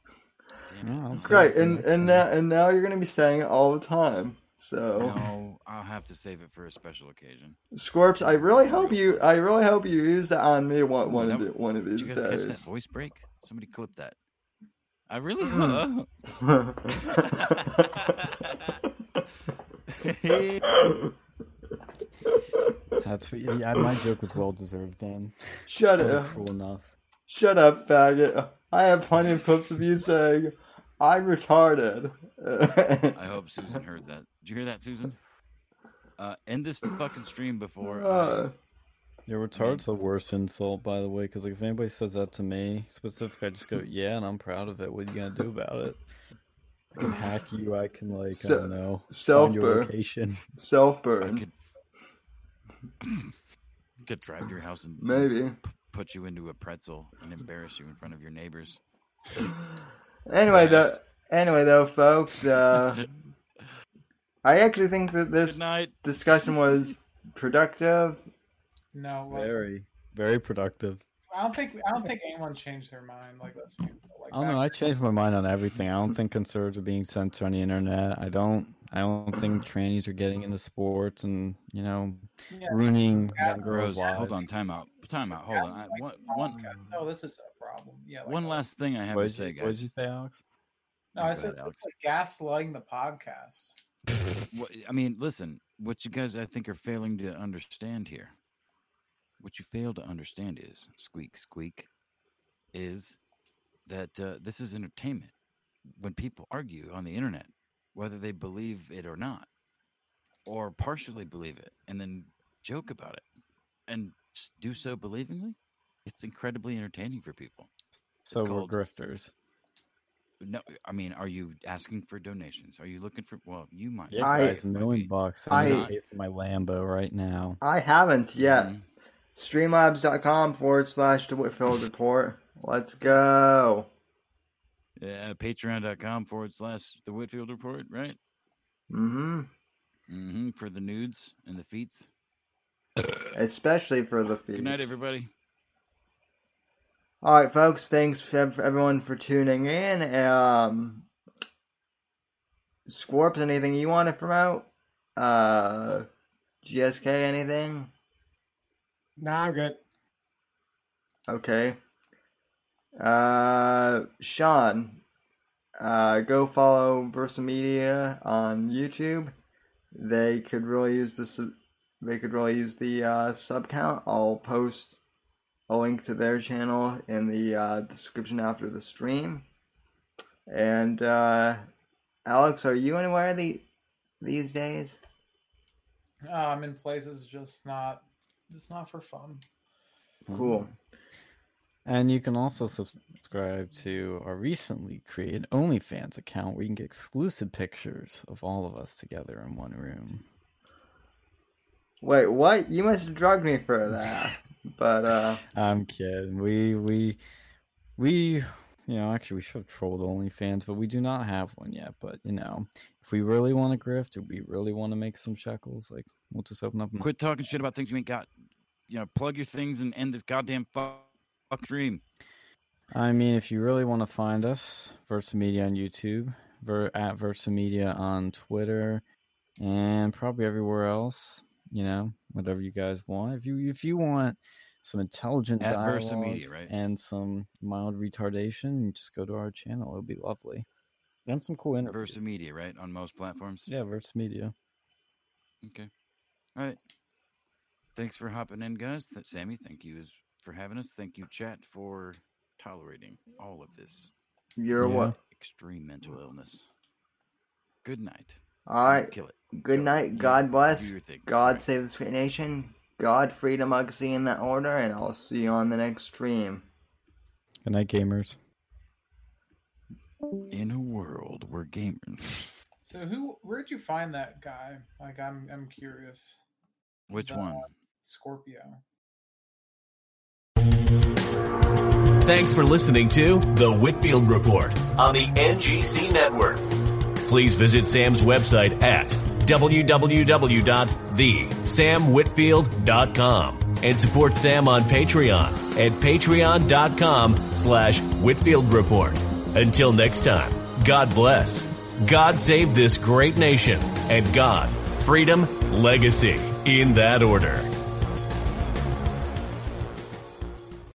Damn it. Oh, I'll no. say Great, it and and now and now you're gonna be saying it all the time. So, No, I'll have to save it for a special occasion. Scorps, I really hope you, I really hope you use that on me one one of That- the, one of these Did you guys catch that voice break? Somebody clip that. I really That's what, yeah, my joke was well deserved. Then Shut up! was cruel enough. Shut up, faggot! I have plenty of clips of you saying I'm retarded, I hope Susan heard that. Did you hear that, Susan? Uh, end this fucking stream before. I, Uh, Your retard's the worst insult, by the way, because like if anybody says that to me specifically, I just go, "Yeah," and I'm proud of it. What are you gonna do about it? I can hack you. I can like I don't know, find self your burn. location. Self I burn. could, could drive to your house and Maybe. put you into a pretzel and embarrass you in front of your neighbors. Anyway, though. Anyway, though, folks. Uh, I actually think that this night. discussion was productive. No, it wasn't. Very, very productive. I don't think I don't think anyone changed their mind. Like let's be like I don't know. I changed my mind on everything. I don't think conservatives are being censored on the internet. I don't. I don't think trannies are getting into sports and you know Yeah. ruining young girls' lives. hold on, time out, time out, hold on. I, one, one, Oh, this is a problem. Yeah. Like, one oh. last thing I have to say, you, what did you guys. say, Alex? No, Oh, I said it's like gaslighting the podcast. What, I mean, listen, what you guys I think are failing to understand here. What you fail to understand is squeak squeak is that uh, this is entertainment. When people argue on the internet, whether they believe it or not, or partially believe it, and then joke about it, and do so believingly, it's incredibly entertaining for people. So we're grifters. No, I mean, are you asking for donations? Are you looking for? Well, you might. Yeah, I- guys, a million bucks. I- I'm gonna pay for my Lambo right now. I haven't yet. Mhm. Streamlabs.com forward slash the Whitfield Report. Let's go. Yeah, patreon.com forward slash the Whitfield Report, right? Mm-hmm. Mm-hmm. For the nudes and the feats. Especially for the feeds. Good night, everybody. All right, folks. Thanks for for everyone for tuning in. Um, Scorps, anything you want to promote? Uh, GSK, anything? Nah, I'm good. Okay. Uh, Sean, uh, go follow Versa Media on YouTube. They could really use the sub- they could really use the uh, sub count. I'll post a link to their channel in the uh, description after the stream. And uh, Alex, are you anywhere the these days? Uh, I'm in places just not. It's not for fun. Cool. And you can also subscribe to our recently created OnlyFans account where you can get exclusive pictures of all of us together in one room. Wait, what? You must have drugged me for that. But uh, I'm kidding. We we we you know actually we should have trolled OnlyFans, but we do not have one yet. But you know, if we really want to grift, if we really want to make some shekels, like we'll just open up. and- Quit talking shit about things you ain't got. You know, plug your things and end this goddamn fuck, fuck stream. I mean, if you really want to find us, Versa Media on YouTube, ver- at Versa Media on Twitter, and probably everywhere else. You know, whatever you guys want. If you if you want some intelligent At dialogue Media, right? and some mild retardation, just go to our channel. It'll be lovely. And some cool interviews. Versa Media, right? On most platforms. Yeah, Versa Media. Okay. All right. Thanks for hopping in, guys. Sammy, thank you as- for having us. Thank you, chat, for tolerating all of this you're Yeah. what? extreme mental illness. Good night. All right. Kill it. Good Go. night. God do bless. thing. That's God right. save the nation. God, freedom, legacy in that order, and I'll see you on the next stream. Good night, gamers. In a world where gamers. So who? Where'd you find that guy? Like I'm. I'm curious. Which The- uh, one? Scorpio. Thanks for listening to The Whitfield Report on the NGC Network. Please visit Sam's website at www.thesamwhitfield.com and support Sam on Patreon at patreon.com slash Whitfield Report. Until next time, God bless, God save this great nation, and God, freedom, legacy, in that order.